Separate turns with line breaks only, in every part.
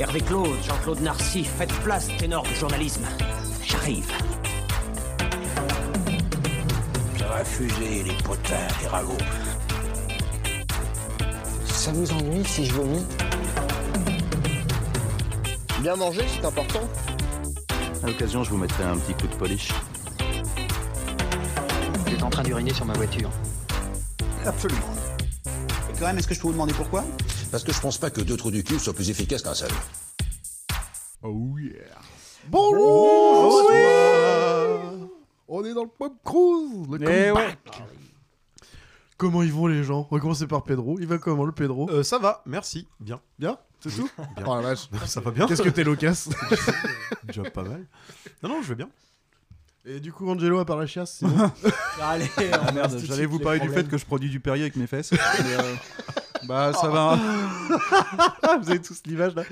Hervé Claude, Jean-Claude Narcy, faites place, ténor du journalisme. J'arrive.
Ça va fuser les potins, les ragots.
Ça vous ennuie si je vomis
Bien manger, c'est important.
À l'occasion, je vous mettrai un petit coup de polish.
J'étais en train d'uriner sur ma voiture.
Absolument. Et quand même, est-ce que je peux vous demander pourquoi?
Parce que je pense pas que deux trous du cul soient plus efficaces qu'un seul.
Oh yeah.
Bonjour. On est dans le pop cruise, le
Eh
comeback. Comment ils vont les gens? On va commencer par Pedro. Il va comment le Pedro?
Euh, ça va, merci. Bien.
Bien? C'est tout?
Bien.
Oh la vache.
Ça va bien.
Qu'est-ce que t'es loquace
Déjà pas mal. Non, non, je vais bien.
Et du coup, Angelo, à part la chiasse, c'est bon?
Allez,
merde, j'allais vous parler du fait que je produis du Perrier avec mes fesses. mais, euh, bah ça va. vous avez tous l'image là.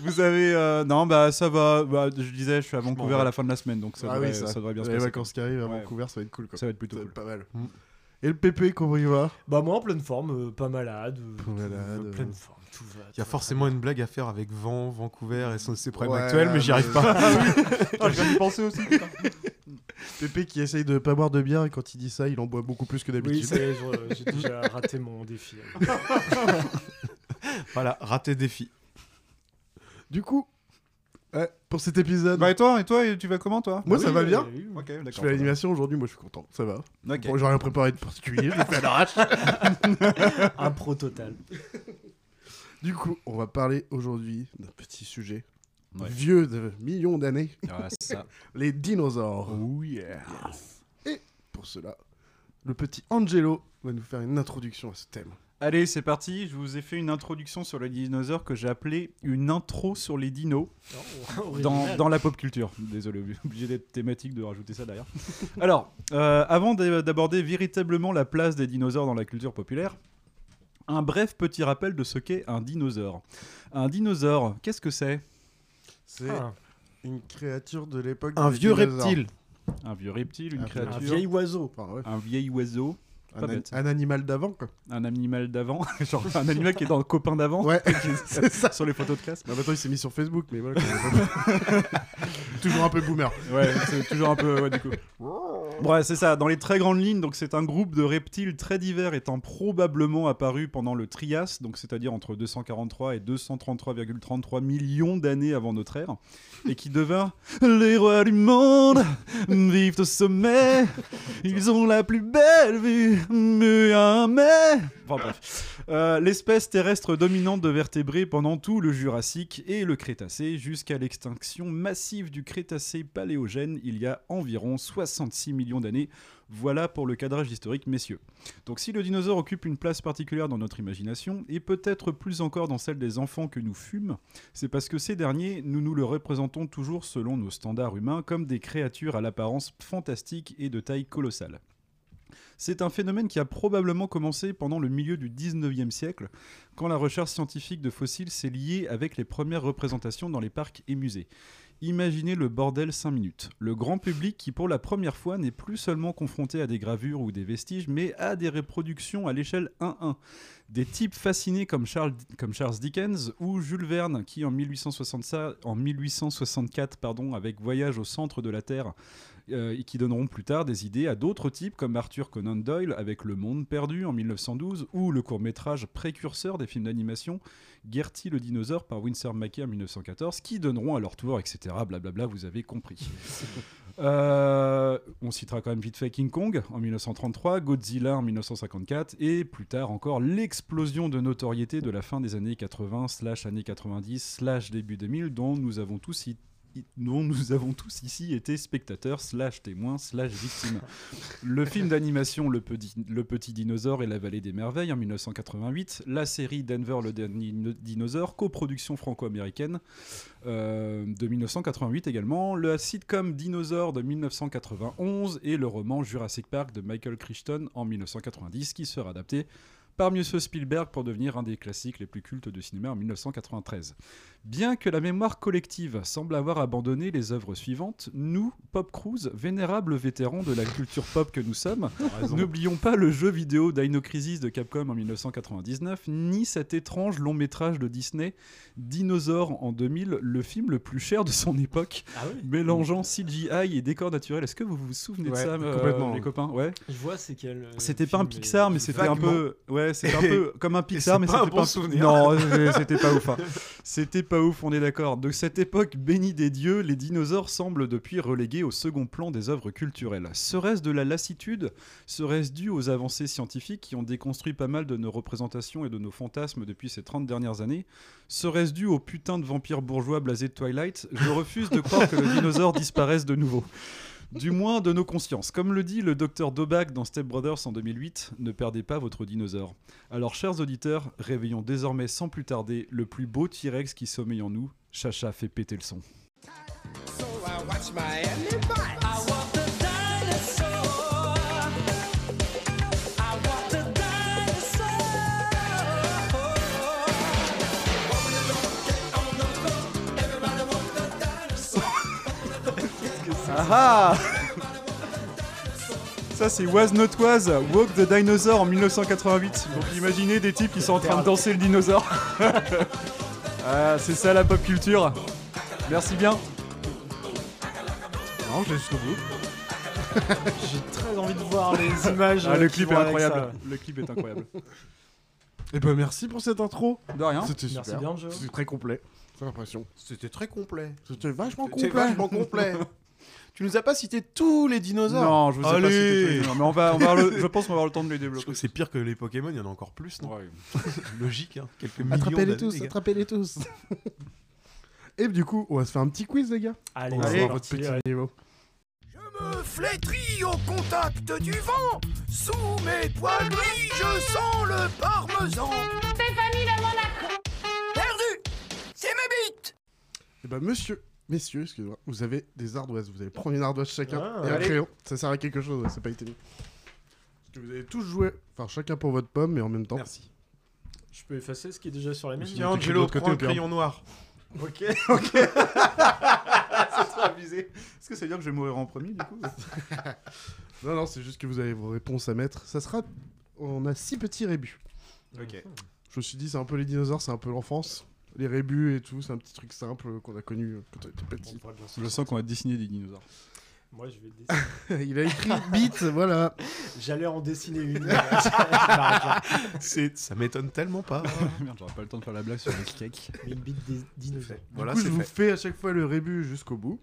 Vous avez euh, non bah ça va. Bah, je disais, je suis à Vancouver à la fin de la semaine, donc ça,
Ah
devrait,
oui, ça,
ça devrait bien se
Les
passer.
vacances qui arrivent à
Ouais.
Vancouver, ça va être cool. Quoi.
Ça va être plutôt
Ça
cool.
pas mal.
Mm.
Et le Pépé, comment il va?
Bah moi en pleine forme, euh, pas malade. euh,
Pas malade,
euh. pleine forme, tout va.
Il y a forcément une blague à faire avec Vent, Vancouver et son- ses problèmes
Ouais,
actuels, mais j'y arrive pas. Ah, je viens d'y penser aussi. putain.
Pépé qui essaye de pas boire de bière et quand il dit ça, il en boit beaucoup plus que
Oui,
d'habitude.
je- j'ai déjà raté mon défi.
Voilà, raté défi.
du coup, ouais, pour cet épisode,
Bah et toi, et toi, tu vas comment toi?
Moi ça
Oui,
va
oui,
bien.
oui, oui.
Ok, d'accord.
Je fais l'animation aujourd'hui, moi je suis content, ça va.
Ok.
Bon, j'ai rien préparé de particulier, je fait à l'arrache.
Un pro total.
Du coup, on va parler aujourd'hui d'un petit sujet
Ouais.
vieux de millions d'années,
Ah, ça.
les dinosaures.
Oh yeah.
Et pour cela, le petit Angelo va nous faire une introduction à ce thème.
Allez, c'est parti. Je vous ai fait une introduction sur les dinosaures que j'ai appelée une intro sur les dinos dans,
Original.
dans la pop culture. Désolé, obligé d'être thématique de rajouter ça derrière. Alors, euh, avant d'a- d'aborder véritablement la place des dinosaures dans la culture populaire, un bref petit rappel de ce qu'est un dinosaure. Un dinosaure, qu'est-ce que c'est?
C'est
Ah,
une créature de l'époque.
Un vieux reptile. Un vieux reptile, une
Un
créature,
un vieil oiseau.
Enfin, ouais,
un vieil oiseau,
un, an- animal d'avant, quoi.
un animal d'avant, genre un animal qui est dans le copain d'avant,
Ouais, c'est ça.
sur les photos de classe.
Bah, maintenant, il s'est mis sur Facebook, mais voilà. Toujours un peu boomer.
Ouais, c'est toujours un peu. Ouais, du coup. Ouais, c'est ça. Dans les très grandes lignes, donc c'est un groupe de reptiles très divers étant probablement apparu pendant le Trias, donc c'est-à-dire entre 243 et 233,33 millions d'années avant notre ère, et qui devinrent les rois du monde, vivent au sommet, ils ont la plus belle vue, Euh, L'espèce terrestre dominante de vertébrés pendant tout le Jurassique et le Crétacé jusqu'à l'extinction massive du Crétacé paléogène il y a environ 66 millions d'années. Voilà pour le cadrage historique, messieurs. Donc si le dinosaure occupe une place particulière dans notre imagination, et peut-être plus encore dans celle des enfants que nous fûmes, c'est parce que ces derniers, nous nous le représentons toujours selon nos standards humains comme des créatures à l'apparence fantastique et de taille colossale. C'est un phénomène qui a probablement commencé pendant le milieu du 19e siècle, quand la recherche scientifique de fossiles s'est liée avec les premières représentations dans les parcs et musées. Imaginez le bordel 5 minutes. Le grand public qui pour la première fois n'est plus seulement confronté à des gravures ou des vestiges, mais à des reproductions à l'échelle 1-1. Des types fascinés comme Charles, Dickens ou Jules Verne qui en, 1860 en 1864 pardon, avec Voyage au centre de la Terre euh, et qui donneront plus tard des idées à d'autres types comme Arthur Conan Doyle avec Le Monde perdu en 1912 ou le court-métrage précurseur des films d'animation Gertie le dinosaure par Winsor McKay en 1914 qui donneront à leur tour, etc. Blablabla, vous avez compris. Euh, on citera quand même vite fait King Kong en 1933, Godzilla en 1954 et plus tard encore l'explosion de notoriété de la fin des années 80 slash années 90 slash début 2000 dont nous avons tous i- dont nous avons tous ici été spectateurs slash témoins slash victimes. Le film d'animation le, Petit- le Petit Dinosaure et la Vallée des Merveilles en 1988, la série Denver le Dernier No- Dinosaure, coproduction franco-américaine euh, de 1988 également, le sitcom Dinosaure de 1991 et le roman Jurassic Park de Michael Crichton en 1990 qui sera adapté par Monsieur Spielberg pour devenir un des classiques les plus cultes du cinéma en 1993. Bien que la mémoire collective semble avoir abandonné les œuvres suivantes, nous, Pop Cruise, vénérables vétérans de la culture pop que nous sommes, n'oublions pas le jeu vidéo Dino Crisis de Capcom en 1999, ni cet étrange long métrage de Disney, Dinosaure en 2000, le film le plus cher de son époque,
Ah oui
mélangeant CGI et décors naturels. Est-ce que vous vous souvenez de ça, euh,
complètement.
les copains? Ouais.
Je vois c'est quel. euh,
C'était pas un Pixar, mais c'était un peu, ouais, c'était un peu comme un Pixar,
c'est
mais
pas
c'était
un
pas
bon
un-
souvenir.
Non, euh, c'était pas ouf. hein. C'était pas ouf, on est d'accord. De cette époque bénie des dieux, les dinosaures semblent depuis relégués au second plan des œuvres culturelles. Serait-ce de la lassitude? Serait-ce dû aux avancées scientifiques qui ont déconstruit pas mal de nos représentations et de nos fantasmes depuis ces 30 dernières années? Serait-ce dû aux putains de vampires bourgeois blasés de Twilight? Je refuse de croire que le dinosaure disparaisse de nouveau. Du moins de nos consciences. Comme le dit le docteur Dobak dans Step Brothers en 2008, ne perdez pas votre dinosaure. Alors, chers auditeurs, réveillons désormais sans plus tarder le plus beau T-Rex qui sommeille en nous. Chacha fait péter le son. Ah Ça c'est Was Not Was, Walk the Dinosaur en 1988. Donc imaginez des types qui sont en train de danser le dinosaure. ah, c'est ça la pop culture. Merci bien.
Non, j'ai jusqu'au bout.
J'ai très envie de voir les images.
Ah,
euh,
le
qui
clip est incroyable. Le clip est incroyable.
Et ben merci pour cette intro.
De rien.
C'était
Merci
super.
bien, Joe.
C'était très complet. J'ai l'impression.
C'était très complet.
C'était vachement
C'était
complet.
vachement complet. tu nous as pas cité tous les dinosaures
Non, je vous ai pas
Allez
cité tous les noms, mais on va, on va le- je pense qu'on va avoir le temps de les
Je
développer.
c'est pire que les Pokémon, il y en a encore plus, non
Ouais.
Logique, hein. Quelques millions
Attrapez-les tous,
gars.
attrapez-les tous. Et du coup, on va se faire un petit quiz, les gars.
Allez,
On va
c'est
voir votre petit
allez.
niveau.
me flétris au contact du vent. Sous mes poils gris, je sens le parmesan.
Stéphanie de Monaco.
Perdu C'est ma bite
Et ben monsieur, messieurs, excusez-moi, vous avez des ardoises. Vous allez prendre une ardoise chacun
Ah,
et un
allez.
crayon. Ça sert à quelque chose, ouais, c'est pas italique. Parce que vous avez tous joué, enfin chacun pour votre pomme, mais en même temps.
Merci.
Je peux effacer ce qui est déjà sur les miennes
Tiens, Angelo, prends un crayon noir.
Ok.
c'est trop abusé. Est-ce que ça veut dire que je vais mourir en premier du coup
Non, non, c'est juste que vous avez vos réponses à mettre. Ça sera. On a six petits rébus.
Ok.
Je me suis dit, c'est un peu les dinosaures, c'est un peu l'enfance. Les rébus et tout, c'est un petit truc simple qu'on a connu quand on était petit.
Je sens qu'on va dessiner des dinosaures.
Moi, je vais dessiner.
Il a écrit bite, voilà.
J'allais en dessiner une.
C'est, ça m'étonne tellement pas.
Merde, j'aurais pas le temps de faire la blague sur le cake.
Mais une bite des dinosaures.
voilà,
du coup, vous fais à chaque fois le rébut jusqu'au bout.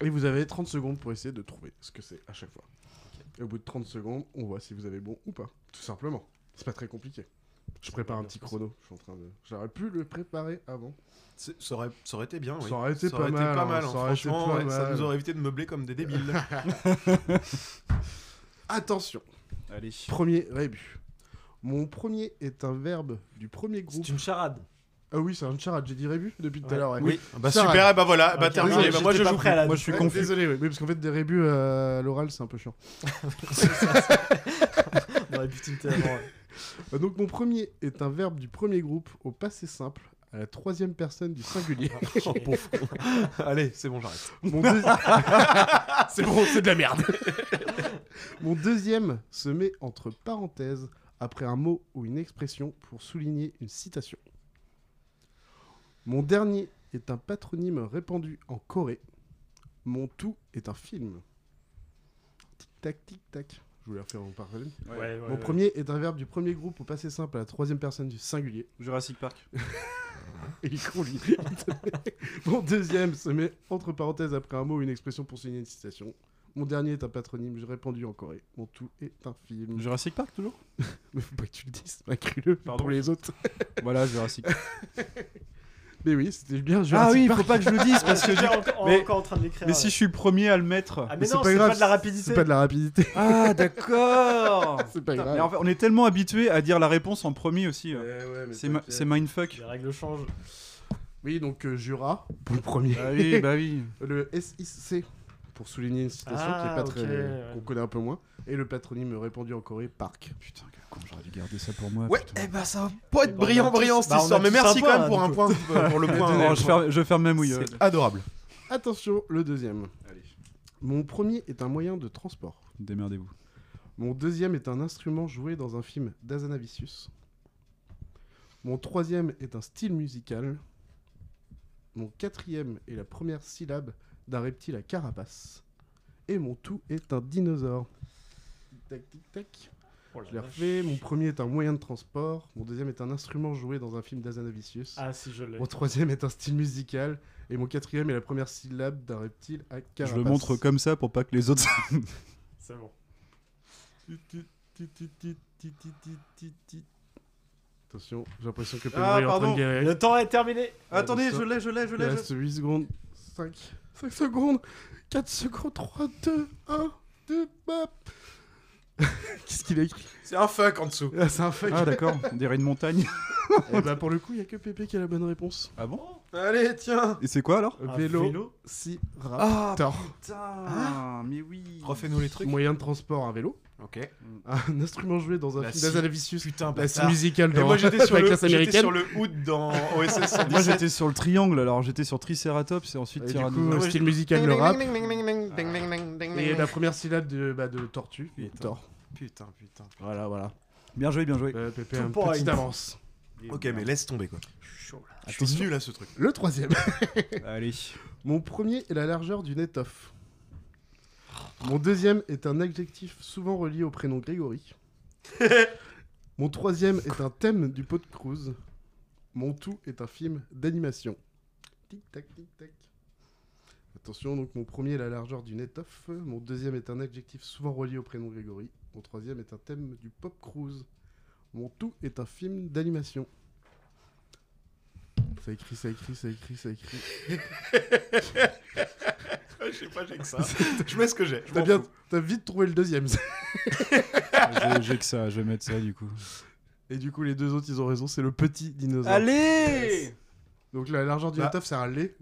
Et vous avez 30 secondes pour essayer de trouver ce que c'est à chaque fois. Et au bout de 30 secondes, on voit si vous avez bon ou pas. Tout simplement. C'est pas très compliqué. Je prépare un petit chrono. Je suis en train de. J'aurais pu le préparer avant.
C'est- Ça aurait, ça aurait été bien, oui.
Ça aurait été pas mal, hein,
hein,
ça aurait été
franchement,
pas
ouais, ça
mal.
nous aurait évité de meubler comme des débiles.
Attention.
Allez.
Premier rébut. Mon premier est un verbe du premier groupe.
C'est une charade.
Ah oui, c'est un charade. J'ai dit rébut depuis tout à l'heure. ouais.
oui, bah
Ça
super,
arrête.
et bah voilà, bah terminé. Bah moi je joue
prêt
Moi je suis
Ouais,
confus.
Désolé, oui, parce qu'en fait, des rébus euh, à l'oral, c'est un peu chiant.
On aurait pu
Euh, Donc, mon premier est un verbe du premier groupe au passé simple, à la troisième personne du singulier.
Oh, pauvre. Allez, c'est bon, j'arrête.
Mon c'est bon, c'est de la merde. Mon deuxième se met entre parenthèses après un mot ou une expression pour souligner une citation. Mon dernier est un patronyme répandu en Corée. Mon tout est un film. Tic tac, tic tac. Je voulais refaire mon parallèle.
Ouais, ouais,
Mon
ouais.
premier est un verbe du premier groupe au passé simple à la troisième personne du singulier.
Jurassic Park.
Il lui. Mon deuxième se met entre parenthèses après un mot ou une expression pour souligner une citation. Mon dernier est un patronyme répandu en Corée. Mon tout est un film.
Jurassic Park toujours?
Mais faut pas que tu le dises, inclus-le
Pardon.
pour les autres.
Voilà, Jurassic Park.
Mais oui, c'était bien
Ah
Jurassic
oui, il faut pas que je le dise parce que.
Encore,
Mais-
encore en train de l'écrire.
Mais
ouais.
si je suis le premier à le mettre.
Ah, mais
c'est
non,
pas
c'est
grave,
pas de la rapidité.
C'est pas de la rapidité.
Ah, d'accord
c'est pas grave.
Mais en fait, on est tellement habitué à dire la réponse en premier aussi. euh.
Ouais, ouais, mais
C'est ma- c'est mindfuck.
Les règles changent.
Oui, donc euh, Jura pour le premier.
Bah oui, bah oui.
Le SIC pour souligner une citation qui
Ah,
est pas
ok,
très
ouais.
qu'on connaît un peu moins. Et le patronyme répandu en Corée, Park.
Putain, quel con, j'aurais dû garder ça pour moi.
Ouais,
putain.
eh ben ça va pas être
on a
brillant, brillant cette
bah,
histoire. Mais merci quand même pour un point, pour le point.
Je, ferme, je ferme ma mouille.
C'est adorable.
Attention, le deuxième. Mon premier est un moyen de transport.
Démerdez-vous.
Mon deuxième est un instrument joué dans un film d'Azanavicius. Mon troisième est un style musical. Mon quatrième est la première syllabe d'un reptile à carapace. Et mon tout est un dinosaure. Tic tac tic tac.
Oh
Je l'ai refait. Mon premier est un moyen de transport. Mon deuxième est un instrument joué dans un film d'Azanavicius.
Ah si je l'ai.
Mon troisième est un style musical. Et mon quatrième est la première syllabe d'un reptile à
Je
carapace.
le montre comme ça pour pas que les autres.
C'est bon.
Attention, j'ai l'impression que
Ah,
Pedro est en train
pardon.
de galérer.
Le temps est terminé.
Attendez, je l'ai, je l'ai, je
Il
l'ai.
reste 8 secondes. 5. 5 secondes. 4 secondes. 3, 2, 1, 2, bap. Qu'est-ce qu'il a écrit?
C'est un fuck en dessous.
Ah, C'est un fuck.
Ah d'accord, on dirait une montagne.
Et bah pour le coup, il y a que Pépé qui a la bonne réponse.
Ah bon?
Allez, tiens.
Et c'est quoi alors?
Un
vélo,
vélo
si
Ah.
Putain, mais oui.
refais-nous les trucs.
Moyen de transport, un vélo.
Ok.
Un instrument joué dans un
La
film
scie.
d'Azanavicius.
Putain, bâtard.
musicale
Et
dans
moi j'étais sur,
la
le,
classe
j'étais sur le hood dans OSS 117.
Moi j'étais sur le triangle, alors j'étais sur Triceratops et ensuite
du
Tyrannosaurus.
coup, style musical, le rap. Et
Et
la première syllabe de, bah, de tortue.
Putain. Putain, putain.
Voilà, voilà.
Bien joué, bien joué.
Euh, Pépé,
points.
petite avance.
Ok, mais laisse tomber quoi. Je suis
Attention.
nul à ce truc.
Le troisième.
Allez.
Mon premier est la largeur d'une étoffe. Mon deuxième est un adjectif souvent relié au prénom Grégory. Mon troisième est un thème du pot de cruise. Mon tout est un film d'animation. Tic tac tic tac. Attention, donc mon premier est la largeur d'une étoffe. Mon deuxième est un adjectif souvent relié au prénom Grégory. Mon troisième est un thème du pop cruise. Mon tout est un film d'animation. Ça écrit, ça écrit, ça écrit, ça écrit.
Je sais pas, j'ai que ça. Je mets ce que j'ai.
T'as bien, vite trouvé le deuxième.
J'ai- que ça, je vais mettre ça du coup.
Et du coup, les deux autres, ils ont raison, c'est le petit dinosaure.
Allez
Donc la largeur d'une
Bah.
c'est un lait.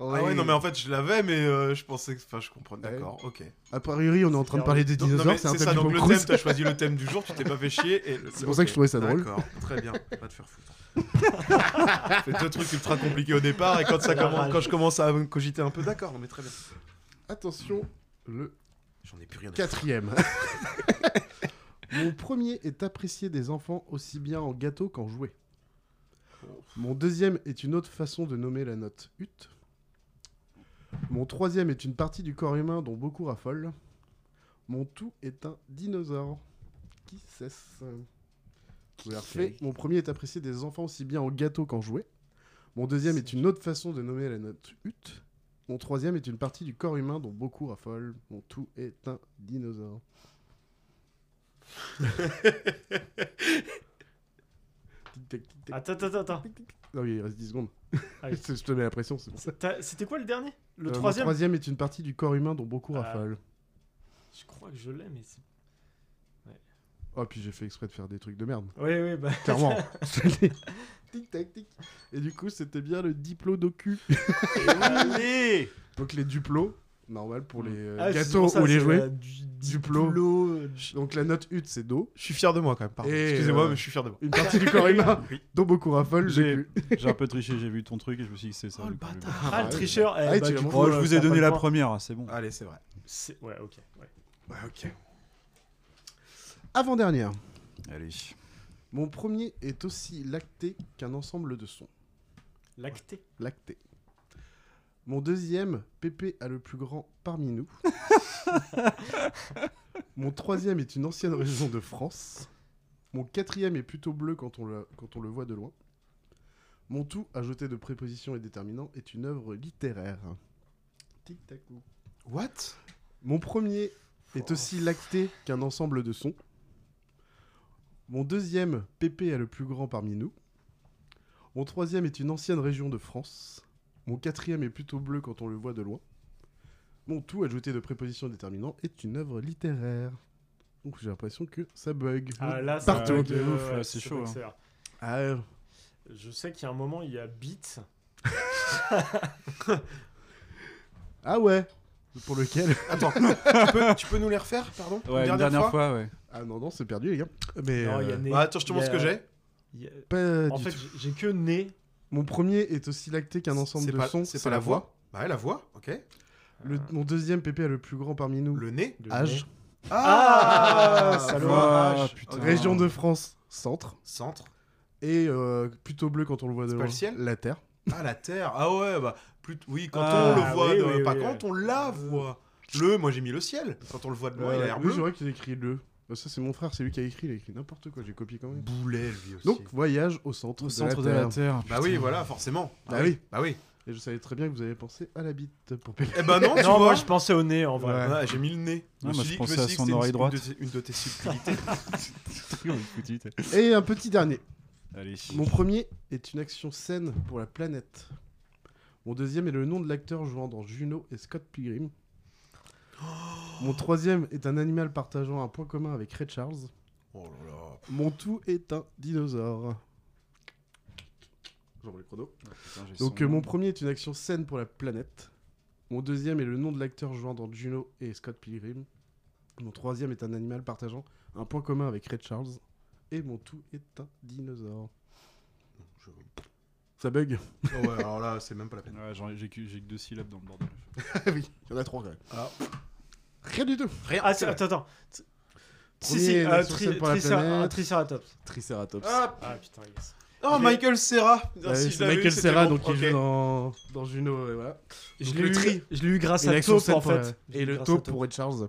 Ah ouais, non, mais en fait, je l'avais, mais euh, je pensais que. Enfin, je comprends.
Ouais.
D'accord, ok.
A priori, on est en train de parler des
Donc, non,
dinosaures, c'est un
c'est
thème
ça,
du
donc le thème, t'as choisi le thème du jour, tu t'es pas fait chier. et-
C'est pour ça que je trouvais ça drôle.
D'accord, très bien, va te faire foutre. Fais deux trucs ultra compliqués au départ, et quand, ça
La
commence,
rage.
quand je commence à me cogiter un peu, d'accord, mais très bien.
Attention, le
J'en ai plus rien à
quatrième. Mon premier est apprécié des enfants aussi bien en gâteau qu'en jouet. Mon deuxième est une autre façon de nommer la note ut. Mon troisième est une partie du corps humain dont beaucoup raffolent. Mon tout est un dinosaure. Qui cesse? Je vous refais. Mon premier est apprécié des enfants aussi bien en gâteau qu'en jouet. Mon deuxième est une autre façon de nommer la note ut. Mon troisième est une partie du corps humain dont beaucoup raffolent. Mon tout est un dinosaure.
Attends, attends, attends.
Non, oui, il reste 10 secondes.
Ah oui.
je te mets la pression, c'est pour ça.
T'as- C'était quoi le dernier? Le
Euh, mon
troisième
est une partie du corps humain dont beaucoup
Ah.
raffolent.
Je crois que je l'ai, mais c'est.
Oh, puis j'ai fait exprès de faire des trucs de merde.
Oui, oui, bah.
Clairement. tic tac tic. Et du coup, c'était bien le diplodocu.
Allez
Donc les duplos, normal pour les euh,
Ah,
gâteaux
ça,
ou les jouets.
du-
Duplo.
Duplo, euh,
Donc la note ut, c'est do.
Je suis fier de moi quand même, pardon. Excusez-moi,
euh,
mais je suis fier de moi.
Une partie du corps humain
Oui.
dont beaucoup raffolent. J'ai
J'ai
vu.
j'ai un peu triché, j'ai vu ton truc et je me suis dit que c'est ça.
Oh, le
du
bâtard.
Ah, le
ouais.
tricheur eh,
Ah,
bah, du coup.
Oh, je vous ai donné
le
la première, c'est bon.
Allez, c'est vrai.
Ouais, ok. Ouais.
Ouais, ok.
Avant-dernière.
Allez.
Mon premier est aussi lacté qu'un ensemble de sons.
Lacté.
Lacté. Mon deuxième, Pépé a le plus grand parmi nous. Mon troisième est une ancienne région de France. Mon quatrième est plutôt bleu quand on le, quand on le voit de loin. Mon tout, ajouté de prépositions et déterminants, est une œuvre littéraire. Tic tac ou.
What?
Mon premier est aussi lacté qu'un ensemble de sons. Mon deuxième, Pépé est le plus grand parmi nous. Mon troisième est une ancienne région de France. Mon quatrième est plutôt bleu quand on le voit de loin. Mon tout, ajouté de prépositions déterminants, est une œuvre littéraire. Donc j'ai l'impression que ça bug.
Ah là,
Partout.
bug,
de
euh,
ouf, là,
ouais,
c'est chaud, hein.
Ah,
Je sais qu'il y a un moment, il y a Beat.
ah ouais Pour lequel
Attends, tu peux, tu peux nous les refaire, pardon
Ouais, une dernière, fois, ouais.
Ah non, non, c'est perdu, les gars. Mais.
Non, il y a
euh,
né.
Bah, attends, je te montre ce que j'ai.
a- En
du
fait, j'ai que né.
Mon premier est aussi lacté qu'un ensemble de
pas-
sons.
C'est pas la voix Bah, ouais, la voix, ok.
Le- mon deuxième PP est le plus grand parmi nous.
Le nez
Le
Âge.
nez.
Ah,
salaud.
Ah,
Âge.
putain.
Région de France, centre.
Centre.
Et euh, plutôt bleu quand on le voit
C'est
devant.
pas le ciel
La Terre.
Ah, la terre. Ah ouais, bah. Plus... Oui, quand
Ah,
on le voit,
oui,
de-
oui,
pas
oui,
quand
oui.
on la voit. Le, moi j'ai mis le ciel. Quand on le voit de loin, il a l'air
oui,
bleu.
c'est vrai qu'il a écrit le. Euh, Ça, c'est mon frère, c'est lui qui a écrit. Il a écrit n'importe quoi, j'ai copié quand même.
Boulet, lui aussi.
Donc, voyage au centre,
Au
de,
centre
la
de la
Terre.
Terre.
bah oui, voilà, forcément.
Bah oui.
Bah oui.
Et je savais très bien que vous avez pensé à la bite pour PP.
Eh ben non, tu
Non,
vois.
moi je pensais au nez en vrai.
Ouais, j'ai mis le nez. Me suis
je
dit-
pensais à son oreille
une-
droite.
Une de, une de tes subtilités.
Et un petit dernier.
Allez.
Mon premier est une action saine pour la planète. Mon deuxième est le nom de l'acteur jouant dans Juno et Scott Pilgrim. Mon troisième est un animal partageant un point commun avec Ray Charles.
oh là là.
Mon tout est un dinosaure. J'envoie le chrono. Donc euh, mon premier est une action saine pour la planète. Mon deuxième est le nom de l'acteur jouant dans Juno et Scott Pilgrim. Mon troisième est un animal partageant un point commun avec Ray Charles. Et mon tout est un dinosaure. Ça bug
Oh ouais, alors là, c'est même pas la peine.
Ouais, j'ai que, j'ai que deux syllabes dans le bordel.
Oui, il y en a trois quand même.
Ah.
Rien du tout.
Rien.
Ah, attends, attends. Si,
Premier,
si, euh, tri-
la planète.
un Triceratops.
Triceratops.
Ah,
Ah putain, yes.
oh,
Je
Michael Serra.
Ouais,
Si
c'est Michael Serra,
bon.
donc il joue dans, dans Juno, et voilà.
Je l'ai eu,
tri.
je l'ai eu grâce
Une
à Taupe en
la-
fait.
Et le taupe pour Ray Charles.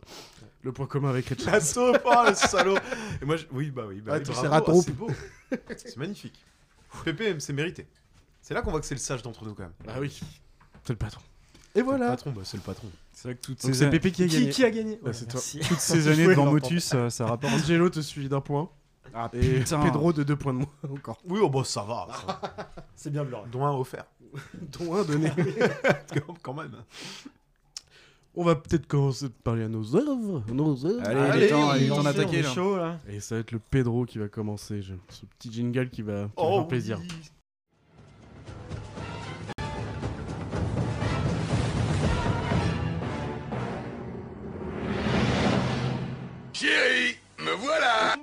Le point commun avec
La
Charles.
taupe, oh, le salaud. Et moi, je- oui, bah oui, bah
Ah,
oui, bravo.
Triceratops.
Ah, c'est beau. C'est magnifique. PPM, c'est mérité. C'est là qu'on voit que c'est le sage d'entre nous quand même.
Bah oui. C'est le patron. Et voilà.
Le patron, bah, c'est le patron.
C'est vrai que toutes
Donc
ces,
c'est Pépé qui a gagné.
qui a gagné
Bah, c'est toi.
merci.
toutes ces années devant Motus, ça, ça rapporte.
Angelo te suit d'un point.
Ah
Et
putain.
Pedro de deux points de moins encore.
Oui, oh, bah ça va. ça.
C'est bien de.
Dont un offert.
Dont un donné.
Quand- Quand même.
On va peut-être commencer de parler à nos œuvres. Nos œuvres.
Allez, il
Allez,
est temps, il est temps
on
d'attaquer
est
là.
chaud là.
Et ça va être le Pedro qui va commencer. Ce petit jingle qui va, qui va
Oh,
faire plaisir.
oui.
Chérie, me voilà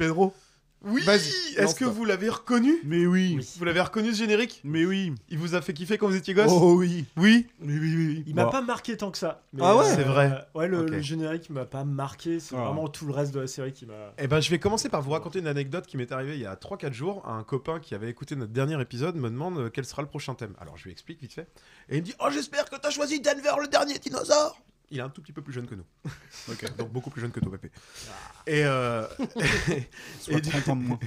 Pedro.
Oui,
Vas-y,
est-ce que vous l'avez reconnu
Mais oui.
Vous l'avez reconnu ce générique
Mais oui.
Il vous a fait kiffer quand vous étiez gosse
Oh oui.
Oui
Oui, oui, oui.
Il m'a
Bon.
pas marqué tant que ça. Mais,
Ah ouais C'est vrai.
euh, Ouais, le,
Ok.
le générique m'a pas marqué. C'est
Ah.
vraiment tout le reste de la série qui m'a.
Eh ben, je vais commencer par vous raconter une anecdote qui m'est arrivée il y a 3-4 jours. Un copain qui avait écouté notre dernier épisode me demande euh, quel sera le prochain thème. Alors, je lui explique vite fait. Et il me dit Oh, j'espère que t'as choisi Denver, le dernier dinosaure Il est un tout petit peu plus jeune que nous. donc beaucoup plus jeune que toi, Pépé. Et, euh, et, du,
30 ans de moins.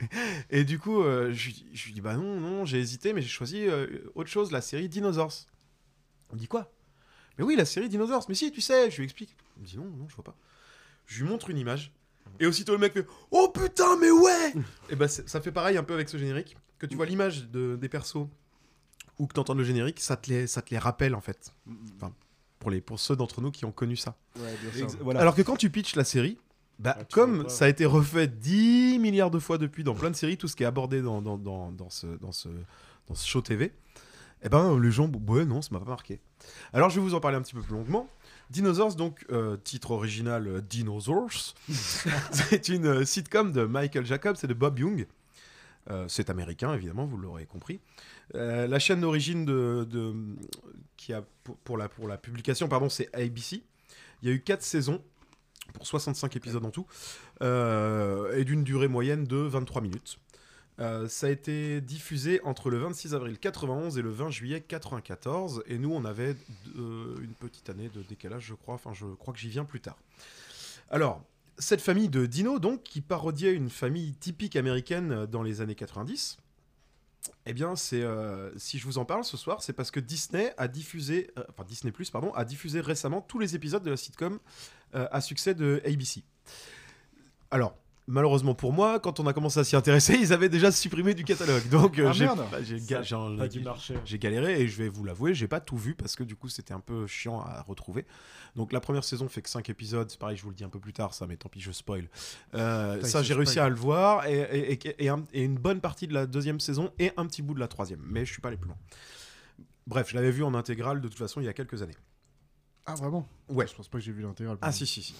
et du coup, euh, je, lui- dis Bah non, non, j'ai hésité, mais j'ai choisi euh, autre chose, la série Dinosaurs. Il me dit Quoi? Mais oui, la série Dinosaurs. Mais si, tu sais, je lui explique. Il me dit Non, non, je vois pas. Je lui montre une image. Et aussitôt le mec fait Oh putain, mais ouais Et bah ça fait pareil un peu avec ce générique. Que tu vois l'image de, des persos ou que tu entends le générique, ça te, les, ça te les rappelle en fait. Enfin, pour, les, pour ceux d'entre nous qui ont connu ça.
Ouais, bien
Ex-
sûr.
Voilà.
Alors que quand tu pitches la série, bah,
Ah,
comme ça a été refait 10 milliards de fois depuis dans plein de séries, tout ce qui est abordé dans, dans, dans, dans ce, dans, ce, dans ce show TV, eh ben les gens, ouais, non, ça m'a pas marqué. Alors je vais vous en parler un petit peu plus longuement. Dinosaurs, donc, euh, titre original euh, Dinosaurs, c'est une euh, sitcom de Michael Jacobs et de Bob Young. Euh, c'est américain, évidemment, vous l'aurez compris. Euh, la chaîne d'origine de, qui a pour, la, pour la publication, pardon, c'est ABC. Il y a eu 4 saisons pour 65 épisodes en tout, euh, et d'une durée moyenne de 23 minutes. Ça a été diffusé entre le 26 avril 91 et le 20 juillet 94, et nous on avait une petite année de décalage, je crois. Enfin, je crois que j'y viens plus tard. Alors, cette famille de Dino, donc, qui parodiait une famille typique américaine euh, dans les années 90, eh bien, c'est euh, si je vous en parle ce soir, c'est parce que Disney a diffusé, euh, enfin Disney Plus, pardon, a diffusé récemment tous les épisodes de la sitcom à succès de ABC. Alors, Malheureusement pour moi, quand on a commencé à s'y intéresser, ils avaient déjà supprimé du catalogue. Donc euh,
Ah,
j'ai bah, ga- galéré et je vais vous l'avouer, j'ai pas tout vu parce que du coup c'était un peu chiant à retrouver. Donc la première saison fait que 5 épisodes, c'est pareil, je vous le dis un peu plus tard ça, mais tant pis, je spoil. Euh,
Putain,
ça j'ai réussi
spoil.
à le voir et, et- et- et un- et une bonne partie de la deuxième saison et un petit bout de la troisième, mais je suis pas allé plus loin. Bref, je l'avais vu en intégrale de toute façon il y a quelques années.
Ah, vraiment?
Ouais.
Je pense pas que j'ai vu l'intégral.
Ah si si si.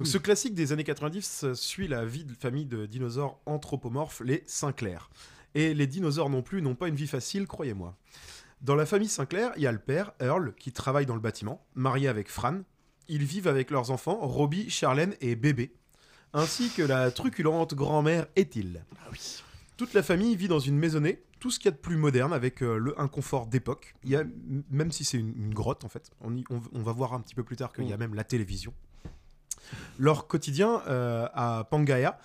Donc, Ce classique des années 90 euh, suit la vie de famille de dinosaures anthropomorphes, les Sinclair. Et les dinosaures non plus n'ont pas une vie facile, croyez-moi. Dans la famille Sinclair, il y a le père, Earl, qui travaille dans le bâtiment, marié avec Fran. Ils vivent avec leurs enfants, Robbie, Charlène et Bébé, ainsi que la truculente grand-mère Ethel. Toute la famille vit dans une maisonnée, tout ce qu'il y a de plus moderne, avec euh, le, un confort d'époque. Il y a, même si c'est une, une grotte, en fait, on, y- on v- on va voir un petit peu plus tard qu'il y a même la télévision. Leur quotidien euh, à Pangaea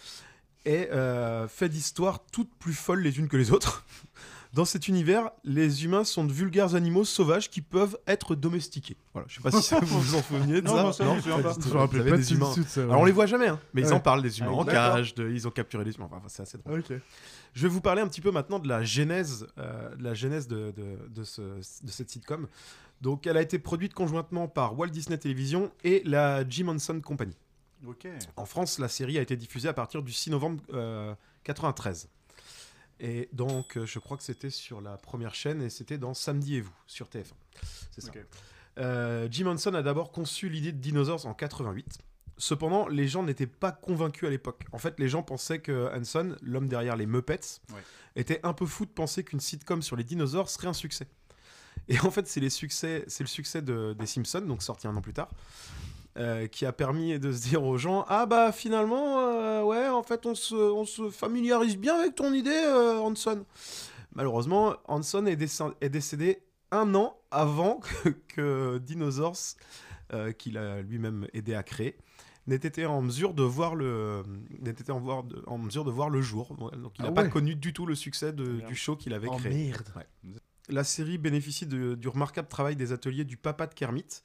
est euh, fait d'histoires toutes plus folles les unes que les autres. Dans cet univers, les humains sont de vulgaires animaux sauvages qui peuvent être domestiqués. Voilà, je sais pas si vous vous en souveniez de
Non,
ça.
non, ça, je pas.
tout.
Je
Vous
pas
des humains.
ça.
Alors on les voit jamais, hein, mais ils en parlent des humains
Ah,
en cage, de- ils ont capturé des humains. Enfin, c'est assez drôle.
Ok.
Je vais vous parler un petit peu maintenant de la genèse, euh, de, la genèse de, de- de ce- de cette sitcom. Donc, elle a été produite conjointement par Walt Disney Television et la Jim Henson Company.
Ok.
En France, la série a été diffusée à partir du 6 novembre euh, 93. Et donc, euh, je crois que c'était sur la première chaîne et c'était dans Samedi et vous, sur TF1. C'est ça. Euh, Jim Henson a d'abord conçu l'idée de Dinosaurs en 88. Cependant, les gens n'étaient pas convaincus à l'époque. En fait, les gens pensaient que Henson, l'homme derrière les Muppets,
Ouais.
était un peu fou de penser qu'une sitcom sur les dinosaures serait un succès. Et en fait, c'est les succès, c'est le succès de- des Simpsons, donc sorti un an plus tard, euh, qui a permis de se dire aux gens ah bah finalement euh, ouais en fait on se, on se familiarise bien avec ton idée euh, Hanson. Malheureusement Hanson est, décé- est décédé un an avant que, que Dinosaurs qu'il a lui-même aidé à créer n'ait été en mesure de voir le été en, en mesure de voir le jour donc il n'a
Ah
pas connu du tout le succès de- du show qu'il avait
Oh
créé
merde.
Ouais. La série bénéficie de- du remarquable travail des ateliers du papa de Kermit.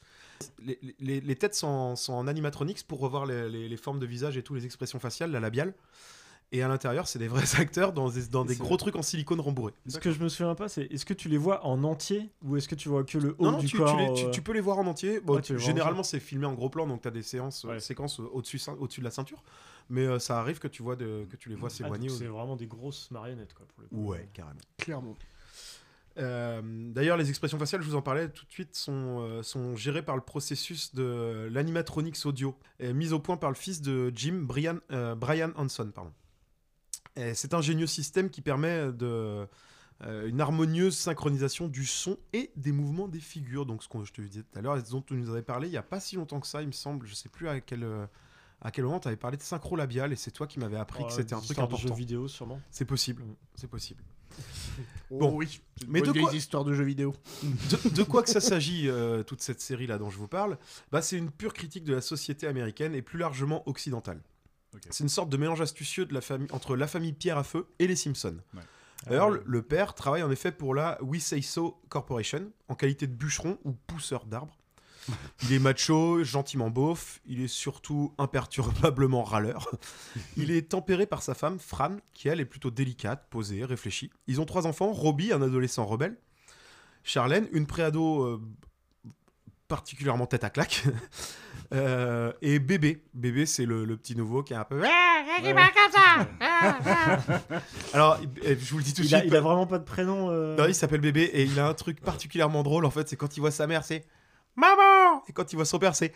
Les, les- les têtes sont en, sont en animatronics pour revoir les, les- les formes de visage et toutes les expressions faciales, la labiale. Et à l'intérieur, c'est des vrais acteurs dans des, dans gros trucs en silicone rembourré.
Ce que je me souviens pas, c'est est-ce que tu les vois en entier ou est-ce que tu vois que le haut
Non, non,
du
tu,
corps
tu les- tu-
euh,
tu peux les voir en entier. Bon,
en
généralement, c'est filmé en gros plan, donc tu as des séances,
Ouais.
séquences au-dessus au de la ceinture. Mais euh, ça arrive que tu, vois de, que tu les vois
ah,
s'éloigner.
C'est vraiment des grosses marionnettes quoi pour le coup.
Ouais, carrément.
Clairement.
Euh, D'ailleurs, les expressions faciales, je vous en parlais tout de suite, sont, euh, sont gérées par le processus de l'animatronics audio, mise au point par le fils de Jim, Brian, euh, Brian Hanson. Pardon. C'est un ingénieux système qui permet de, euh, une harmonieuse synchronisation du son et des mouvements des figures. Donc, ce que je te disais tout à l'heure, dont tu nous avais parlé il n'y a pas si longtemps que ça, il me semble. Je sais plus à quel, à quel moment tu avais parlé de synchro labial, et c'est toi qui m'avais appris
Oh,
que c'était un truc
histoires de
important.
jeux vidéo sûrement.
C'est possible,
Mm.
c'est possible.
Oh
Bon.
oui. Une
Mais
bonne
de quoi-
histoire de jeux vidéo.
de, de quoi que ça s'agit, euh, toute cette série-là dont je vous parle, bah, c'est une pure critique de la société américaine et plus largement occidentale. C'est une sorte de mélange astucieux de la famille, entre la famille Pierre à Feu et les Simpsons.
Ouais.
Earl,
Ah,
le père, travaille en effet pour la We Say So Corporation en qualité de bûcheron ou pousseur d'arbres. Il est macho, gentiment beauf, il est surtout imperturbablement râleur. Il est tempéré par sa femme, Fran, qui elle est plutôt délicate, posée, réfléchie. Ils ont trois enfants, Robbie, un adolescent rebelle, Charlène, une préado euh, particulièrement tête à claque, euh, et Bébé. Bébé, c'est le, le petit nouveau qui est un peu... Alors, euh, je vous le dis tout de
a,
suite.
il a vraiment pas de prénom. euh,
Non, il s'appelle bébé et il a un truc particulièrement drôle en fait, c'est quand il voit sa mère, c'est maman et quand il voit son père, c'est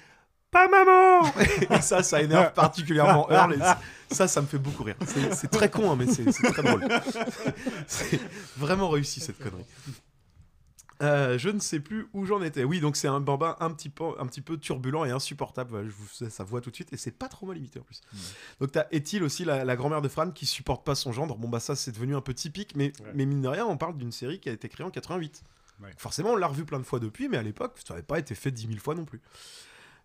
pas maman. et ça, ça énerve particulièrement Earl. et ça, ça me fait beaucoup rire. C'est très con, hein, mais c'est très drôle. c'est vraiment réussi cette connerie. Euh, je ne sais plus où j'en étais. Oui, donc c'est un bambin un petit peu, un petit peu turbulent et insupportable. Voilà, Je vous fais sa voix tout de suite et c'est pas trop mal imité en plus. Donc t'as Ethel aussi, la, la grand-mère de Fran, qui supporte pas son gendre. Bon bah ça c'est devenu un peu typique, mais,
Ouais.
mais mine de rien, on parle d'une série qui a été créée en 88.
Ouais.
Forcément, on l'a revu plein de fois depuis, mais à l'époque, ça n'avait pas été fait 10 000 fois non plus.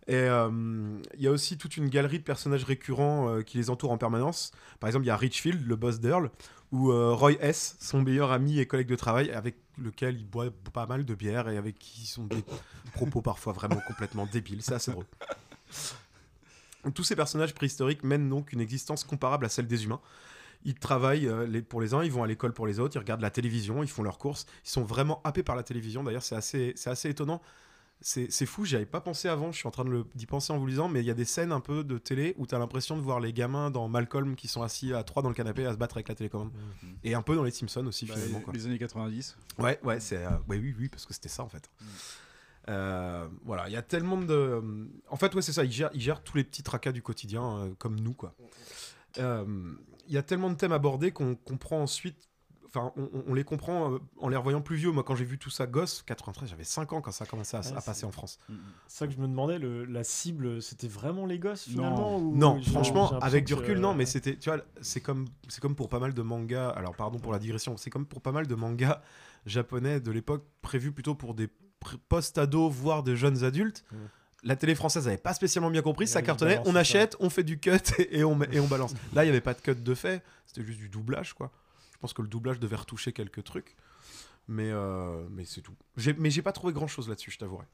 Et euh, il y a aussi toute une galerie de personnages récurrents euh, qui les entourent en permanence. Par exemple, il y a Richfield, le boss d'Earl, ou euh, Roy S., son meilleur ami et collègue de travail, avec lequel il boit pas mal de bière et avec qui sont des propos parfois vraiment complètement débiles. C'est assez drôle. Tous ces personnages préhistoriques mènent donc une existence comparable à celle des humains. Ils travaillent euh, les- pour les uns, ils vont à l'école pour les autres, ils regardent la télévision, ils font leurs courses. Ils sont vraiment happés par la télévision. D'ailleurs, c'est assez, c'est assez étonnant. C'est c'est fou, j'y avais pas pensé avant, je suis en train de le- d'y penser en vous lisant, mais il y a des scènes un peu de télé où tu as l'impression de voir les gamins dans Malcolm qui sont assis à trois dans le canapé à se battre avec la télécommande. Et un peu dans les Simpsons aussi,
Bah,
finalement.
les-
quoi.
les années 90.
Ouais, ouais, c'est, euh, ouais, oui, oui, parce que c'était ça en fait. Euh, voilà, il y a tellement de. En fait, ouais, c'est ça. Ils gèrent, ils gèrent tous les petits tracas du quotidien, euh, comme nous, quoi. Euh, Il y a tellement de thèmes abordés qu'on comprend ensuite. Enfin, on, les comprend euh, en les revoyant plus vieux. Moi, quand j'ai vu tout ça gosse, 93, j'avais 5 ans quand ça a commencé à,
Ouais,
à passer en France.
C'est ça que je me demandais, le- la cible, c'était vraiment les gosses finalement ou-
Non, franchement, avec du
que-
recul, non, mais c'était, tu vois, c'est comme, c'est comme pour pas mal de mangas. Alors, pardon pour la digression, c'est comme pour pas mal de mangas japonais de l'époque prévus plutôt pour des post-ados, voire des jeunes adultes. La télé française n'avait pas spécialement bien compris, ça cartonnait, on
ça.
achète, on fait du cut et, et on, et on balance. Là, il n'y avait pas de cut de fait, c'était juste du doublage, quoi. Je pense que le doublage devait retoucher quelques trucs, mais, euh, mais c'est tout. Mais j'ai pas trouvé grand-chose là-dessus, je t'avouerai.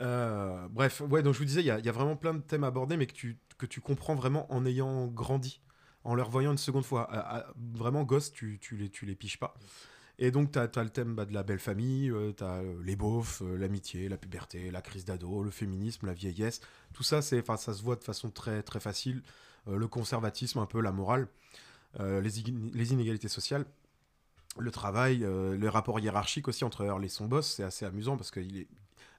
Euh, bref, ouais, donc je vous disais, il y, a- il y a vraiment plein de thèmes abordés, mais que tu, que tu comprends vraiment en ayant grandi, en les revoyant une seconde fois. À- à- vraiment, gosse, tu, tu, les, tu les piges pas. Et donc, tu as, le thème bah, de la belle famille, tu as les beaufs, euh, l'amitié, la puberté, la crise d'ado, le féminisme, la vieillesse. Tout ça, ça se voit de façon très, très facile. Euh, le conservatisme, un peu la morale, euh, les, inégalités sociales, le travail, euh, les rapports hiérarchiques aussi entre Earl et son boss. C'est assez amusant parce qu'il est.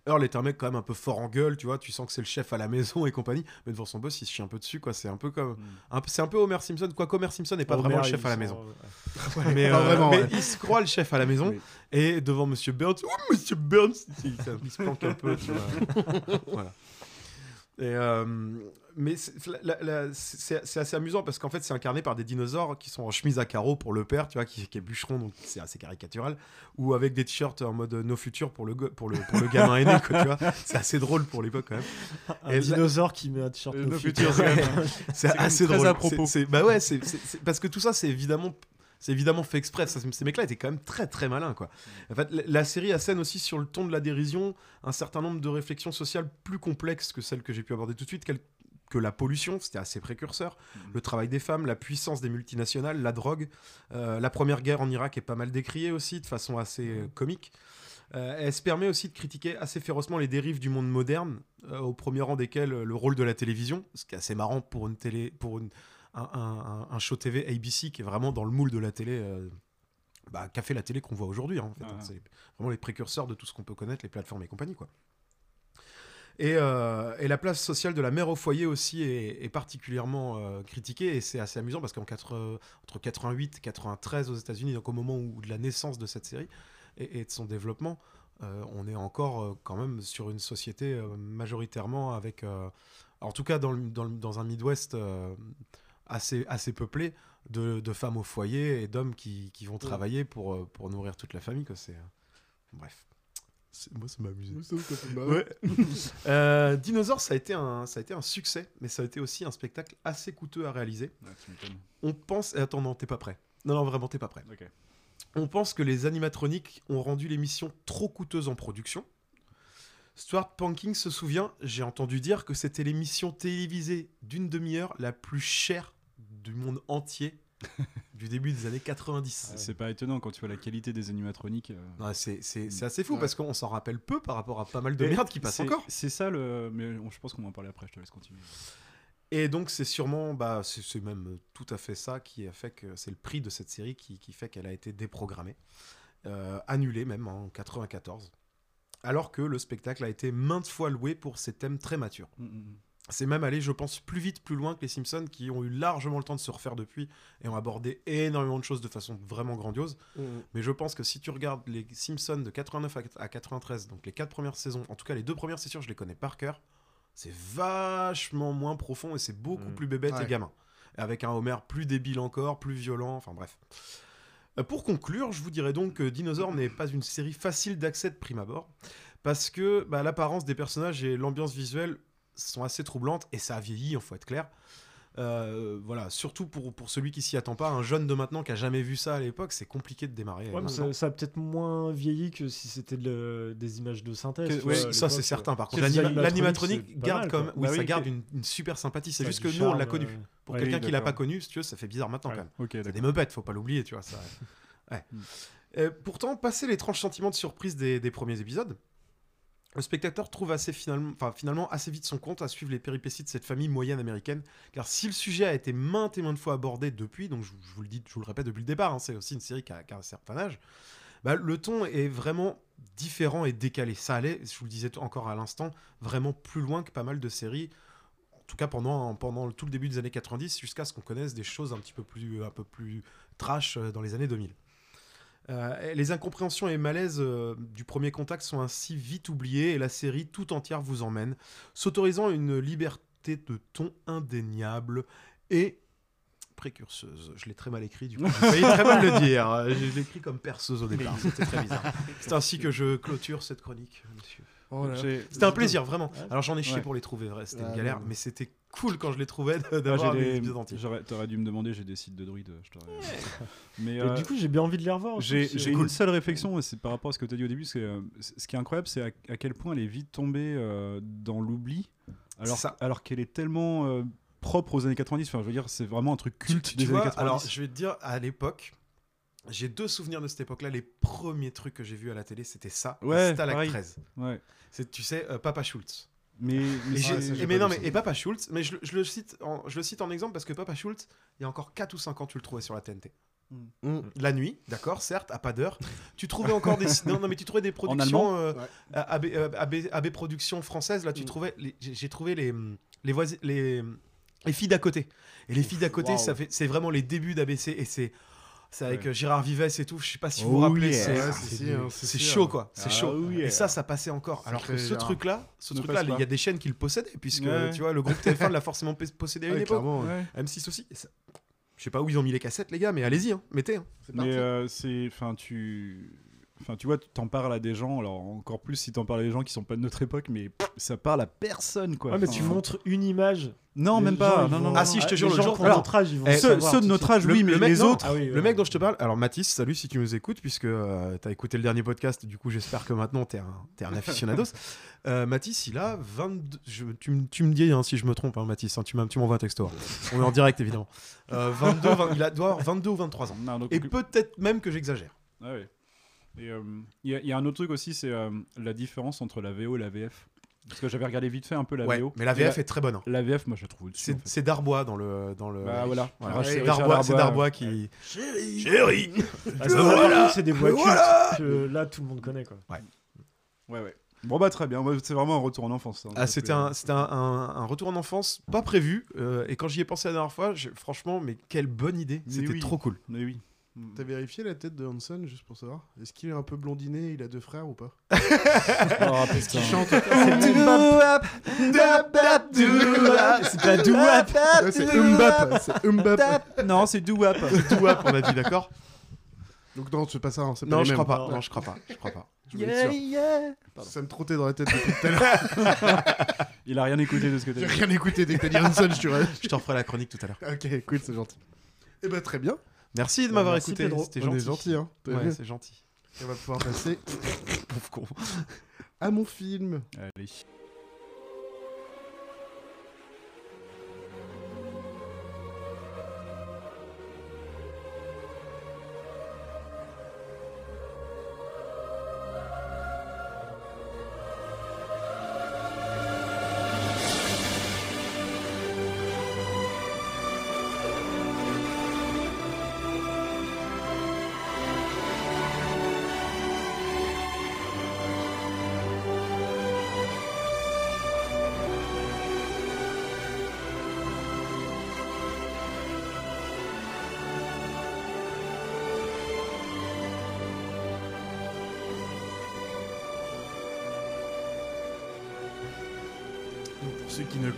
Earl est un mec quand même un peu fort en gueule, tu vois, tu sens que c'est le chef à la maison et compagnie, mais devant son boss, il se chie un peu dessus, quoi. C'est un peu comme. peu- c'est un peu Homer Simpson, quoi qu'Homer Simpson n'est pas
Homer,
vraiment le chef à la maison.
ouais.
mais euh,
vraiment,
mais
ouais.
il se croit le chef à la maison, et devant Monsieur Burns, oh Monsieur Burns, il, il se planque un peu, tu vois. voilà. Et, euh, mais c'est assez amusant parce qu'en fait c'est incarné par des dinosaures qui sont en chemise à carreaux pour le père, tu vois, qui, qui est bûcheron, donc c'est assez caricatural, ou avec des t-shirts en mode no future pour le, pour le, pour le gamin aîné, quoi, tu vois. C'est assez drôle pour l'époque quand même.
Un
Et là-
dinosaure qui met un t-shirt
Euh,
No
No
Future.
Future, c'est assez
très
drôle.
à propos.
Bah ouais, c'est- parce que tout ça, c'est évidemment, c'est évidemment fait exprès. Ça, ces mecs-là étaient quand même très très malins, quoi. En fait, la, série assène aussi sur le ton de la dérision un certain nombre de réflexions sociales plus complexes que celles que j'ai pu aborder tout de suite. que la pollution, c'était assez précurseur, le travail des femmes, la puissance des multinationales, la drogue, euh, la première guerre en Irak est pas mal décriée aussi de façon assez euh, comique. Euh, elle se permet aussi de critiquer assez férocement les dérives du monde moderne, au premier rang desquels euh, le rôle de la télévision, ce qui est assez marrant pour une télé, pour une- un, un- un- un show TV ABC qui est vraiment dans le moule de la télé, euh, bah, qu'a fait la télé qu'on voit aujourd'hui. hein, en fait,
Ah.
hein. c'est vraiment les précurseurs de tout ce qu'on peut connaître, les plateformes et compagnie, quoi. Et, euh, et la place sociale de la mère au foyer aussi est, est particulièrement euh, critiquée et c'est assez amusant parce qu'en quatre- entre 88 et 93 aux États-Unis, donc au moment où de la naissance de cette série et, et de son développement, euh, on est encore euh, quand même sur une société euh, majoritairement avec, euh, en tout cas dans, le- dans le- dans un Midwest euh, assez, assez peuplé de, de femmes au foyer et d'hommes qui, qui vont travailler pour, euh, pour nourrir toute la famille. Quoi. C'est, euh, Bref. C'est- Moi, ça m'a amusé. Ouais. Euh, Dinosaur, ça a, été un, ça a été un succès, mais ça a été aussi un spectacle assez coûteux à réaliser. On pense. Attends, non, t'es pas prêt. Non, non, vraiment, t'es pas prêt. On pense que les animatroniques ont rendu l'émission trop coûteuse en production. Stuart Panking se souvient, j'ai entendu dire que c'était l'émission télévisée d'une demi-heure la plus chère du monde entier du début des années 90.
C'est pas étonnant quand tu vois la qualité des animatroniques. euh.
C'est- c'est c'est assez fou
Ouais.
parce qu'on s'en rappelle peu par rapport à pas mal de merde qui passe encore.
C'est ça le. Mais je pense qu'on va en parler après, je te laisse continuer.
Et donc c'est sûrement, bah, c'est même tout à fait ça qui a fait que c'est le prix de cette série qui, qui fait qu'elle a été déprogrammée, euh, annulée même en 94, alors que le spectacle a été maintes fois loué pour ses thèmes très matures. C'est même allé, je pense, plus vite, plus loin que les Simpsons, qui ont eu largement le temps de se refaire depuis et ont abordé énormément de choses de façon vraiment grandiose.
Mhm.
Mais je pense que si tu regardes les Simpsons de 89 à- à 93, donc les quatre premières saisons, en tout cas les deux premières, c'est sûr, je les connais par cœur, c'est vachement moins profond et c'est beaucoup
Mhm.
plus bébête
Ouais.
et gamin. Avec un Homer plus débile encore, plus violent, enfin bref. Euh, Pour conclure, je vous dirais donc que Dinosaur n'est pas une série facile d'accès de prime abord, parce que bah, l'apparence des personnages et l'ambiance visuelle sont assez troublantes, et ça a vieilli, il faut être clair. Euh, voilà, surtout pour, pour celui qui s'y attend pas, un jeune de maintenant qui a jamais vu ça à l'époque, c'est compliqué de démarrer.
Ouais, ça, ça a peut-être moins vieilli que si c'était de des images de synthèse.
Que-
vois,
ça c'est certain. Par
euh,
contre, l'animatronique garde comme, oui,
Bah
ça garde une, une super sympathie. C'est juste que nous on l'a
charme,
connu.
euh,
Pour
ouais,
quelqu'un
oui,
qui l'a pas connu, si tu veux, ça fait bizarre maintenant
Ouais.
quand même.
Ok,
C'est des meupettes, faut pas l'oublier, tu vois. Ça... Ouais. Euh, pourtant, passé l'étrange sentiment de surprise des, des premiers épisodes, le spectateur trouve assez finalement, assez vite son compte à suivre les péripéties de cette famille moyenne américaine. Car si le sujet a été maintes et maintes fois abordé depuis, donc je, vous le dis, je vous le répète depuis le départ, hein, c'est aussi une série qui a, un certain âge, bah, le ton est vraiment différent et décalé. Ça allait, je vous le disais encore à l'instant, vraiment plus loin que pas mal de séries. En tout cas pendant, pendant tout le début des années 90, jusqu'à ce qu'on connaisse des choses un petit peu plus, un peu plus trash euh, dans les années 2000. Euh, les incompréhensions et malaises euh, du premier contact sont ainsi vite oubliés et la série tout entière vous emmène, s'autorisant une liberté de ton indéniable et précurseuse. Je l'ai très mal écrit, du coup, j'ai très mal le dire. Je l'ai écrit comme perceuse au départ, c'était très bizarre. C'est ainsi que je clôture cette chronique, monsieur.
Oh
C'était un plaisir, vraiment. Alors j'en ai chié
Ouais.
pour les trouver, c'était
Ah,
une galère, mais c'était cool quand je les trouvais d'avoir
j'ai
des épisodes entiers.
T'aurais dû me demander, j'ai des sites de druides. Mais euh,
du coup, j'ai bien envie de les revoir.
j'ai j'ai une seule réflexion, et c'est par rapport à ce que tu as dit au début. c'est, euh, ce qui est incroyable, c'est à, à quel point elle est vite tombée euh, dans l'oubli, alors, alors qu'elle est tellement euh, propre aux années 90. Enfin, je veux dire, c'est vraiment un truc culte
Tu- tu
des
vois,
années 90.
Alors, je vais te dire, à l'époque, j'ai deux souvenirs de cette époque-là. Les premiers trucs que j'ai vus à la télé, c'était ça.
Ouais,
Stalag
pareil.
13.
Ouais.
C'est, tu sais, euh, Papa Schultz.
Mais, mais
Et,
ça,
et mais non, mais et Papa Schultz, mais je, le- je le cite en, je le cite en exemple parce que Papa Schultz, il y a encore 4 ou 5 ans, tu le trouvais sur la TNT.
Mm.
La nuit, d'accord, certes, à pas d'heure. Tu trouvais encore des. Non, non, mais tu trouvais des productions. euh,
Ouais.
AB, euh, AB, AB Productions françaises, là, tu
Mm.
trouvais. les- J'ai j'ai trouvé les, les, voisi- les, les filles d'à côté. Et les filles d'à côté, ça fait, c'est vraiment les débuts d'ABC. Et c'est. C'est avec
Ouais.
euh, Gérard Vives et tout, je sais pas si vous vous
Oh
rappelez,
yeah.
c'est-
Ouais, hein, sûr.
chaud quoi, c'est
Ah
chaud.
oui,
Et ça, ça passait encore. Alors que ce truc-là, ce truc-là, il y a des chaînes qui le possédaient, puisque
Ouais.
tu vois, le groupe TF1 l'a forcément pos- possédé à une époque.
clairement, ouais.
Ouais.
M6 aussi. Et ça- Je sais pas où ils ont mis les cassettes, les gars, mais allez-y, hein, mettez. hein. C'est
Mais euh, c'est, enfin, tu, enfin, tu vois, tu t'en parles à des gens. Alors encore plus si t'en parles à des gens qui sont pas de notre époque, mais ça parle à personne, quoi.
Ouais, mais
Enfin,
tu montres une image.
Non,
les
même
gens,
pas.
ils
Non,
vont-
non,
Ah, si, je te jure,
les
le
gens
jour-
qui ont
alors,
notre âge, ils vont
eh,
Ceux,
savoir
ceux de
tout
notre
suite.
âge,
Le-
oui, mais
le mec-
les
non,
autres.
Ah oui,
Le
ouais.
mec dont je te parle, alors Mathis, salut si tu nous écoutes, puisque euh, t'as écouté le dernier podcast, du coup j'espère que maintenant t'es un, t'es un aficionados. Euh, Mathis, il a 22. je- tu, me- tu me dis hein, si je me trompe, hein, Mathis, hein, tu m'as- tu m'envoies un texto. hein. On est en direct évidemment. Euh, 22, 20 il a, doit avoir 22 ou 23 ans.
Non, donc-
Et peut-être même que j'exagère.
Ah ouais. Et euh, il y, a- il y a un autre truc aussi, c'est euh, la différence entre la VO et la VF. Parce que j'avais regardé vite fait un peu la
Ouais,
VO.
mais la VF est très bonne. hein.
La VF, moi, je la trouve.
C'est
en fait.
c'est Darbois dans le. Dans le
Bah voilà.
Voilà. C'est Darbois, c'est
Darbois,
Darbois qui.
Chérie
Chérie
Ah, contre, c'est des voix
voilà
que là tout le monde connaît quoi.
Ouais, ouais. Bon, bah, très bien. Ouais, C'est vraiment un retour en enfance. ça.
Ah, c'était un, c'était un, un- un retour en enfance pas prévu. euh, et quand j'y ai pensé la dernière fois, franchement, mais quelle bonne idée. C'était
oui.
trop cool.
Mais oui.
T'as vérifié la tête de Hanson juste pour savoir Est-ce qu'il est un peu blondiné Il a deux frères ou pas
Oh, putain.
Il chante.
C'est pas douap.
C'est Umbap. C'est Umbap.
Non, c'est Doo-Wap.
Tout wap, on a dit, d'accord
Donc non, c'est pas ça. hein, c'est pas
Non, je crois pas. Non, je crois pas. Je crois pas.
Être sûr. Ça me trottait dans la tête depuis tout à l'heure.
Il a rien écouté de ce que t'as dit.
rien écouté dès que t'as dit Hanson, je te
Je t'en ferai la chronique tout à l'heure.
Ok, cool, c'est gentil. Eh ben très bien.
Merci de m'avoir
Merci,
écouté. C'était
On
gentil.
est gentil, hein.
Ouais, c'est gentil.
On va pouvoir passer
Pauvre con.
à mon film.
Allez.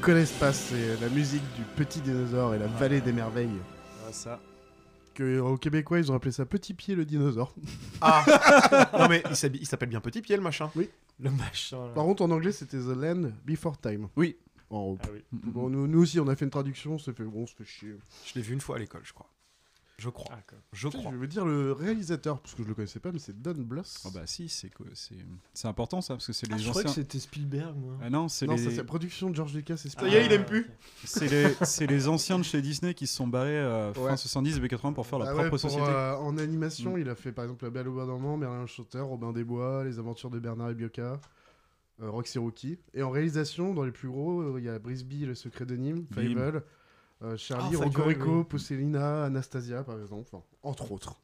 Connaissent pas, c'est la musique du Petit Dinosaure et la Vallée des Merveilles.
ça.
Que, au Québécois, ils ont appelé ça Petit Pied le dinosaure.
Ah Non, mais il s'appelle bien Petit Pied, le machin.
Oui.
Le machin. là.
Par contre, en anglais, c'était The Land Before Time.
Oui.
En-
Ah oui.
bon, nous, nous aussi, on a fait une traduction, ça fait bon, ça fait chier.
Je l'ai vu une fois à l'école, je crois. Je crois.
Ah.
Je
Je
crois.
vais dire le réalisateur, parce que je le connaissais pas, mais c'est Don Bluth.
Oh bah si, c'est C'est important ça, parce que c'est
Ah,
les
je croyais que
anciens.
c'était Spielberg, moi.
Ah non, c'est
non,
les...
ça c'est production de George Lucas et
Ça
Spielberg.
y est, il aime
Ah,
plus.
c'est les... c'est les anciens de chez Disney qui se sont barrés euh, fin
Ouais.
70 début 80 pour faire leur
Ah ouais,
propre
pour,
société.
euh, en animation,
Mm.
il a fait par exemple La Belle au bois dormant, Merlin le Chanteur, Robin des Bois, Les Aventures de Bernard et Biocca, euh, Roxy Rookie. Et en réalisation, dans les plus gros, euh, il y a Brisby, Le Secret de Nîmes,
Bim.
Fable, euh, Charlie,
Ah, Fable,
Rocorico,
oui.
Pousselina, Anastasia par exemple, enfin, entre autres.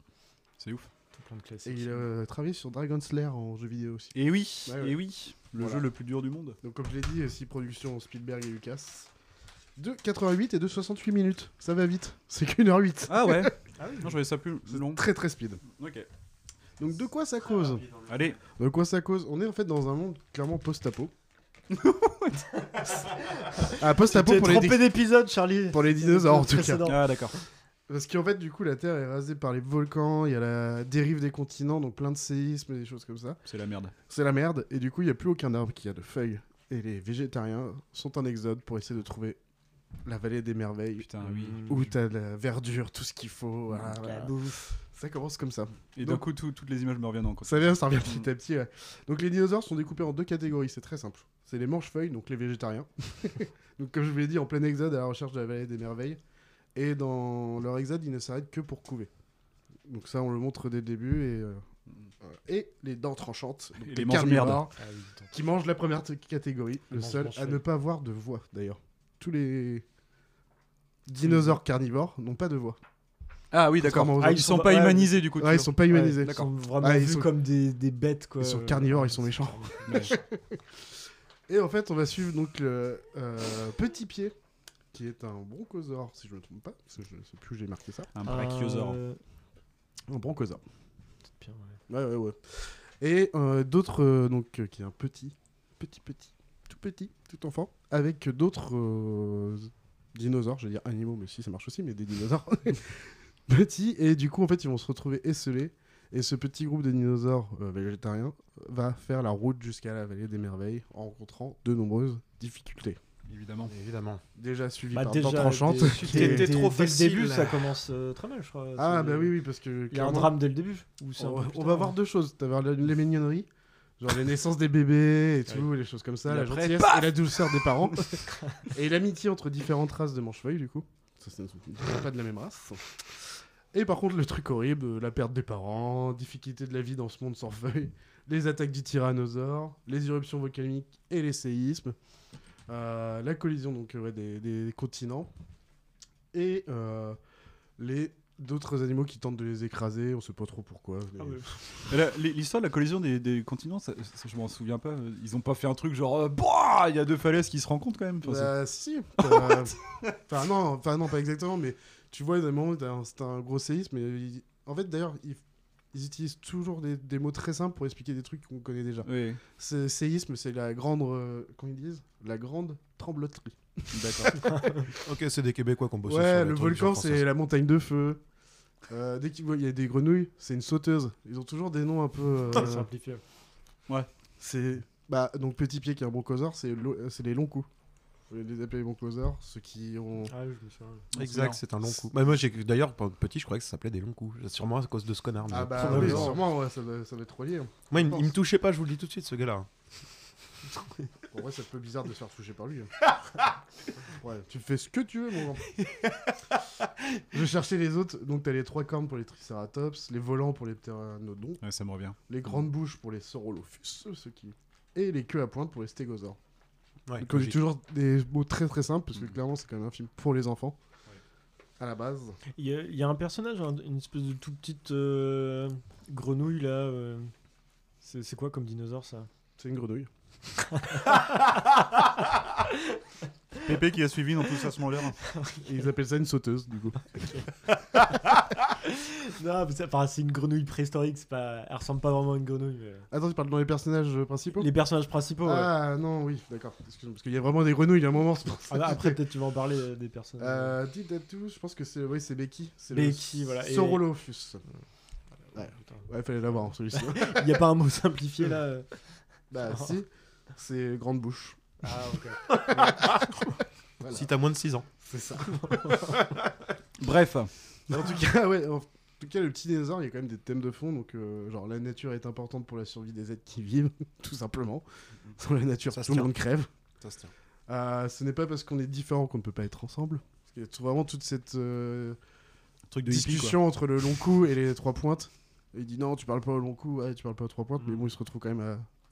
C'est ouf.
Tout plein de
Et il a euh, travaillé sur Dragon Slayer en jeu vidéo aussi.
Et oui,
Ouais, ouais.
et oui, le
Voilà.
jeu le plus dur du monde.
Donc comme je l'ai dit, 6 productions Spielberg et Lucas. De 88 et de 68 minutes. Ça va vite. C'est qu'une heure 8.
Ah ouais
Ah oui.
Non, je voyais ça plus long.
Très très speed.
Ok.
Donc de quoi ça cause?
Allez,
De quoi ça cause? On est en fait dans un monde clairement post-apo. ah, post-apo
T'es
pour les,
d'épisode, Charlie.
pour les dinosaures en tout cas.
Précédent.
ah d'accord.
Parce qu'en fait, du coup, la Terre est rasée par les volcans, il y a la dérive des continents, donc plein de séismes et des choses comme ça.
C'est la merde.
C'est la merde, et du coup, il n'y a plus aucun arbre qui a de feuilles. Et les végétariens sont en exode pour essayer de trouver la vallée des merveilles.
Putain, oui.
Où t'as la verdure, tout ce qu'il faut. voilà,
La bouffe.
Ça commence comme ça.
Et d'un coup, tout- toutes les images me reviennent en
Ça vient, ça revient petit à petit. ouais. Donc les dinosaures sont découpés en deux catégories, c'est très simple. C'est les manches-feuilles, donc les végétariens. donc comme je vous l'ai dit, en plein exode à la recherche de la vallée des merveilles. Et dans leur exode, ils ne s'arrêtent que pour couver. Donc ça, on le montre dès le début. Et, euh, voilà. et les dents tranchantes, donc
Et
les,
les
carnivores,
Ah oui,
qui mangent la première catégorie, le seul à ne pas avoir de voix d'ailleurs. Tous les dinosaures carnivores n'ont pas de voix.
Ah oui, d'accord. Ah,
autres.
ils sont pas
ouais.
humanisés du coup.
Ouais, ils sont pas humanisés.
Ils
D'accord.
sont vraiment
Ah, ils
vus
sont-
comme des, des bêtes, quoi.
Ils sont carnivores, ils sont méchants.
Ouais.
Et en fait, on va suivre donc le euh, Petit Pied, qui est un bronchosaure, si je ne me trompe pas, parce que je ne sais plus où j'ai marqué ça.
Un brachiosaure.
Euh,
Un bronchosaure.
ouais.
Ouais, ouais, ouais. Et euh, d'autres, euh, donc, euh, qui est un petit, petit, petit, tout petit, tout enfant, avec d'autres euh, dinosaures, je vais dire animaux, mais si ça marche aussi, mais des dinosaures petits. Et du coup, en fait, ils vont se retrouver esselés. Et ce petit groupe de dinosaures euh, végétariens va faire la route jusqu'à la vallée des merveilles en rencontrant de nombreuses difficultés.
Évidemment.
Évidemment.
Déjà suivi
Bah,
par
déjà,
Dents Tranchantes.
dès-
qui est-
T'étais
dès-
trop
dès
facile,
le début, ça commence euh, très mal, je crois.
Ah,
C'est-
bah oui, oui, parce que.
Il y a un
clairement,
drame dès le début. Ou c'est un
On,
peu
va-
plus
on
tard,
va voir deux choses. Tu vas voir les mignonneries, genre les naissances des bébés et tout, les choses comme ça,
Et
la
après,
gentillesse et la douceur des parents. et l'amitié entre différentes races de manchefeuilles, du coup. Ça, ce ne sont pas de la même race. Et par contre, le truc horrible, euh, la perte des parents, difficulté de la vie dans ce monde sans feuilles, les attaques du tyrannosaure, les éruptions volcaniques et les séismes, euh, la collision donc euh, ouais, des, des continents et euh, les d'autres animaux qui tentent de les écraser, on sait pas trop pourquoi. mais-
Ah ouais.
L'histoire de la collision des, des continents, ça, ça, je m'en souviens pas. Ils ont pas fait un truc genre, il y a deux falaises qui se rencontrent quand même. Enfin,
Bah si. euh, Enfin non, enfin non, pas exactement, mais tu vois, d'un moment, t'as un- c'est un gros séisme. Il- en fait, d'ailleurs, ils, ils utilisent toujours des, des mots très simples pour expliquer des trucs qu'on connaît déjà.
Oui,
Ce séisme, c'est la grande, euh, comment ils disent, la grande trembloterie.
d'accord.
Ok, c'est des Québécois qui ont bossé sur
Ouais,
les
le volcan, c'est la montagne de feu. Euh, dès qu'il y a des grenouilles, c'est une sauteuse. Ils ont toujours des noms un peu. euh,
Simplifié.
c'est bah donc petit pied qui est un bronchosaure, c'est lo- c'est les longs coups. Les appelle les bronchosaures, ceux qui ont
Ah oui, je me souviens.
Exact, c'est un long coup. Bah, moi, j'ai d'ailleurs, quand petit, je croyais que ça s'appelait des longs coups. Sûrement à cause de ce connard.
Ah bah
Ah
oui, sûrement, ouais, ça, va, ça va être relié. hein.
Moi, il, il me touchait pas, je vous le dis tout de suite, ce gars-là.
En vrai, c'est un peu bizarre de se faire toucher par lui. hein. ouais, tu fais ce que tu veux, mon grand. Je cherchais les autres. Donc, t'as les trois cornes pour les Triceratops, les volants pour les Pteranodons,
Ouais, ça me revient.
les grandes bouches pour les Saurolophus, ceux qui... et les queues à pointe pour les Stégosaures.
Ouais,
dit
logique.
toujours des mots très très simples, parce que clairement, c'est quand même un film pour les enfants. À la base.
Il y, a, il y a un personnage, un- une espèce de tout petite euh, grenouille là. euh, C'est quoi comme dinosaure ça?
C'est une grenouille.
Pépé qui a suivi dans tout ça ce l'air.
Et ils appellent ça une sauteuse, du coup.
Non, mais enfin, c'est une grenouille préhistorique. c'est Pas... Elle ressemble pas vraiment à une grenouille. mais-
Attends, tu parles dans les personnages euh, principaux?
Les personnages principaux. ouais.
Ah non, oui, d'accord. Excuse-moi, Parce qu'il y a vraiment des grenouilles, il y a un moment, c'est pour ça.
Ah, bah, après, peut-être tu vas en parler euh, des personnages.
Euh, dit Datou, je pense que c'est oui, c'est Becky. C'est
Becky,
le
voilà, et-
Saurolophus.
Ouais,
ouais.
putain.
Ouais, fallait l'avoir celui-ci.
Il n'y a pas un mot simplifié là. euh.
bah si, c'est grande bouche.
Ah, ok.
Si t'as moins de 6 ans.
C'est ça.
Bref.
En tout cas, ouais. En tout cas, le petit dinosaure, il y a quand même des thèmes de fond. Donc, euh, genre, la nature est importante pour la survie des êtres qui vivent, tout simplement. Sans la nature,
Ça se
tout le
tient.
monde crève.
Ça se tient.
Euh, ce n'est pas parce qu'on est différent qu'on ne peut pas être ensemble. Parce qu'il y a tout- vraiment toute cette euh,
Truc de hippie,
discussion entre le long coup et les trois pointes. Et il dit non, tu parles pas au long coup, ouais, tu parles pas aux trois pointes, mais bon, ils se retrouvent quand même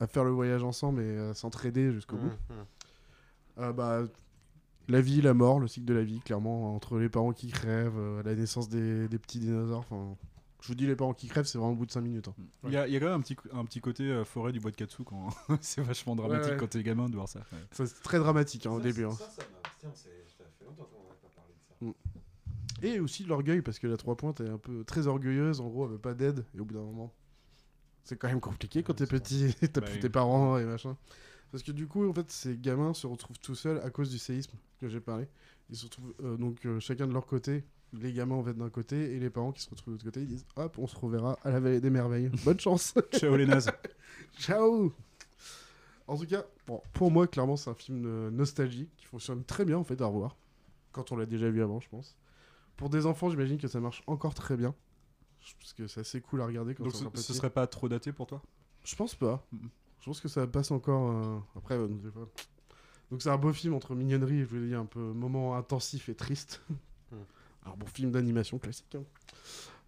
à, à faire le voyage ensemble et à s'entraider jusqu'au bout.
Mhm.
Euh, bah, la vie, la mort, le cycle de la vie, clairement, entre les parents qui crèvent, euh, la naissance des, des petits dinosaures. Enfin, je vous dis, les parents qui crèvent, c'est vraiment au bout de 5 minutes. hein.
Il y, a, il y a quand même un petit, un petit côté euh, forêt du bois de Katsu quand c'est vachement dramatique
Ouais, ouais.
quand t'es gamin de voir ça. ouais.
Ça, c'est très dramatique hein, au début. hein.
Ça, ça m'a. Tiens, c'est- ça fait longtemps qu'on pas parlé de ça.
Et aussi de l'orgueil, parce que la trois pointes est un peu très orgueilleuse, en gros, elle veut pas d'aide, et au bout d'un moment, c'est quand même compliqué quand t'es petit, t'as
Bah
plus
oui.
tes parents et machin. Parce que du coup, en fait, ces gamins se retrouvent tout seuls à cause du séisme que j'ai parlé. Ils se retrouvent euh, donc euh, chacun de leur côté, les gamins en fait d'un côté, et les parents qui se retrouvent de l'autre côté, ils disent hop, on se reverra à la vallée des merveilles. Bonne chance
Ciao les nazes.
Ciao En tout cas, bon, pour moi, clairement, c'est un film de nostalgie qui fonctionne très bien en fait à revoir. Quand on l'a déjà vu avant, je pense. Pour des enfants, j'imagine que ça marche encore très bien. Parce que c'est assez cool à regarder quand
Donc
on
ce, serait pas trop daté pour toi?
Je pense pas. Je pense que ça passe encore. euh, Après, euh, je sais pas. Donc c'est un beau film entre mignonnerie et je voulais dire un peu moment intensif et triste. un bon film d'animation classique. hein.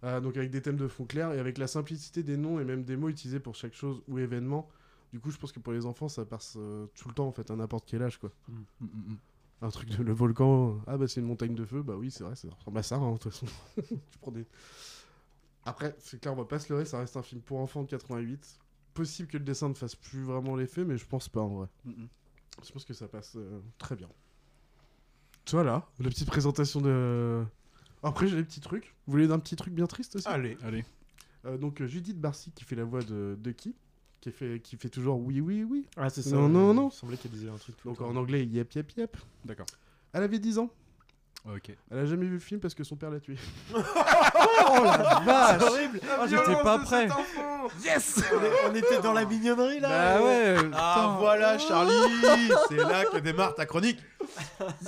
Euh, donc avec des thèmes de fond clairs et avec la simplicité des noms et même des mots utilisés pour chaque chose ou événement. Du coup, je pense que pour les enfants, ça passe euh, tout le temps en fait à n'importe quel âge quoi.
Mm, mm, mm.
Un truc de le volcan, ah bah c'est une montagne de feu, bah oui c'est vrai, ça ressemble à ça hein, de toute façon. Tu prends des- Après, c'est clair, on va pas se leurrer, ça reste un film pour enfants de 88. Possible que le dessin ne fasse plus vraiment l'effet, mais je pense pas en vrai.
Mm.
Je pense que ça passe euh, très bien. Voilà, la petite présentation de. Après, j'ai des petits trucs. Vous voulez d'un petit truc bien triste aussi?
Allez.
Allez.
Euh, Donc, euh, Judith Barcy qui fait la voix de, de qui qui fait, qui fait toujours oui, oui, oui.
Ah, c'est ça.
Non, non, non.
Il semblait qu'elle disait un truc. tout
Donc en anglais, yep, yep, yep.
D'accord.
Elle avait 10 ans.
Ok.
Elle a jamais vu le film parce que son père l'a tué.
Oh la vache.
horrible. Oh, J'étais pas prêt.
Yes.
On, était dans la mignonnerie là.
Bah ouais
Ah
putain.
voilà Charlie. C'est là que démarre ta chronique.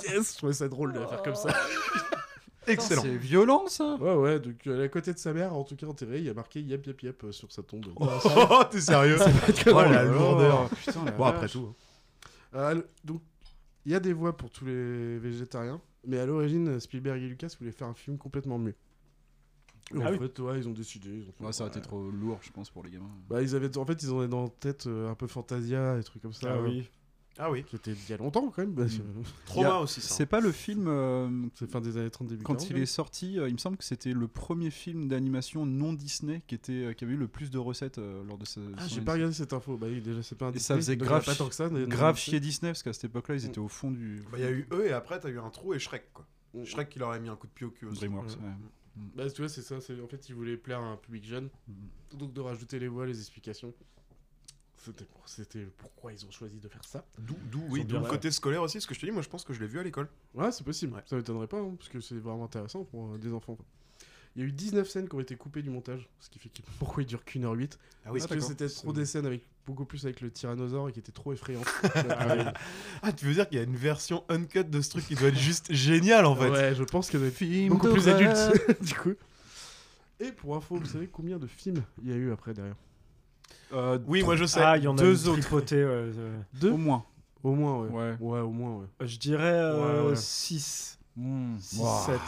Yes. Je trouvais ça drôle de la faire comme ça.
Excellent.
C'est violent ça.
Ouais, ouais, donc elle est à côté de sa mère, en tout cas enterrée, il y a marqué yep, yep, yep euh, sur sa tombe.
Oh, t'es sérieux Oh la lourdeur.
Putain, la
Bon après tout. hein.
Euh, donc, il y a des voix pour tous les végétariens, mais à l'origine, Spielberg et Lucas voulaient faire un film complètement mieux. Et
Ah
en
oui.
fait, ouais, ils ont décidé. Ils ont fait,
Ouais, ça aurait été
ouais.
trop lourd, je pense, pour les gamins.
Bah, ils avaient, en fait, ils en avaient dans la tête euh, un peu Fantasia, des trucs comme ça.
Ah oui.
Ah oui.
Qui était il y a longtemps quand même. que
Trauma
a-
aussi ça.
C'est pas le film. euh,
C'est fin des années 30, début
quand
40,
il est sorti, euh, il me semble que c'était le premier film d'animation non Disney qui, était, euh, qui avait eu le plus de recettes euh, lors de ce.
Ah, j'ai pas regardé cette info. Bah oui, déjà, c'est pas un
Et
Disney,
ça faisait grave,
pas tant que ça. mais-
grave
non,
chier Disney parce qu'à cette époque-là, ils
Mm.
étaient au fond du
Bah, il y a eu eux et après t'as eu un trou et Shrek quoi.
Mm.
Shrek qui leur a mis un coup de pied au cul aussi.
DreamWorks.
Ouais.
ouais.
Bah, tu vois, c'est ça. c'est- En fait, ils voulaient plaire à un public jeune.
Mhm.
Donc, de rajouter les voix, les explications. C'était pour- C'était pourquoi ils ont choisi de faire ça.
D'où, d'où, oui, d'où le côté scolaire aussi, ce que je te dis, moi je pense que je l'ai vu à l'école.
Ouais, c'est possible.
Ouais.
Ça m'étonnerait pas, hein, parce que c'est vraiment intéressant pour euh, des enfants. Il y a eu 19 scènes qui ont été coupées du montage, ce qui fait que pourquoi il dure qu'une heure 8
Ah oui,
Parce que c'était trop des scènes avec beaucoup plus avec le tyrannosaure et qui était trop effrayant.
Ah, tu veux dire qu'il y a une version uncut de ce truc qui doit être juste génial en fait.
Ouais, je pense qu'elle doit être beaucoup plus adulte, du coup. Et pour info, vous savez combien de films il y a eu après derrière?
Euh,
Oui, moi je sais.
Ah, il y en a
Deux autres.
tripotés. ouais, euh.
Deux
Au moins.
Au moins, ouais.
Ouais.
Ouais, au moins, ouais.
Je dirais
Ouais, ouais.
6.
Mmh.
6,
Wow.
7.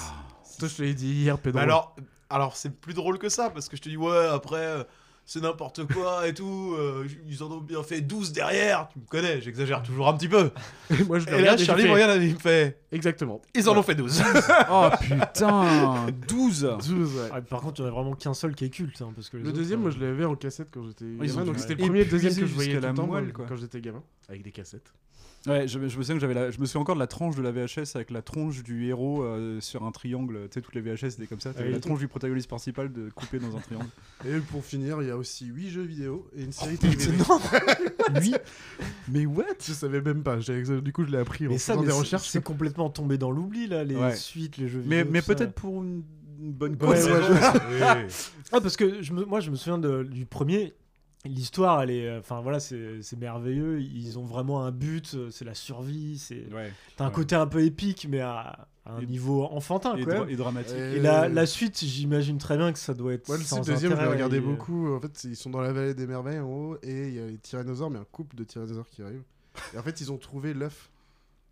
Toi, je te l'ai dit hier, Pedro.
Mais alors, alors c'est plus drôle que ça parce que je te dis, ouais, après euh, c'est n'importe quoi et tout. euh, ils en ont bien fait 12 derrière. Tu me connais, j'exagère toujours un petit peu.
moi, je le
Et là,
regarde et
Charlie me regarde et il me fait,
Exactement.
ils en ont fait 12.
Oh putain 12
12, ouais.
Ah, par contre, il n'y en a vraiment qu'un seul qui est culte. hein, parce que les
Le
autres,
deuxième,
euh,
moi je l'avais en cassette quand j'étais
ils
gamin. Donc c'était le premier et le deuxième que je voyais tout le
la
temps
moelle,
quand,
quoi.
quand j'étais gamin. Avec des cassettes.
Ouais, je, je me souviens que j'avais la- je me souviens encore de la tranche de la VHS avec la tronche du héros euh, sur un triangle. Tu sais, toutes les VHS c'était comme ça. T'avais
Ah oui.
la tronche du protagoniste principal de coupée dans un triangle.
Et pour finir, il y a aussi 8 jeux vidéo et une
Oh,
série télévisée.
Lui Mais what?
Je savais même pas. J'ai- Du coup, je l'ai appris en
Mais ça,
faisant
mais
des
c'est-
recherches.
c'est complètement tombé dans l'oubli là, les
Ouais.
suites, les jeux
Mais,
vidéo.
mais
tout ça.
peut-être pour une, une bonne
Ouais,
cause.
ouais,
Oui.
Ah, parce que je me, moi, je me souviens de- du premier. L'histoire, elle est, enfin voilà, c'est c'est merveilleux. Ils ont vraiment un but, euh, c'est la survie. C'est,
Ouais.
t'as un
Ouais.
côté un peu épique, mais à, à un
Et-
niveau enfantin
Et, dra-
même.
et dramatique.
Ouais.
Et la, la suite, j'imagine très bien que ça doit être.
Moi, le deuxième, je l'ai regardé
et-
beaucoup. En fait, ils sont dans la vallée des merveilles en haut et il y a les tyrannosaures, mais un couple de tyrannosaures qui arrive. Et en fait, ils ont trouvé l'œuf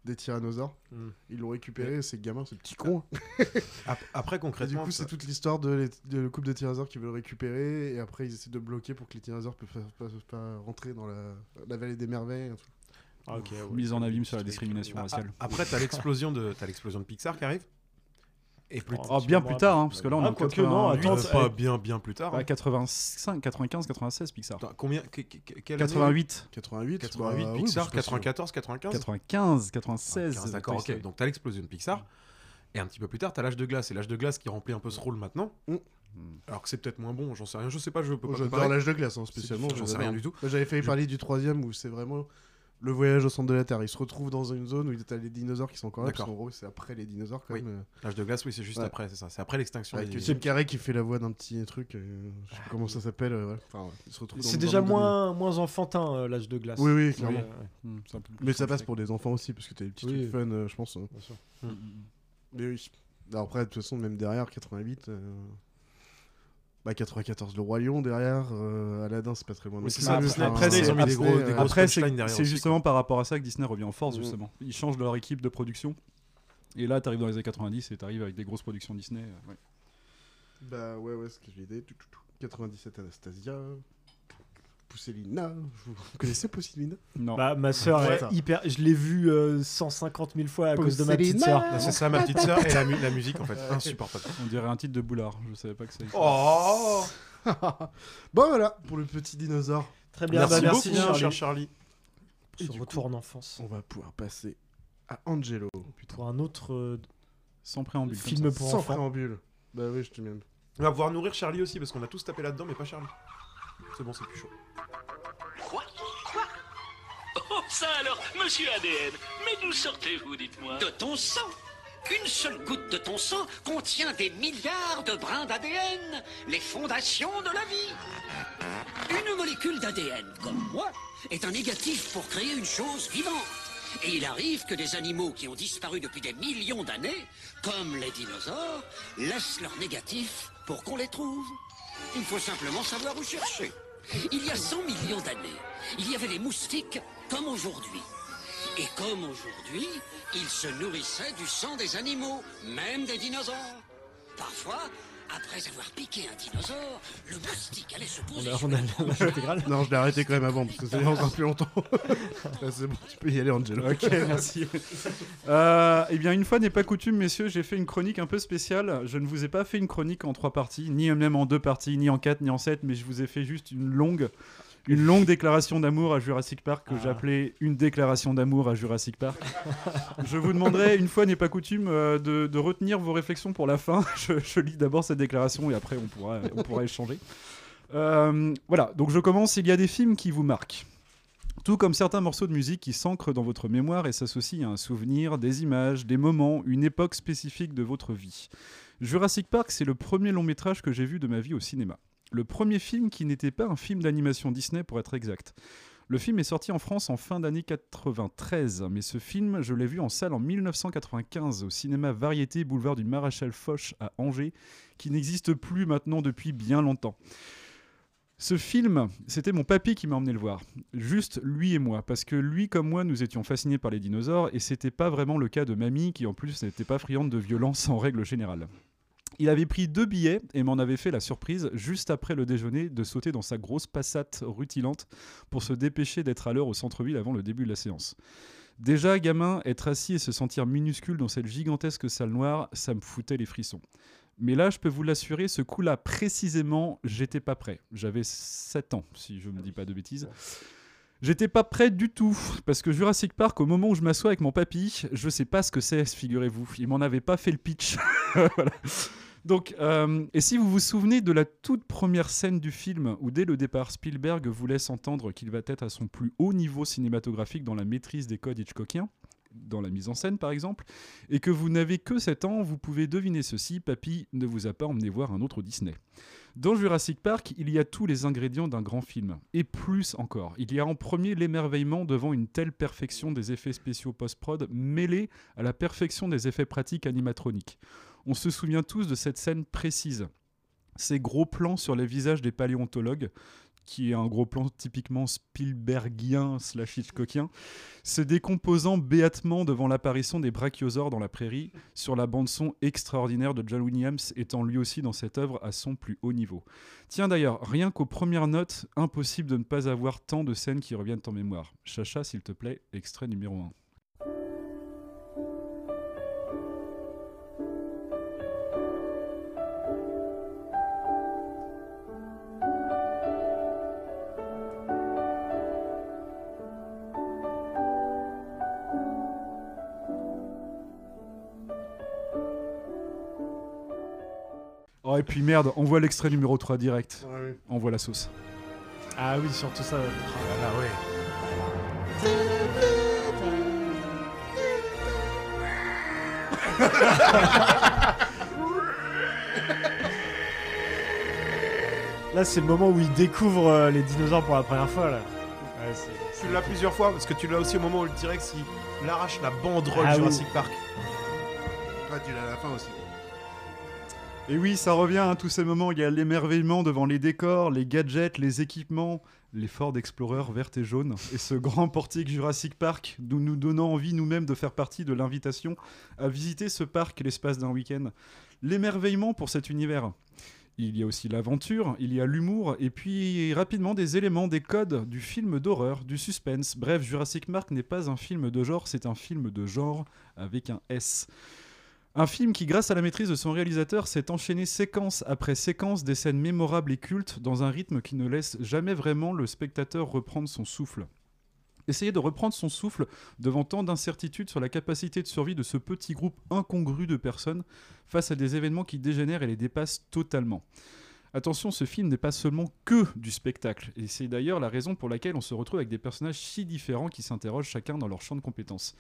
des tyrannosaures.
Hmm.
Ils l'ont récupéré, ces gamins, ces petits cons.
Ap- Après,
Et du
concrètement,
coup, c'est toute l'histoire de, le couple de tyrannosaures qui veut le récupérer. Et après, ils essaient de bloquer pour que les tyrannosaures ne peuvent pas, pas rentrer dans la, la vallée des merveilles.
Ah, ok, ouais.
Mise en abîme sur la discrimination
Ah,
raciale.
ah, Après, t'as l'explosion de, t'as l'explosion de Pixar qui arrive. Et plus
Oh, bien plus tard, hein, parce que là on est
Ah,
en
quoique, non,
88,
attends,
Euh, pas bien, bien plus tard. hein.
bah, 85, 95, 96 Pixar.
Attends, combien que- que- que- quelle année
88,
88,
88
bah, oui,
Pixar,
que c'est-
94, 95
95, 96.
15, D'accord, ok. Donc t'as l'explosion de Pixar. Et un petit peu plus tard, t'as l'âge de glace. Et l'âge de glace qui remplit un peu ce rôle maintenant.
Mm.
Alors que c'est peut-être moins bon, j'en sais rien. Je sais pas, je peux
Moi,
pas
J'adore l'âge de glace, hein, spécialement.
J'en sais rien du tout.
J'avais failli
Je-
parler du troisième où c'est vraiment le voyage au centre de la Terre. Ils se retrouvent dans une zone où il y a les dinosaures qui sont encore là. Parce qu'en gros, c'est après les dinosaures quand
Oui.
même. euh,
L'âge de glace, oui, c'est juste
Ouais.
après, c'est ça. C'est après l'extinction.
Avec Jim Carrey qui fait la voix d'un petit truc. euh, je sais plus comment ça s'appelle. euh, ouais. Enfin, ouais,
C'est déjà moins, moins enfantin euh, l'âge de glace.
Oui, oui, clairement.
ouais.
Hmm, c'est un peu plus
Mais ça passe pour des enfants aussi, parce que t'as des petits
Oui.
trucs fun, euh, je pense.
Bien sûr.
Mais oui. Alors après, de toute façon, même derrière, 88. Bah, 94, le Roi Lion derrière, euh, Aladdin, c'est pas très loin.
Oui, ça,
après, c'est-
ils ont mis des
Disney,
gros- des grosses
Après, c'est
punchlines derrière
c'est
aussi,
justement par rapport à ça que Disney revient en force,
Mm.
justement. Ils changent leur équipe de production. Et là, t'arrives dans les années 90 et t'arrives avec des grosses productions Disney. euh, ouais.
Bah ouais, ouais, ce que j'ai dit. Tout, tout, tout. 97 Anastasia. Pousselina. Vous connaissez Pousselina?
Non.
Bah, ma sœur
Ouais.
est hyper. Je l'ai vue euh, 150 000 fois à cause de ma petite sœur.
Ah, C'est ça, ma petite sœur et la, mu- la musique en fait, insupportable.
On dirait un titre de boulard. Je savais pas que ça.
Oh
Bon voilà, pour le petit dinosaure.
Très bien,
Merci
bah,
beaucoup,
merci
cher
Charlie.
Charlie.
Et
Ce
du
retour en enfance.
On va pouvoir passer à Angelo.
Pour un autre euh,
Sans préambule.
film pour
Sans préambule. Bah oui, je te mets.
On va pouvoir nourrir Charlie aussi parce qu'on a tous tapé là-dedans, mais pas Charlie. C'est bon, c'est plus chaud.
Oh, ça alors, monsieur ADN, mais d'où sortez-vous, dites-moi
De ton sang Une seule goutte de ton sang contient des milliards de brins d'ADN, les fondations de la vie. Une molécule d'ADN, comme moi, est un négatif pour créer une chose vivante. Et il arrive que des animaux qui ont disparu depuis des millions d'années, comme les dinosaures, laissent leur négatif pour qu'on les trouve. Il faut simplement savoir où chercher. Il y a 100 millions d'années, il y avait des moustiques comme aujourd'hui. Et comme aujourd'hui, ils se nourrissaient du sang des animaux, même des dinosaures. Parfois, après avoir piqué un dinosaure, le moustique allait se
On
poser
a, on a.
Non, je l'ai arrêté quand même avant parce que ça dure encore plus longtemps. Là, c'est bon, tu peux y aller, Angelo.
Ok, merci. Euh, eh bien, une fois n'est pas coutume, messieurs, j'ai fait une chronique un peu spéciale. Je ne vous ai pas fait une chronique en trois parties, ni même en deux parties, ni en quatre, ni en sept, mais je vous ai fait juste une longue, une longue déclaration d'amour à Jurassic Park que
Ah.
j'appelais une déclaration d'amour à Jurassic Park. je vous demanderai, une fois n'est pas coutume, euh, de, de retenir vos réflexions pour la fin. je, je lis d'abord cette déclaration et après on pourra, on pourra échanger. Euh, voilà, donc je commence. Il y a des films qui vous marquent. Tout comme certains morceaux de musique qui s'ancrent dans votre mémoire et s'associent à un souvenir, des images, des moments, une époque spécifique de votre vie. Jurassic Park, c'est le premier long métrage que j'ai vu de ma vie au cinéma. Le premier film qui n'était pas un film d'animation Disney pour être exact. Le film est sorti en France en fin d'année 93, mais ce film, je l'ai vu en salle en 1995 au cinéma Variété Boulevard du Maréchal Foch à Angers, qui n'existe plus maintenant depuis bien longtemps. Ce film, c'était mon papy qui m'a emmené le voir. Juste lui et moi. Parce que lui, comme moi, nous étions fascinés par les dinosaures et c'était pas vraiment le cas de mamie qui, en plus, n'était pas friande de violence en règle générale. Il avait pris deux billets et m'en avait fait la surprise, juste après le déjeuner, de sauter dans sa grosse passate rutilante pour se dépêcher d'être à l'heure au centre-ville avant le début de la séance. Déjà, gamin, être assis et se sentir minuscule dans cette gigantesque salle noire, ça me foutait les frissons. Mais là, je peux vous l'assurer, ce coup-là, précisément, j'étais pas prêt. J'avais 7 ans, si je ne dis pas de bêtises. J'étais pas prêt du tout, parce que Jurassic Park, au moment où je m'assois avec mon papy, je sais pas ce que c'est, figurez-vous. Il m'en avait pas fait le pitch. Donc, euh, et si vous vous souvenez de la toute première scène du film, où dès le départ, Spielberg vous laisse entendre qu'il va être à son plus haut niveau cinématographique dans la maîtrise des codes Hitchcockiens, dans la mise en scène par exemple, et que vous n'avez que 7 ans, vous pouvez deviner ceci, papy ne vous a pas emmené voir un autre Disney. Dans Jurassic Park, il y a tous les ingrédients d'un grand film, et plus encore. Il y a en premier l'émerveillement devant une telle perfection des effets spéciaux post-prod mêlés à la perfection des effets pratiques animatroniques. On se souvient tous de cette scène précise. Ces gros plans sur les visages des paléontologues, qui est un gros plan typiquement Spielbergien slash Hitchcockien, se décomposant béatement devant l'apparition des brachiosaures dans la prairie, sur la bande-son extraordinaire de John Williams étant lui aussi dans cette œuvre à son plus haut niveau. Tiens d'ailleurs, rien qu'aux premières notes, impossible de ne pas avoir tant de scènes qui reviennent en mémoire. Chacha, s'il te plaît, extrait numéro 1. Puis merde, on voit l'extrait numéro 3 direct.
Ouais.
On voit la sauce.
Ah oui, surtout ça.
Ah ouais.
Là, c'est le moment où il découvre euh, les dinosaures pour la première fois. Là. Ouais, c'est-
Tu l'as plusieurs fois parce que tu l'as aussi au moment où le T-Rex il arrache la banderole
Ah oui.
Jurassic Park.
Ah, tu l'as à la fin aussi.
Et oui, ça revient à tous ces moments. Il y a l'émerveillement devant les décors, les gadgets, les équipements, les Ford Explorer vertes et jaunes, et ce grand portique Jurassic Park, nous donnant envie nous-mêmes de faire partie de l'invitation à visiter ce parc l'espace d'un week-end. L'émerveillement pour cet univers. Il y a aussi l'aventure, il y a l'humour, et puis rapidement des éléments, des codes du film d'horreur, du suspense. Bref, Jurassic Park n'est pas un film de genre, c'est un film de genre avec un S. Un film qui, grâce à la maîtrise de son réalisateur, s'est enchaîné séquence après séquence des scènes mémorables et cultes dans un rythme qui ne laisse jamais vraiment le spectateur reprendre son souffle. Essayer de reprendre son souffle devant tant d'incertitudes sur la capacité de survie de ce petit groupe incongru de personnes face à des événements qui dégénèrent et les dépassent totalement. Attention, ce film n'est pas seulement que du spectacle, et c'est d'ailleurs la raison pour laquelle on se retrouve avec des personnages si différents qui s'interrogent chacun dans leur champ de compétences.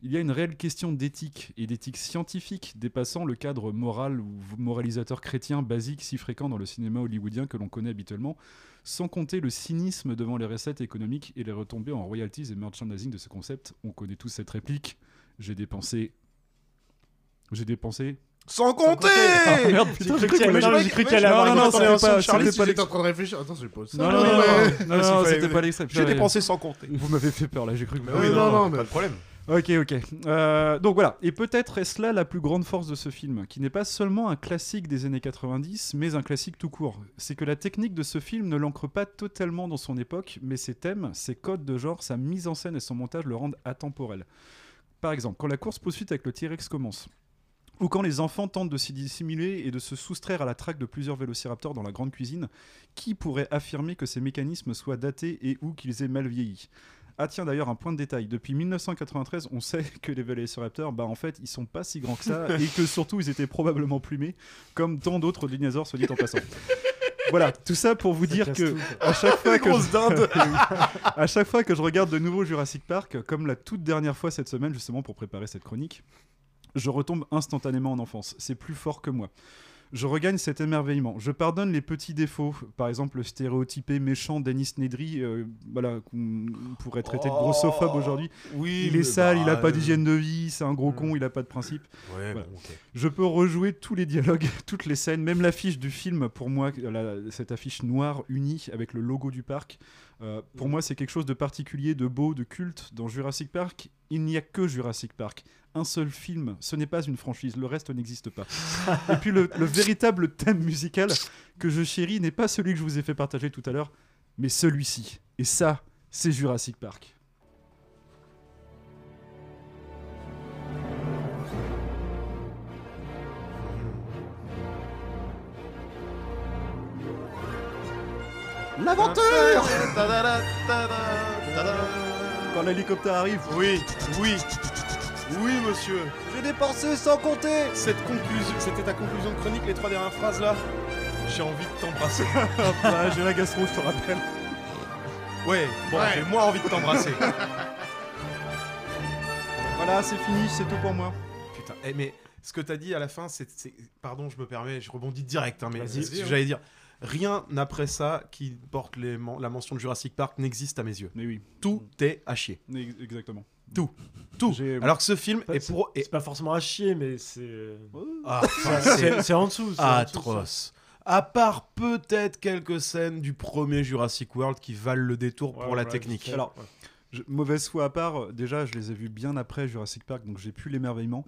Il y a une réelle question d'éthique, et d'éthique scientifique, dépassant le cadre moral ou moralisateur chrétien basique si fréquent dans le cinéma hollywoodien que l'on connaît habituellement, sans compter le cynisme devant les recettes économiques et les retombées en royalties et merchandising de ce concept. On connaît tous cette réplique. J'ai dépensé. J'ai dépensé.
Sans compter
Ah, merde, putain, j'ai cru qu'il allait-
Non,
j'ai cru qu'il allait avoir
non, non, c'était pas-
Charlie,
c'était pas
J'étais en train de réfléchir. Attends, je pose ça.
Non, non, non, c'était pas l'extrait.
J'ai dépensé sans compter.
Vous m'avez fait peur là, j'ai cru que.
Mais oui, non, non, pas de problème.
Ok, ok. Euh, donc voilà, et peut-être est-ce là la plus grande force de ce film, qui n'est pas seulement un classique des années 90, mais un classique tout court. C'est que la technique de ce film ne l'ancre pas totalement dans son époque, mais ses thèmes, ses codes de genre, sa mise en scène et son montage le rendent atemporel. Par exemple, quand la course-poursuite avec le T-Rex commence, ou quand les enfants tentent de s'y dissimuler et de se soustraire à la traque de plusieurs vélociraptors dans la grande cuisine, qui pourrait affirmer que ces mécanismes soient datés et ou qu'ils aient mal vieilli? Ah tiens d'ailleurs un point de détail, depuis 1993 on sait que les Velociraptors, bah en fait ils sont pas si grands que ça et que surtout ils étaient probablement plumés comme tant d'autres dinosaures soit dit en passant. Voilà, tout ça pour vous dire que
tout,
à chaque fois que je...
dinde.
à chaque fois que je regarde de nouveau Jurassic Park, comme la toute dernière fois cette semaine justement pour préparer cette chronique, je retombe instantanément en enfance. C'est plus fort que moi. Je regagne cet émerveillement. Je pardonne les petits défauts, par exemple le stéréotypé méchant Dennis Nedry, euh, voilà, qu'on pourrait traiter de grossophobe aujourd'hui.
Oui,
il est sale, il a
bah,
pas d'hygiène de vie, c'est un gros con, il a pas de principe.
Ouais,
Voilà.
bon, ok.
Je peux rejouer tous les dialogues, toutes les scènes, même l'affiche du film, pour moi, la- cette affiche noire unie avec le logo du parc. Euh, pour moi, c'est quelque chose de particulier, de beau, de culte. Dans Jurassic Park, il n'y a que Jurassic Park. Un seul film, ce n'est pas une franchise, le reste n'existe pas. Et puis le, le véritable thème musical que je chéris n'est pas celui que je vous ai fait partager tout à l'heure, mais celui-ci. Et ça, c'est Jurassic Park.
L'aventure
Quand l'hélicoptère arrive,
Oui, oui, oui, monsieur.
J'ai dépensé sans compter
Cette conclusion, c'était ta conclusion de chronique, les trois dernières phrases là? J'ai envie de t'embrasser.
J'ai la gastro, je te rappelle.
Ouais, bon,
Ouais.
j'ai moins envie de t'embrasser.
Voilà, c'est fini, c'est tout pour moi.
Putain, eh, mais ce que t'as dit à la fin, c'est. Pardon, je me permets, je rebondis direct, hein, mais
Vas-y.
c'est ce que j'allais dire. Rien après ça qui porte les men- la mention de Jurassic Park n'existe à mes yeux.
Mais oui.
Tout est à chier.
Ex- Exactement.
Tout. Tout. Alors que ce film est pour. est-
C'est pas forcément à chier, mais c'est.
Ah,
C'est- en dessous, c'est en dessous,
Atroce. À part peut-être quelques scènes du premier Jurassic World qui valent le détour
Ouais,
pour la
ouais,
technique.
Alors, je- mauvaise foi à part, euh, déjà, je les ai vus bien après Jurassic Park, donc j'ai plus l'émerveillement.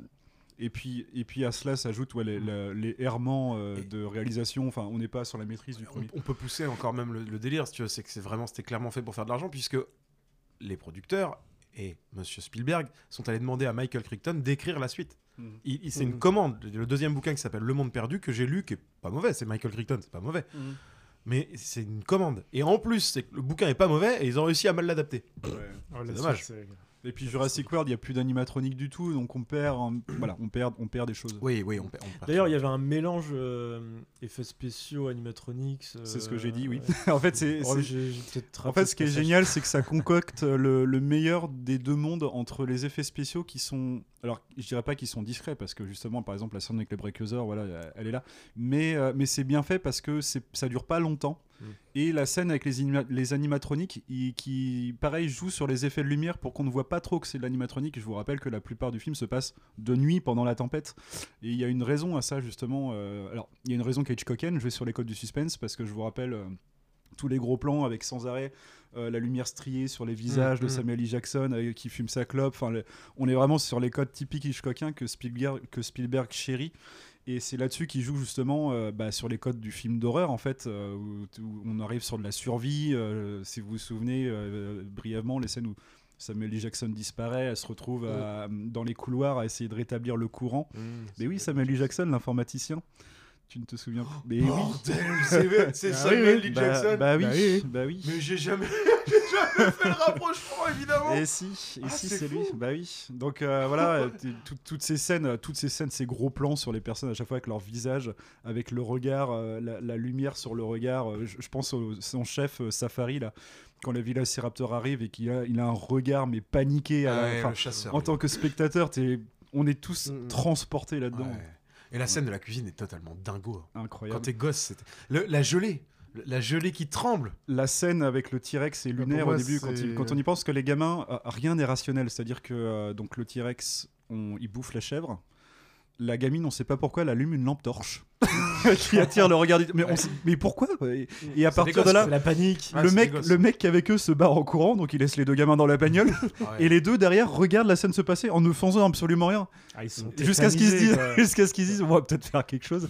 Et puis, et puis à cela s'ajoutent ouais, les, errements euh, de réalisation. Enfin, on n'est pas sur la maîtrise du premier.
on peut pousser encore même le, le délire, si tu veux, c'est que c'est vraiment, c'était clairement fait pour faire de l'argent, puisque les producteurs et Monsieur Spielberg sont allés demander à Michael Crichton d'écrire la suite. Il- il- c'est une
Mhm.
commande. Le deuxième bouquin qui s'appelle Le Monde Perdu, que j'ai lu, qui est pas mauvais, c'est Michael Crichton, c'est pas mauvais. Mais c'est une commande. Et en plus, c'est que le bouquin est pas mauvais et ils ont réussi à mal l'adapter.
Ouais,
c'est dommage.
suite, c'est-
Et puis Jurassic World, il n'y a plus d'animatronique du tout, donc on perd, un- voilà, on perd, on perd des choses.
Oui, oui, on perd.
D'ailleurs, il y avait un mélange euh, effets spéciaux, animatronics.
C'est ce que j'ai
euh,
dit, oui.
ouais.
en fait, c'est. En fait, ce qui est génial, c'est que ça concocte le, le meilleur des deux mondes entre les effets spéciaux qui sont. Alors, je dirais pas qu'ils sont discrets, parce que justement, par exemple, la scène avec les Breakers, voilà, elle est là. Mais, euh, mais c'est bien fait parce que ça dure pas longtemps.
Mm.
Et la scène avec les, anima- les animatroniques, qui, pareil, joue sur les effets de lumière pour qu'on ne voit pas trop que c'est de l'animatronique. Je vous rappelle que la plupart du film se passe de nuit pendant la tempête. Et il y a une raison à ça, justement. euh, alors, il y a une raison qui est Hitchcockienne. Je vais sur les codes du suspense parce que je vous rappelle. euh, tous les gros plans avec sans arrêt euh, la lumière striée sur les visages
Mm,
de
mm.
Samuel L. Jackson euh, qui fume sa clope. Enfin, le- on est vraiment sur les codes typiques Hitchcockiens que Spielberg, que Spielberg chérit. Et c'est là-dessus qu'il joue justement euh, bah, sur les codes du film d'horreur en fait, euh, où, où on arrive sur de la survie. euh, si vous vous souvenez brièvement les scènes où Samuel L. Jackson disparaît, elle se retrouve à- dans les couloirs à essayer de rétablir le courant.
Mmh,
Mais oui, Samuel L. Jackson, l'informaticien. Tu ne te souviens pas Mais
bordel,
oui.
c'est-
Bah
Samuel L.
bah-
Jackson.
Bah oui,
Bah oui.
bah oui.
Mais j'ai jamais, fait le rapprochement, évidemment.
Et si, et
Ah,
si
c'est
lui. Bah oui. Donc euh, voilà, tout- toutes ces scènes, toutes ces scènes, ces gros plans sur les personnes à chaque fois avec leur visage, avec le regard, euh, la, la lumière sur le regard. euh, je, je pense au son chef Safari là. Quand le Vélociraptor arrive et qu'il a, il a un regard mais paniqué à la-
ouais,
enfin,
le chasseur,
en
oui.
tant que spectateur, t'es- on est tous
Mm, mm.
transportés là-dedans.
Ouais. Et la scène de la cuisine est totalement dingo.
Incroyable.
Quand t'es gosse, c'était Le- la gelée, Le- la gelée qui tremble.
La scène avec le T-Rex et
pour
lunaire
moi,
au début, quand,
c'est-
il- quand on y pense que les gamins, euh, rien n'est rationnel. C'est-à-dire que euh, donc le T-Rex, on- il bouffe la chèvre. La gamine, on sait pas pourquoi, elle allume une lampe torche qui attire le regard. du- Mais, on sait- mais pourquoi? Et, et à partir de là,
c'est la panique.
Ouais,
le
c'est
mec, le mec qui est avec eux se barre en courant, donc il laisse les deux gamins dans la bagnole.
Ouais.
Et les deux derrière regardent la scène se passer en ne faisant absolument rien.
Ah, ils sont
Jusqu'à ce qu'ils se disent,
tétanisés, quoi.
jusqu'à ce qu'ils se disent, on va peut-être faire quelque chose.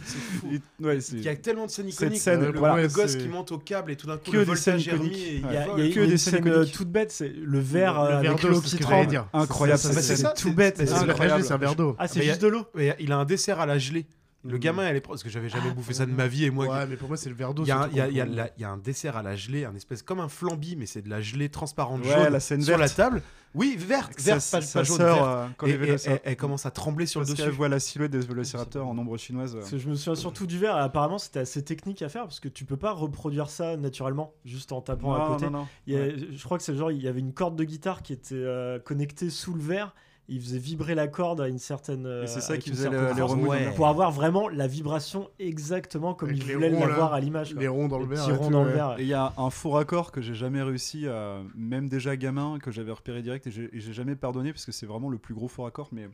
Et- ouais, c'est-
Il y a tellement de scènes
Cette
iconiques.
scène,
le,
voilà.
le gosse
c'est-
qui monte au câble et tout d'un coup
Que
le
des scènes
voltage est remis
iconiques.
et il
Il y a,
vole.
il y a
Que
une
des scènes
scène euh,
iconiques.
toute bête, c'est le verre euh, avec
d'eau,
l'eau qui tremble.
Incroyable,
Ça,
cette
ça, c'est
tout bête. C'est
c'est le
incroyable.
reste, c'est un verre d'eau.
Ah, c'est
Mais il y a-
juste de l'eau.
Mais il a un dessert à la gelée. Le
Mm.
gamin, elle est parce que j'avais jamais bouffé ça de ma vie et moi.
Ouais, mais pour moi, c'est le verre d'eau.
Il y, a un- dessert à la gelée, un espèce comme un flambi, mais c'est de la gelée transparente
Ouais,
jaune
la scène
sur la table. Oui, verte,
Sa-
verte, pas,
sa
pas jaune,
sœur,
verte.
euh, quand
Et- elle, elle commence à trembler sur le
Parce qu'elle
dessus.
voit la silhouette des vélociraptors en ombre chinoise.
Parce que je me souviens surtout du verre, et apparemment c'était assez technique à faire parce que tu peux pas reproduire ça naturellement juste en tapant à côté.
non, non.
Il y a-
Ouais.
Je crois que c'est le genre, il y avait une corde de guitare qui était euh, connectée sous le verre, il faisait vibrer la corde à une certaine. euh,
Et c'est ça
avec
qui faisait le- les remous
Ouais.
Pour avoir vraiment la vibration exactement comme
Avec
il voulait l'avoir à l'image.
Les ronds dans le verre.
petits
et
ronds
tout,
dans le
ouais.
verre.
Et il y a un faux raccord que j'ai jamais réussi, à, même déjà gamin, que j'avais repéré direct et j'ai et j'ai jamais pardonné parce que c'est vraiment le plus gros faux raccord. Mais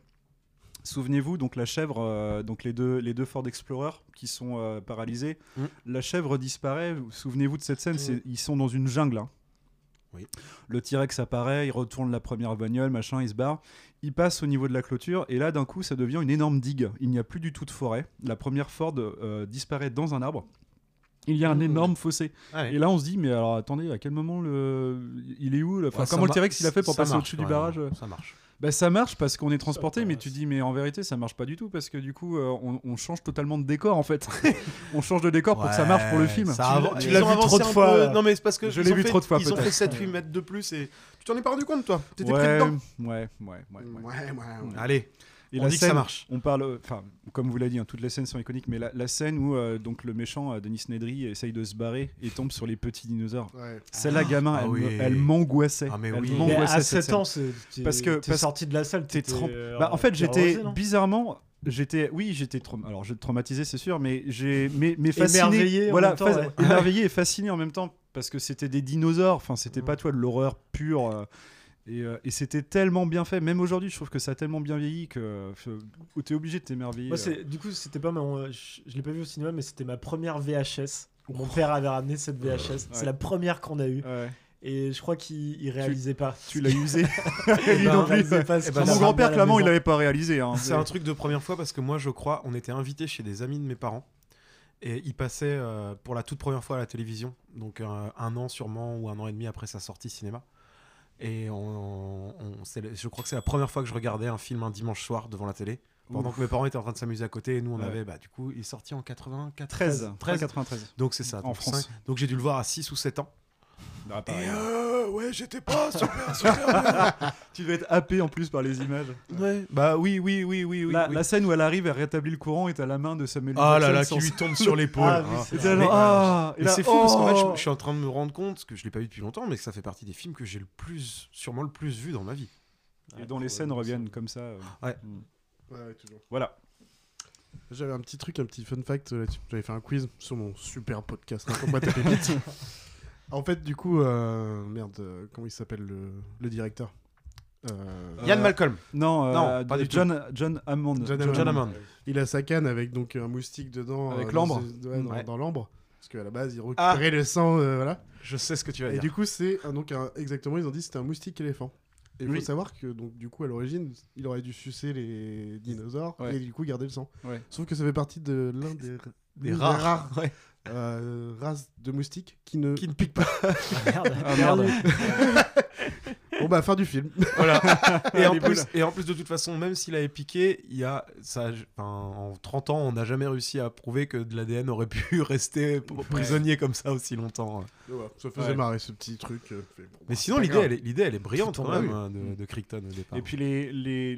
souvenez-vous, donc la chèvre, euh, donc les deux, les deux Ford Explorer qui sont euh, paralysés,
Mm.
la chèvre disparaît. Souvenez-vous de cette scène, c'est- ils sont dans une jungle. hein.
Oui.
Le T-Rex apparaît, il retourne la première bagnole, machin, il se barre. Il passe au niveau de la clôture et là d'un coup ça devient une énorme digue. Il n'y a plus du tout de forêt. La première Ford euh, disparaît dans un arbre. Il y a un énorme fossé.
Ah ouais.
Et là on se dit mais alors attendez à quel moment le il est où le... enfin,
Ouais, ça
comment le T-Rex il a fait pour passer au-dessus du barrage
Ça marche.
Bah, ça marche parce qu'on est transporté, mais tu dis, mais en vérité, ça marche pas du tout parce que du coup, euh, on, on change totalement de décor en fait. on change de décor pour que ça marche pour le film.
ça
Tu l'as- tu vu trop de fois,
peu. Non, mais c'est parce que
Je l'ai vu
fait-
trop de fois,
Ils ont fait
peut-être.
7-8 mètres de plus et tu t'en es pas rendu compte, toi? T'étais pris dedans?
ouais, ouais, ouais, ouais.
Ouais, ouais, ouais.
Allez,
Et
on
la
dit que
scène,
ça marche.
On parle, enfin, comme vous l'avez dit, hein, toutes les scènes sont iconiques, mais la, la scène où euh, donc le méchant euh, Denis Nedry essaye de se barrer et tombe sur les petits dinosaures.
Ouais.
Celle-là, gamin,
ah
elle,
oui.
me- elle m'angoissait.
Ah, mais
Elle
oui.
Mais
m'angoissait,
à
cette
7
scène.
ans,
Parce que-
t'es sorti de la salle,
T'es
euh,
Bah, en fait, j'étais bizarrement. J'étais, oui, j'étais alors j'étais traumatisé, c'est sûr, mais j'ai, mais, mais fasciné,
Émerveillé en
voilà,
même temps,
fas-
ouais.
émerveillé et fasciné en même temps parce que c'était des dinosaures. Enfin, c'était pas toi de l'horreur pure. Euh, et, euh, et c'était tellement bien fait. Même aujourd'hui, je trouve que ça a tellement bien vieilli que euh, t'es obligé de t'émerveiller.
Moi,
euh.
du coup, c'était pas je, je l'ai pas vu au cinéma, mais c'était ma première VHS. Mon père avait ramené cette VHS.
Ouais.
C'est la première qu'on a eue.
Ouais.
Et je crois qu'il il réalisait pas.
Tu l'as usé.
Eh
Lui
ben,
non
il
plus.
pas
Eh ben,
Mon grand-père, clairement, il l'avait pas réalisé. hein.
C'est un truc de première fois parce que moi, je crois, on était invité chez des amis de mes parents et ils passaient euh, pour la toute première fois à la télévision, donc euh, un an sûrement ou un an et demi après sa sortie cinéma. Et on, on- c'est le- je crois que c'est la première fois que je regardais un film un dimanche soir devant la télé. Pendant
Ouf.
que mes parents étaient en train de s'amuser à côté et nous on
Ouais.
avait bah du coup il est sorti en 80
13,
13
93.
donc c'est ça
En
donc
France.
donc j'ai dû le voir à 6 ou 7 ans
Ah, pareil.
Et, euh, ouais j'étais pas super super
tu devais être happé en plus par les images.
ouais bah oui oui oui oui oui,
la,
oui.
la scène où elle arrive, elle rétablit le courant et t'as la main de Samuel
Ah là
Jackson
là, qui lui tombe sur l'épaule.
Ah, oui,
Ah.
c'est
ah, là,
c'est fou parce qu'en fait,
oh.
je, je suis en train de me rendre compte que je l'ai pas vu depuis longtemps, mais que ça fait partie des films que j'ai le plus, sûrement le plus vu dans ma vie.
Et dont les scènes reviennent comme ça. euh.
Ouais.
Mm.
Ouais, ouais, toujours.
Voilà.
J'avais un petit truc, un petit fun fact euh, là-dessus. J'avais fait un quiz sur mon super podcast. en fait, du coup, euh, merde, euh, comment il s'appelle le, le directeur Euh,
Yann
Euh,
Malcolm.
Non, euh,
Non, pas du
John, John Hammond.
John
John
Hammond.
Hammond.
Il a sa canne avec donc un moustique dedans.
Avec
euh,
l'ambre.
dans- ouais, dans,
Ouais.
dans l'ambre. Parce qu'à la base, il
Ah.
récupérait le sang. euh, voilà.
Je sais ce que tu vas
Et
dire.
du coup, c'est un- donc un- exactement, ils ont dit que c'était un moustique éléphant. Et il
Oui.
faut savoir que donc du coup à l'origine, il aurait dû sucer les dinosaures
Ouais.
et du coup garder le sang.
Ouais.
Sauf que ça fait partie de l'un des,
rares.
Euh, races de moustiques qui ne.
Qui ne pique pas.
Merde.
Ah, merde.
Bon bah fin du film.
Voilà. et, en plus, et en plus, de toute façon, même s'il avait piqué, il y a, ça, en 30 ans, on n'a jamais réussi à prouver que de l'ADN aurait pu rester prisonnier comme ça aussi longtemps.
Ouais, ça faisait
Ouais.
marrer ce petit truc. euh, fait, bon,
Mais
bah,
sinon, l'idée, elle, est- l'idée, elle est brillante quand même hein, de, de Crichton au départ.
Et puis les, les,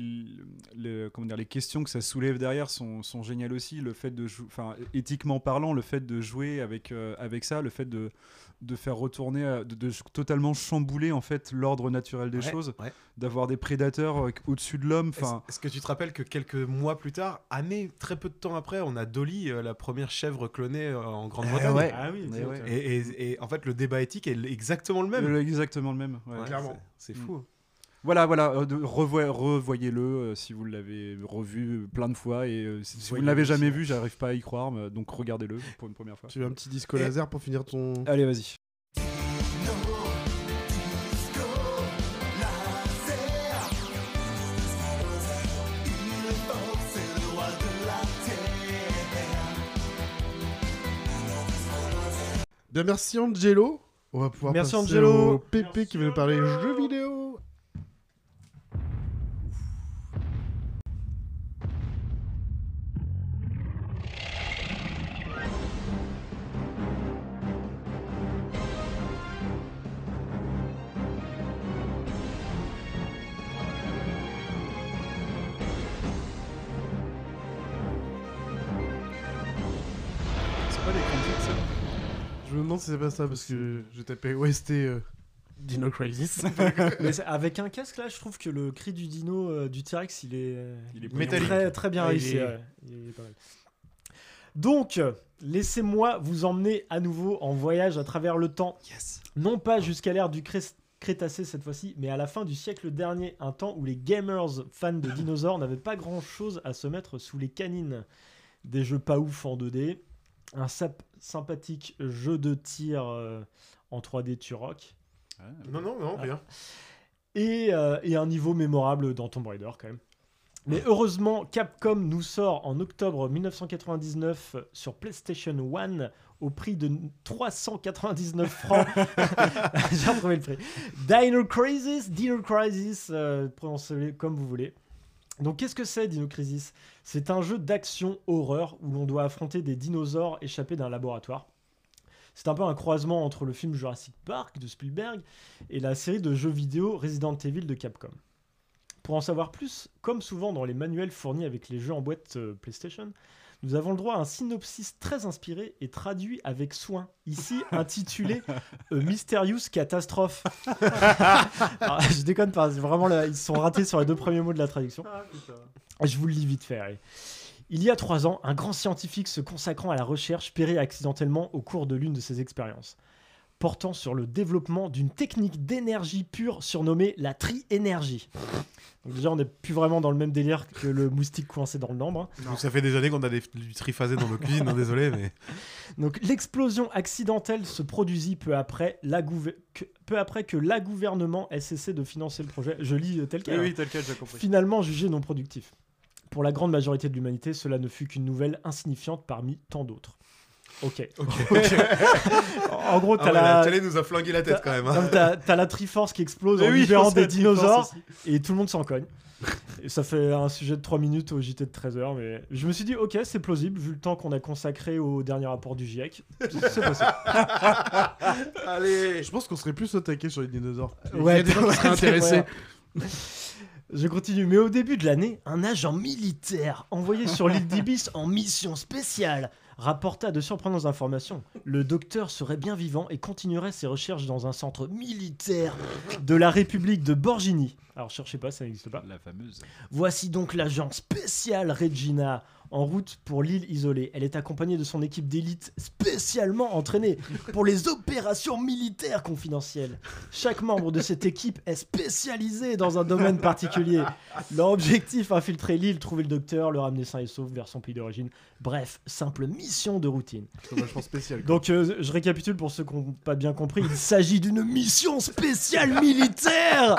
le- comment dire, les questions que ça soulève derrière sont, sont géniales aussi. Le fait de jou- enfin éthiquement parlant, le fait de jouer avec, euh, avec ça, le fait de, de faire retourner, euh, de, totalement chambouler en fait l'ordre naturel des
Ouais,
choses,
ouais.
d'avoir des prédateurs au-dessus de l'homme.
Est-ce
Enfin,
est-ce que tu te rappelles que quelques mois plus tard, années, très peu de temps après, on a Dolly, euh, la première chèvre clonée euh, en Grande-Bretagne?
Ouais.
Ah oui,
et, et- et en fait, le débat éthique est exactement le même.
le- exactement le même. ouais.
Ouais,
Clairement.
C'est c'est fou.
Voilà, voilà, euh, revoyez-le euh, si vous l'avez revu plein de fois et euh, si, si vous ne l'avez jamais vu, j'arrive pas à y croire, mais, donc regardez-le pour une première fois.
Tu veux un petit disco
Et-
laser pour finir ton.
Allez, vas-y.
Bien merci Angelo. On va pouvoir
Merci,
passer
Angelo.
au Pépé qui veut nous parler jeux vidéo. Je me demande si c'est pas ça parce que j'ai tapé OST euh, Dino Crisis.
Mais c'est- avec un casque là, je trouve que le cri du dino euh, du T-Rex, il est, euh,
Il est
il
métallique.
très, très bien
Ah, il
réussi.
est-
ouais. Il est pas mal. Donc, euh, laissez-moi vous emmener à nouveau en voyage à travers le temps. Non pas jusqu'à l'ère du Cré- Crétacé cette fois-ci, mais à la fin du siècle dernier, un temps où les gamers fans de dinosaures n'avaient pas grand-chose à se mettre sous les canines. Des jeux pas ouf en 2D, un sap- sympathique jeu de tir euh, en 3D Turok,
Non, non, non, rien.
et, euh, et un niveau mémorable dans Tomb Raider quand même. Mais heureusement, Capcom nous sort en octobre 1999 sur PlayStation 1 au prix de 399 francs. J'ai retrouvé le prix. Dino Crisis, Dino Crisis, euh, prononcez-le comme vous voulez. Donc qu'est-ce que c'est Dino Crisis C'est un jeu d'action horreur où l'on doit affronter des dinosaures échappés d'un laboratoire. C'est un peu un croisement entre le film Jurassic Park de Spielberg et la série de jeux vidéo Resident Evil de Capcom. Pour en savoir plus, comme souvent dans les manuels fournis avec les jeux en boîte euh, PlayStation, nous avons le droit à un synopsis très inspiré et traduit avec soin, ici intitulé euh, Mysterious Catastrophe. Alors, je déconne pas, vraiment là, ils sont ratés sur les deux premiers mots de la traduction. Je vous le lis vite fait. allez. Il y a trois ans, un grand scientifique se consacrant à la recherche périt accidentellement au cours de l'une de ses expériences, portant sur le développement d'une technique d'énergie pure surnommée la tri-énergie. Donc déjà, on n'est plus vraiment dans le même délire que le moustique coincé dans le lambre.
Donc ça fait des années qu'on a des, du triphasé dans nos cuisines, hein, désolé, mais.
Donc l'explosion accidentelle se produisit peu après, la gouver- que, peu après que la gouvernement ait cessé de financer le projet. Je lis euh, tel quel.
Oui,
hein.
oui, tel quel, j'ai compris.
Finalement jugé non productif. Pour la grande majorité de l'humanité, cela ne fut qu'une nouvelle insignifiante parmi tant d'autres. Ok. en gros, t'as
Ah ouais,
la...
la télé nous a flingué la tête quand même, hein.
T'as la Triforce qui explose
Eh
en
oui,
libérant des dinosaures et tout le monde s'en cogne. Et ça fait un sujet de 3 minutes au JT de 13h, mais je me suis dit, ok, c'est plausible, vu le temps qu'on a consacré au dernier rapport du GIEC. C'est possible.
Allez
Je pense qu'on serait plus au taquet sur les dinosaures. Il y
Ouais,
a des gens qui seraient intéressés.
vrai. Je continue, mais au début de l'année, un agent militaire envoyé sur l'île d'Ibis en mission spéciale rapporta de surprenantes informations. Le docteur serait bien vivant et continuerait ses recherches dans un centre militaire de la République de Borgini. Alors cherchez pas, ça n'existe pas.
La fameuse.
Voici donc l'agent spécial Regina en route pour l'île isolée. Elle est accompagnée de son équipe d'élite spécialement entraînée pour les opérations militaires confidentielles. Chaque membre de cette équipe est spécialisé dans un domaine particulier. Leur objectif, infiltrer l'île, trouver le docteur, le ramener sain et sauf vers son pays d'origine. Bref, simple mission de routine.
Spécial.
Donc euh, je récapitule pour ceux qui n'ont pas bien compris, il s'agit d'une mission spéciale militaire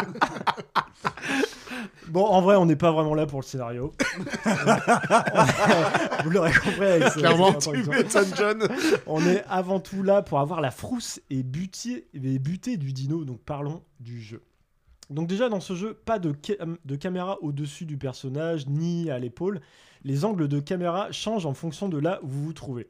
Bon, en vrai, on n'est pas vraiment là pour le scénario. Vous l'aurez compris avec ce-
Clairement,
cette
tu
introduction.
m'étonnes, John.
On est avant tout là pour avoir la frousse et buter, et buter du dino, donc parlons du jeu. Donc déjà dans ce jeu, pas de, cam- de caméra au-dessus du personnage ni à l'épaule. Les angles de caméra changent en fonction de là où vous vous trouvez.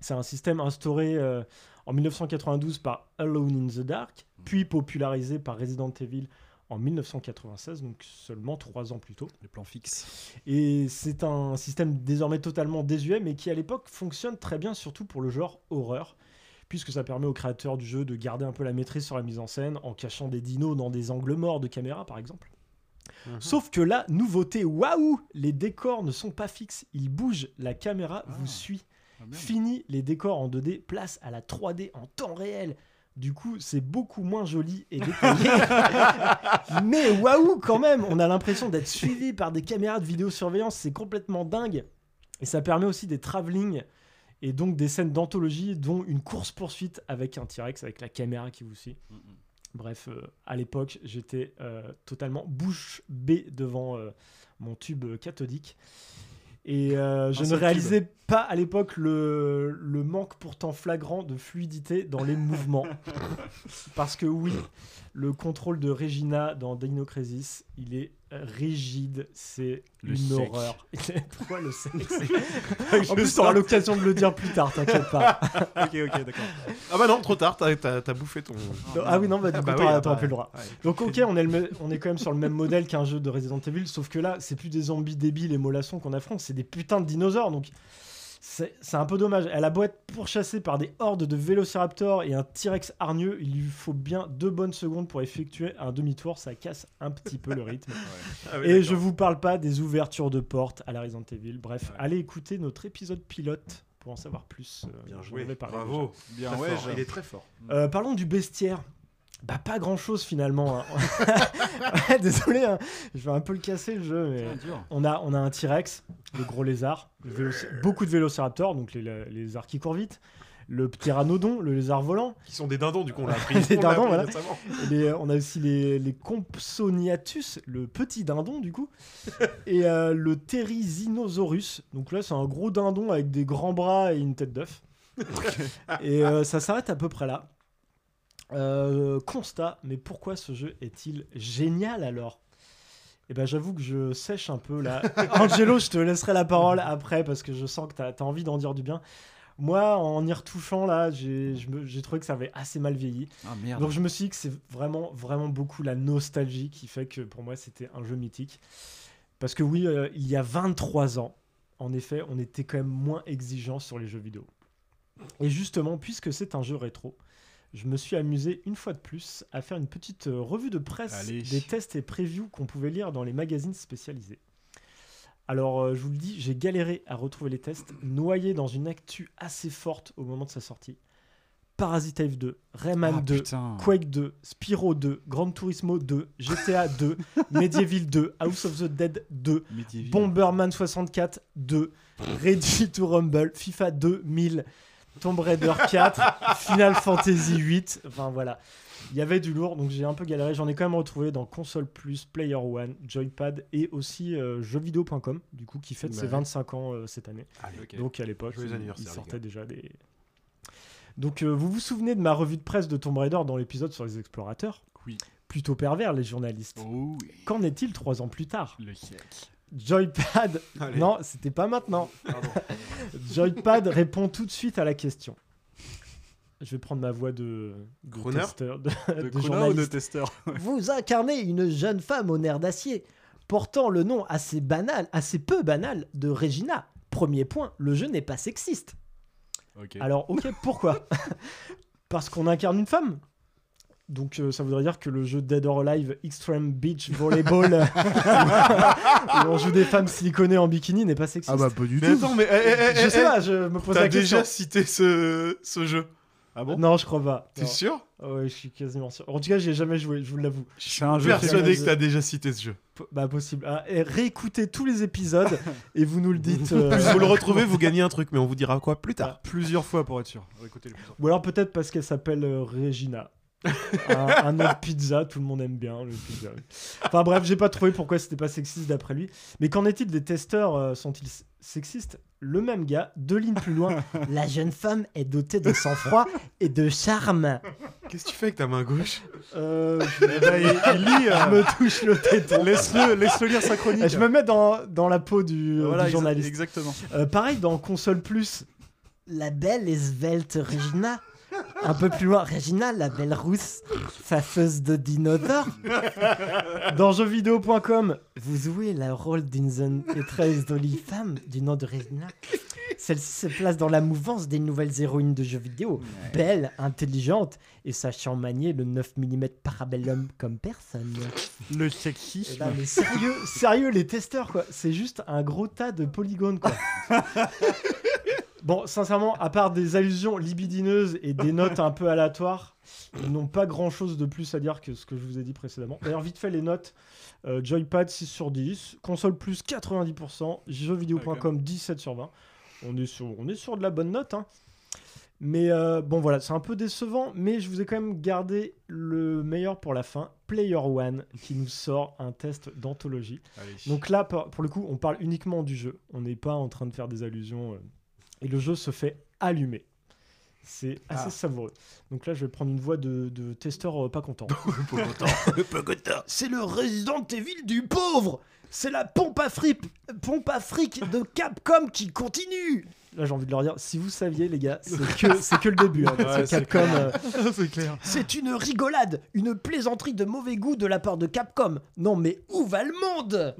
C'est un système instauré euh, en 1992 par Alone in the Dark, puis popularisé par Resident Evil en 1996, donc seulement trois ans plus tôt.
Les plans fixes.
Et c'est un système désormais totalement désuet, mais qui à l'époque fonctionne très bien, surtout pour le genre horreur, puisque ça permet aux créateurs du jeu de garder un peu la maîtrise sur la mise en scène, en cachant des dinos dans des angles morts de caméra, par exemple. Sauf que là, nouveauté, waouh Les décors ne sont pas fixes, ils bougent, la caméra vous suit. Fini les décors en 2D, place à la 3D en temps réel. Du coup, c'est beaucoup moins joli et détaillé. Mais waouh, quand même, on a l'impression d'être suivi par des caméras de vidéosurveillance, c'est complètement dingue. Et ça permet aussi des travelling et donc des scènes d'anthologie, dont une course-poursuite avec un T-Rex, avec la caméra qui vous suit. Bref, euh, à l'époque, j'étais euh, totalement bouche bée devant euh, mon tube cathodique. Et euh, je ne réalisais pas à l'époque le, le manque pourtant flagrant de fluidité dans les mouvements. Parce que oui, le contrôle de Regina dans Dino Crisis, il est rigide, c'est une horreur. Pourquoi le sexe En plus,
sens-
tu auras l'occasion de le dire plus tard, t'inquiète pas.
ok, ok, d'accord.
Ah bah non, trop tard, t'as- bouffé ton.
Non, ah oui, non, bah du
Ah
coup,
bah oui,
t'auras
ah
t'auras
bah,
plus le droit.
ouais.
Donc, ok, on est, le on est quand même sur le même modèle qu'un jeu de Resident Evil, sauf que là, c'est plus des zombies débiles et mollassons qu'on affronte, c'est des putains de dinosaures. Donc, c'est c'est un peu dommage. Elle a beau être pourchassée par des hordes de vélociraptors et un T-Rex hargneux, il lui faut bien deux bonnes secondes pour effectuer un demi-tour. Ça casse un petit peu le rythme.
Ah oui,
et
d'accord.
je vous parle pas des ouvertures de portes à la Resident Evil. Bref, allez écouter notre épisode pilote pour en savoir plus. Euh,
Bien joué, bravo.
déjà.
Bien, ouais.
Il est très fort.
Euh, parlons du bestiaire. Bah pas grand chose finalement. hein. Désolé, hein. je vais un peu le casser le jeu. Mais... On, a, on a un T-Rex, le gros lézard, le beaucoup de vélociraptors, donc les, les lézards qui courent vite, le pteranodon, le lézard volant,
Qui sont des dindons, du coup, on l'a appris.
Des
on l'a
dindons,
appris
voilà.
récemment.
Et les- on a aussi les, les Compsognathus, le petit dindon du coup, et euh, le Therizinosaurus. Donc là, c'est un gros dindon avec des grands bras et une tête d'œuf. et euh, ça s'arrête à peu près là. Euh, constat, mais pourquoi ce jeu est-il génial alors? Eh ben, j'avoue que je sèche un peu là. Angelo, je te laisserai la parole après parce que je sens que tu as, envie d'en dire du bien. Moi, en y retouchant là, j'ai trouvé que ça avait assez mal vieilli.
Ah merde.
Donc je me suis dit que c'est vraiment, vraiment beaucoup la nostalgie qui fait que pour moi c'était un jeu mythique. Parce que oui, euh, il y a 23 ans, en effet, on était quand même moins exigeant sur les jeux vidéo. Et justement, puisque c'est un jeu rétro, je me suis amusé une fois de plus à faire une petite euh, revue de presse
Allez.
des tests et previews qu'on pouvait lire dans les magazines spécialisés. Alors, euh, je vous le dis, j'ai galéré à retrouver les tests, noyé dans une actu assez forte au moment de sa sortie. Parasite Eve 2, Rayman
Ah,
2,
putain.
Quake 2, Spyro 2, Gran Turismo 2, GTA 2, Medieval 2, House of the Dead 2,
Medieval.
Bomberman 64 2, Ready to Rumble, FIFA 2000, Tomb Raider 4, Final Fantasy 8. Enfin voilà. Il y avait du lourd, donc j'ai un peu galéré. J'en ai quand même retrouvé dans Console Plus, Player One, Joypad et aussi euh, jeuxvideo.com, du coup, qui fête
Bah
ses
ouais.
25 ans euh, cette année.
Allez.
Donc à l'époque, il, sortait déjà des. Donc euh, vous vous souvenez de ma revue de presse de Tomb Raider dans l'épisode sur les explorateurs?
Oui.
Plutôt pervers, les journalistes.
Oh oui.
Qu'en est-il trois ans plus tard?
Le siècle.
Joypad.
Allez.
Non, c'était pas maintenant. Joypad répond tout de suite à la question. Je vais prendre ma voix de, de
Crooner?
testeur, de,
De
de
Krona ou de
journaliste.
testeur
Vous incarnez une jeune femme au nerf d'acier, portant le nom assez banal, assez peu banal de Regina. Premier point, le jeu n'est pas sexiste.
Alors, ok, pourquoi? Parce qu'on incarne une femme? Donc, euh, ça voudrait dire que le jeu Dead or Alive Extreme Beach Volleyball, où on joue des femmes siliconées en bikini, n'est pas sexiste.
Ah bah pas du
Mais
tout.
attends, mais eh, eh, eh,
je sais
eh,
pas, je me pose
T'as
la question.
déjà cité ce, ce jeu?
Ah bon?
Non, je crois pas.
T'es sûr?
Ouais, je suis quasiment sûr. En tout cas, j'ai jamais joué, je vous l'avoue.
C'est un jeu
Persuadé que t'as déjà cité ce jeu.
P- Bah, possible. Ah, et réécoutez tous les épisodes et vous nous le dites. euh,
Plus vous le retrouvez, vous gagnez un truc, mais on vous dira quoi plus tard.
plusieurs fois pour être sûr.
Ou alors peut-être parce qu'elle s'appelle euh, Regina. Un, un nom de pizza, tout le monde aime bien le pizza. Enfin bref, j'ai pas trouvé pourquoi c'était pas sexiste d'après lui. Mais qu'en est-il des testeurs euh, Sont-ils sexistes? Le même gars, deux lignes plus loin.
La jeune femme est dotée de sang-froid et de charme.
Qu'est-ce que tu fais avec ta main gauche?
Euh, je,
Eh ben, il, il lit.
je
euh,
me touche le téton.
Laisse-le laisse lire sa chronique.
Je me mets dans, dans la peau du, euh,
Voilà,
du
exa-
journaliste.
Exactement.
Euh, pareil dans Console Plus.
La belle et svelte Regina. Un peu plus loin, Regina, la belle rousse, faceuse de dinosaure.
Dans jeuxvideo.com,
Vous jouez le rôle d'une jeune et très jolie femme du nom de Regina. Celle-ci se place dans la mouvance des nouvelles héroïnes de jeux vidéo. Belle, intelligente et sachant manier le 9 mm parabellum comme personne.
Le
Eh
sexisme.
ben, mais sérieux, sérieux, les testeurs, quoi. C'est juste un gros tas de polygones, quoi. bon, sincèrement, à part des allusions libidineuses et des notes un peu aléatoires, ils n'ont pas grand chose de plus à dire que ce que je vous ai dit précédemment. D'ailleurs, vite fait, les notes euh, Joypad 6 sur 10, console plus 90%, jeuxvideo.com 17 sur 20. On est sur, on est sur de la bonne note, hein. Mais euh, bon voilà, c'est un peu décevant, mais je vous ai quand même gardé le meilleur pour la fin, Player One, qui nous sort un test d'anthologie. Donc là, pour, pour le coup, on parle uniquement du jeu. On n'est pas en train de faire des allusions. euh, et le jeu se fait allumer. C'est assez
Ah.
savoureux. Donc là, je vais prendre une voix de, de testeur euh, pas content.
C'est le Resident Evil du pauvre C'est la pompe à fripe, pompe à fric de Capcom qui continue
Là, j'ai envie de leur dire, si vous saviez, les gars, c'est que, c'est que le début. hein.
Ouais,
Capcom. euh,
c'est clair.
C'est une rigolade, une plaisanterie de mauvais goût de la part de Capcom. Non mais où va le monde?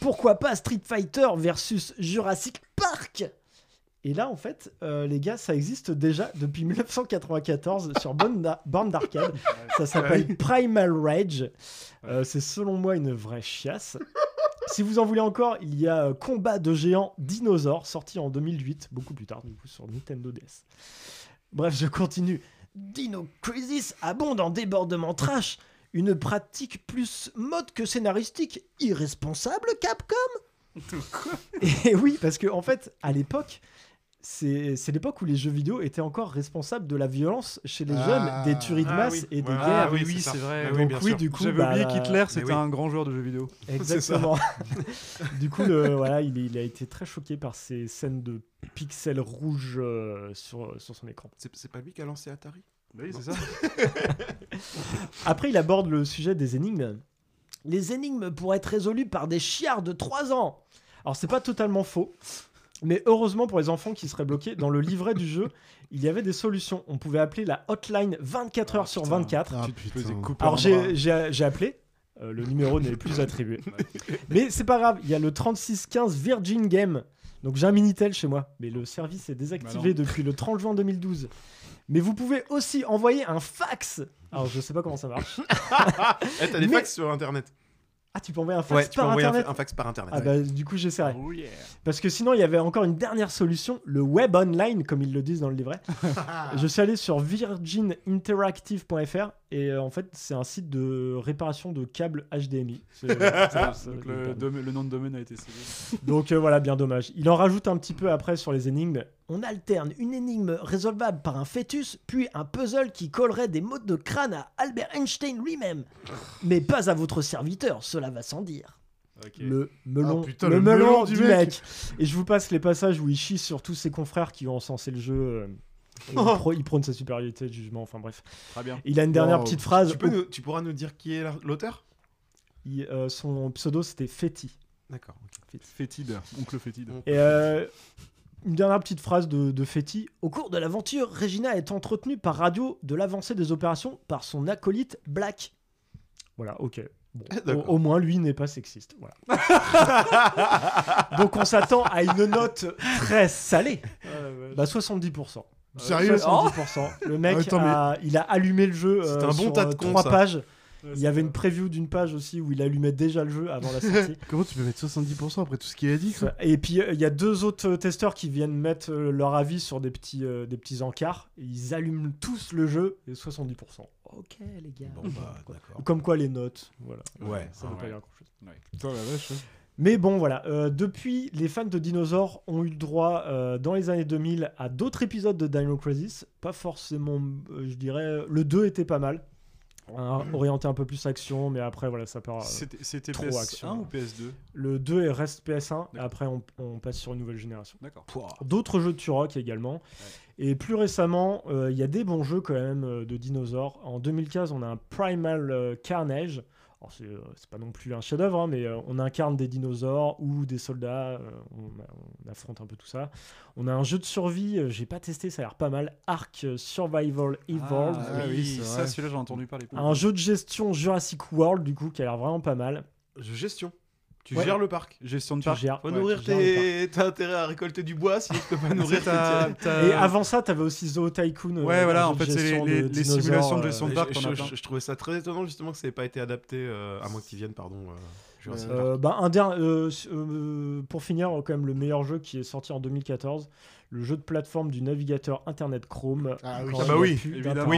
Pourquoi pas Street Fighter versus Jurassic Park?
Et là, en fait, euh, les gars, ça existe déjà depuis 1994 sur borne d'arcade. Ça s'appelle Primal Rage. Euh, c'est selon moi une vraie chiasse. Si vous en voulez encore, il y a euh, Combat de géants dinosaures, sorti en 2008, beaucoup plus tard, du coup, sur Nintendo DS. Bref, je continue.
Dino Crisis abonde en débordement trash. Une pratique plus mode que scénaristique. Irresponsable Capcom?
Et oui, parce que en fait, à l'époque, c'est l'époque où les jeux vidéo étaient encore responsables de la violence chez les
Ah.
jeunes, des tueries de
Ah
masse
oui.
et des
Ouais.
guerres.
Ah
oui,
oui,
oui,
c'est
vrai.
Ah
Donc
oui, bien
oui,
sûr.
du coup,
J'avais
bah,
oublié qu'Hitler, c'était
oui.
un grand joueur de jeux vidéo.
Exactement. du coup, le- voilà, il, a été très choqué par ces scènes de pixels rouges euh, sur, sur son écran.
C'est c'est pas lui qui a lancé Atari?
Oui, c'est ça.
Après, il aborde le sujet des énigmes.
Les énigmes pourraient être résolues par des chiards de 3 ans.
Alors, c'est pas totalement faux. Mais heureusement pour les enfants qui seraient bloqués, dans le livret du jeu, il y avait des solutions. On pouvait appeler la hotline 24 heures sur
putain.
24.
Ah,
Alors j'ai- appelé, euh, le numéro n'est plus attribué. Mais c'est pas grave, il y a le 3615 Virgin Game. Donc j'ai un Minitel chez moi, mais le service est désactivé
Bah
depuis le 30 juin 2012. Mais vous pouvez aussi envoyer un fax. Alors je sais pas comment ça marche.
Eh, t'as des
Mais-
fax sur internet
Ah, tu peux envoyer un fax
Ouais, tu peux
par
envoyer un,
internet
un fax par internet.
Ah
ouais.
bah du coup j'essaierai.
Oh yeah.
Parce que sinon il y avait encore une dernière solution, le web online comme ils le disent dans le livret. je suis allé sur virgininteractive.fr et euh, en fait c'est un site de réparation de câbles HDMI. C'est- ça- ça-
Donc le, nom de domaine a été cédé.
Donc euh, voilà, bien dommage. Il en rajoute un petit peu après sur les énigmes. On alterne une énigme résolvable par un fœtus, puis un puzzle qui collerait des mots de crâne à Albert Einstein lui-même. Mais pas à votre serviteur, cela va sans dire. Le melon,
Ah, putain,
le
le
melon
melon
du
du
mec.
mec.
Et je vous passe les passages où il chie sur tous ses confrères qui ont encensé le jeu. Et il, pro- il prône sa supériorité de jugement, enfin bref.
Très bien.
Il a une dernière
Wow.
petite phrase.
Tu, peux nous- tu pourras nous dire qui est la- l'auteur?
Il- euh, son pseudo c'était Fetty.
D'accord.
Fétide, oncle Fétide.
Et euh, une dernière petite phrase de, de Fetty. Au cours de l'aventure, Regina est entretenue par radio de l'avancée des opérations par son acolyte Black. Voilà, ok. Bon, au, au moins, lui n'est pas sexiste. Voilà. Donc, on s'attend à une note très salée. Bah, 70%.
Sérieux
70%. Le mec,
Attends, mais-
a, il a allumé le jeu
C'est
euh,
un bon
sur,
tas de
euh,
cons,
trois pages. Il y avait une preview d'une page aussi où il allumait déjà le jeu avant la sortie.
Comment tu peux mettre 70% après tout ce qu'il a dit quoi?
Et puis euh, il y a deux autres euh, testeurs qui viennent mettre euh, leur avis sur des petits, euh, des petits encarts. Et ils allument tous le jeu et 70%. Ok les gars.
Bon, bah.
Comme quoi les notes. Voilà.
Ouais.
Ça veut
Ah
pas
ouais.
dire grand chose.
Putain, la vache.
Mais bon, voilà. euh, depuis, les fans de dinosaures ont eu le droit, euh, dans les années 2000, à d'autres épisodes de Dino Crisis. Pas forcément, euh, je dirais. Le 2 était pas mal. Hein, orienté un peu plus action, mais après, voilà, ça part.
C'était c'était
trop
PS1
action.
ou PS2
Le 2 est reste PS1, et après, on, on passe sur une nouvelle génération.
D'accord.
D'autres jeux de Turok également. Et plus récemment, il y a des bons jeux quand même de dinosaures. En 2015, on a un Primal Carnage. Alors, c'est, euh, c'est pas non plus un chef-d'œuvre, hein, mais euh, on incarne des dinosaures ou des soldats. euh, on, on affronte un peu tout ça. On a un jeu de survie, j'ai pas testé, ça a l'air pas mal. Ark Survival Evolved.
Ah, oui,
c'est
ça, celui-là, j'ai entendu parler.
Un jeu de gestion Jurassic World, du coup, qui a l'air vraiment pas mal.
Je gestion. Tu
Ouais.
gères le parc.
Gestion de
Tu
parc.
gères-
Faut
ouais,
nourrir tes. T'as intérêt à récolter du bois, sinon tu peux pas nourrir tes-
t'as-
Et avant ça, t'avais aussi Zoo Tycoon. euh,
Ouais, voilà, en fait, c'est les- simulations de
euh,
gestion de
Je,
parc,
je- je- trouvais ça très étonnant justement que ça n'ait pas été adapté, euh, à moins qu'ils viennent, pardon. euh.
Euh, bah, un der- euh, s- euh, pour finir, quand même, le meilleur jeu qui est sorti en 2014, le jeu de plateforme du navigateur Internet Chrome.
Ah oui.
Ah bah oui,
évidemment.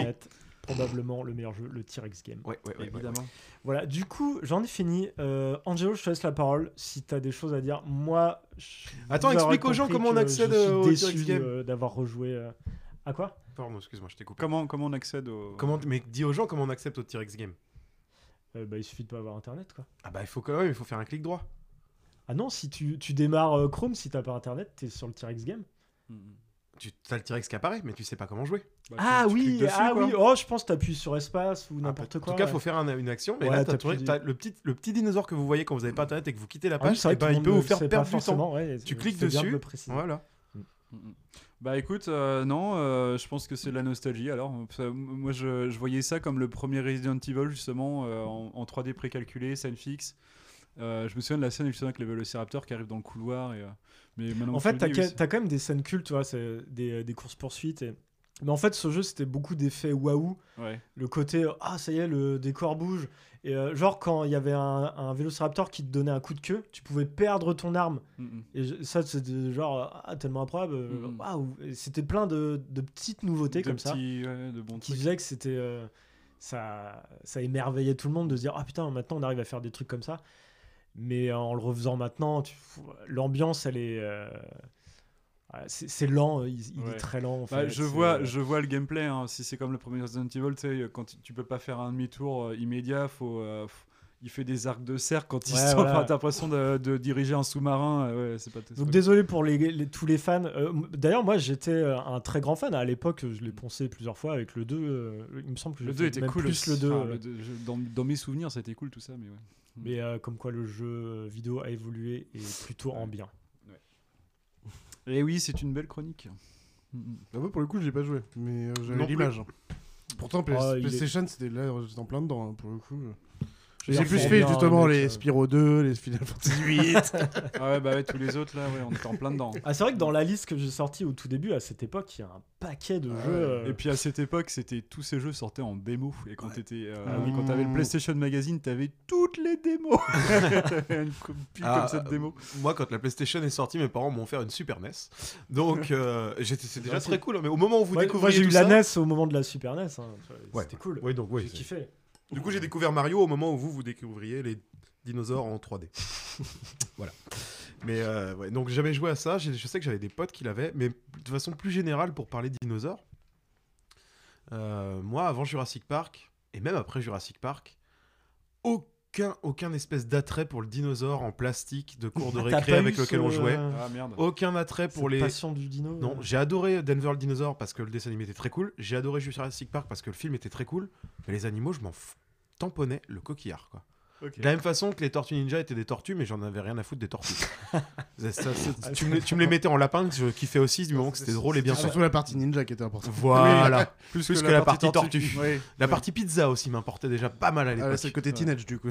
Probablement le meilleur jeu, le T-Rex Game.
Ouais, ouais, ouais, ouais,
Évidemment.
Voilà, du coup, j'en ai fini. Euh, Angelo, je te laisse la parole. Si tu as des choses à dire, moi. je-
Attends,
vous
explique aux gens comment on accède, euh, au T-Rex Game.
de- d'avoir rejoué. euh, À quoi?
Pardon, excuse-moi, je t'ai coupé.
Comment, comment on accède au.
Comment, mais dis aux gens comment on accepte au T-Rex Game.
Euh, bah, Il suffit de pas avoir Internet, quoi.
Ah bah il faut quand même, il faut faire un clic droit.
Ah non, si tu, tu démarres euh, Chrome, si t'as pas Internet, t'es sur le T-Rex Game.
Mm,
Tu as le T-Rex qui apparaît, mais tu sais pas comment jouer.
Bah, tu-
ah
tu
oui,
dessus,
ah
quoi.
oui. Oh, je pense que t'appuies sur espace ou
Ah,
n'importe
En
quoi.
tout cas,
ouais.
faut faire un- une action. Mais
Ouais,
là, le petit, le petit dinosaure que vous voyez quand vous avez pas internet et que vous quittez la
Ah oui,
page,
vrai
eh ben, il peut vous faire perdre du temps.
ouais,
Tu cliques
de
dessus. Voilà.
Mm, mm. Bah écoute, euh, non, euh, je pense que c'est de la nostalgie. Alors, Ça, moi je, je voyais ça comme le premier Resident Evil justement euh, en, en 3D précalculé, scène fixe. Euh, je me souviens de la scène justement avec le Velociraptor qui arrive dans le couloir. Et, euh, mais
En fait, t'as quand même des scènes cultes, tu vois, des, des courses poursuites. Et... Mais en fait, ce jeu, c'était beaucoup d'effets waouh.
Ouais.
Le côté euh, ah ça y est, le décor bouge. Et euh, genre quand il y avait un, un Vélociraptor qui te donnait un coup de queue, tu pouvais perdre ton arme.
Mm.
Et ça, c'était genre ah, tellement improbable. euh. Waouh. C'était plein de, de petites nouveautés
De
comme ça
ouais, de bons
qui faisaient que c'était euh, ça, ça émerveillait tout le monde de se dire ah putain maintenant on arrive à faire des trucs comme ça. Mais en le refaisant maintenant, tu- l'ambiance elle est euh, c'est lent, il, il
Ouais.
est très lent. en
Bah,
fait,
je,
c'est,
vois,
euh,
je vois le gameplay. hein. Si c'est comme le premier Resident Evil, quand tu, peux pas faire un demi-tour euh, immédiat, faut, euh, faut- il fait des arcs de cercle quand il
Ouais,
sort.
voilà.
T'as l'impression de, de diriger un sous-marin. euh, ouais, c'est pas.
Donc désolé pour les, les- tous les fans. Euh, D'ailleurs, moi j'étais un très grand fan. À l'époque, je l'ai poncé plusieurs fois avec le 2. euh, il me semble que
Le
j'ai
2
fait
était
même
cool.
plus le
aussi.
2.
Enfin, le deux, je- dans, dans mes souvenirs, c'était cool tout ça, mais ouais.
Mais euh, comme quoi le jeu euh, vidéo a évolué et plutôt en bien.
Et oui, c'est une belle chronique. Mm, mm.
Ah ouais, pour le coup, j'ai pas joué, mais euh, j'avais l'image. Pourtant, PS-
Ah, est-
PlayStation, c'était là, j'étais en plein dedans, hein, pour le coup.
Je
J'ai plus fait justement les
euh.
Spyro 2, les Final Fantasy 8.
Ah ouais, bah ouais, tous les autres là, ouais, on était en plein dedans.
Ah, c'est vrai que dans la liste que j'ai sortie au tout début, à cette époque, il y a un paquet de jeux. euh,
Et puis à cette époque, c'était tous ces jeux sortaient en démo. Et quand t'étais, euh,
Ah oui.
quand t'avais le PlayStation Magazine, t'avais toutes les démos. T'avais une co- pile
Ah,
comme de démos.
Moi, quand la PlayStation est sortie, mes parents m'ont offert une Super NES. Donc, euh, c'est déjà
Ouais,
très cool. hein, Mais au moment où vous découvrez
moi, j'ai eu la
ça-
NES au moment de la Super NES. hein.
Ouais.
C'était cool.
Oui, donc oui.
J'ai kiffé.
Du coup, j'ai découvert Mario au moment où vous vous découvriez les dinosaures en 3D. voilà. Mais euh, ouais, donc j'ai jamais joué à ça. Je sais que j'avais des potes qui l'avaient, mais de façon plus générale pour parler de dinosaures. euh, moi, avant Jurassic Park et même après Jurassic Park, aucun aucun espèce d'attrait pour le dinosaure en plastique de cours de
Ah, t'as
récré
pas
avec
eu
lequel
ce-
on jouait.
Ah merde.
Aucun attrait pour
Cette
les
passion du dino.
non,
euh.
j'ai adoré Denver le dinosaure parce que le dessin animé était très cool. J'ai adoré Jurassic Park parce que le film était très cool. Mais les animaux, je m'en f- tamponnais le coquillard, quoi. De la même façon que les tortues ninja étaient des tortues, mais j'en avais rien à foutre des tortues. Ça, ça, ça, tu, me, les- tu me les mettais en lapin, je kiffais aussi du moment que c'était drôle et bien fait.
Surtout la partie ninja qui était importante.
Voilà,
Plus
plus,
que
que,
la
la
partie
partie tortue. La
Ouais.
partie pizza aussi m'importait déjà pas mal à
Ah,
l'époque.
c'est le côté teenage du coup.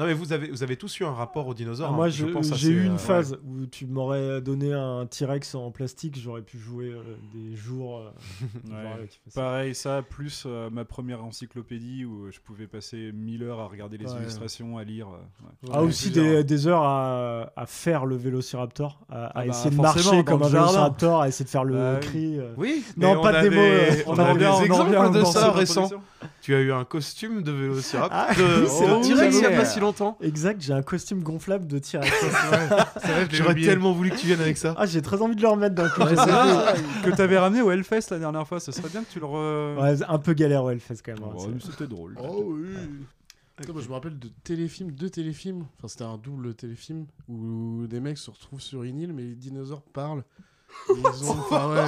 Non mais vous avez, vous avez tous eu un rapport aux dinosaures.
Ah,
hein,
moi, j'ai eu une
euh,
phase où tu m'aurais donné un T-Rex en plastique, j'aurais pu jouer euh, des jours. euh,
Ouais.
ça.
Pareil, ça, plus euh, ma première encyclopédie où je pouvais passer 1000 heures à regarder les
Ouais.
illustrations, à lire. ouais.
Ah, aussi des, des heures à, à faire le vélociraptor, à, à
Ah bah,
essayer de marcher comme un vélociraptor, à essayer de faire le
Bah
cri. euh.
Oui,
Non, pas de démo,
avait- On, a des exemples de ça récents. Tu as eu un costume de vélociraptor
Ah,
T-Rex il y a pas si longtemps.
Exact, j'ai un costume gonflable de T-Rex.
J'aurais tellement voulu que tu viennes avec ça.
ah, j'ai très envie de le remettre dans le
ça, que t'avais ramené au Hellfest la dernière fois, ce serait bien que tu le re...
Ouais, un peu galère au Hellfest quand même. hein,
Oh, C'était drôle.
Oh oui. Moi, je me rappelle de téléfilms, deux téléfilms. Enfin, c'était un double téléfilm où des mecs se retrouvent sur une île, mais les dinosaures parlent. Ils ont. Enfin, ouais.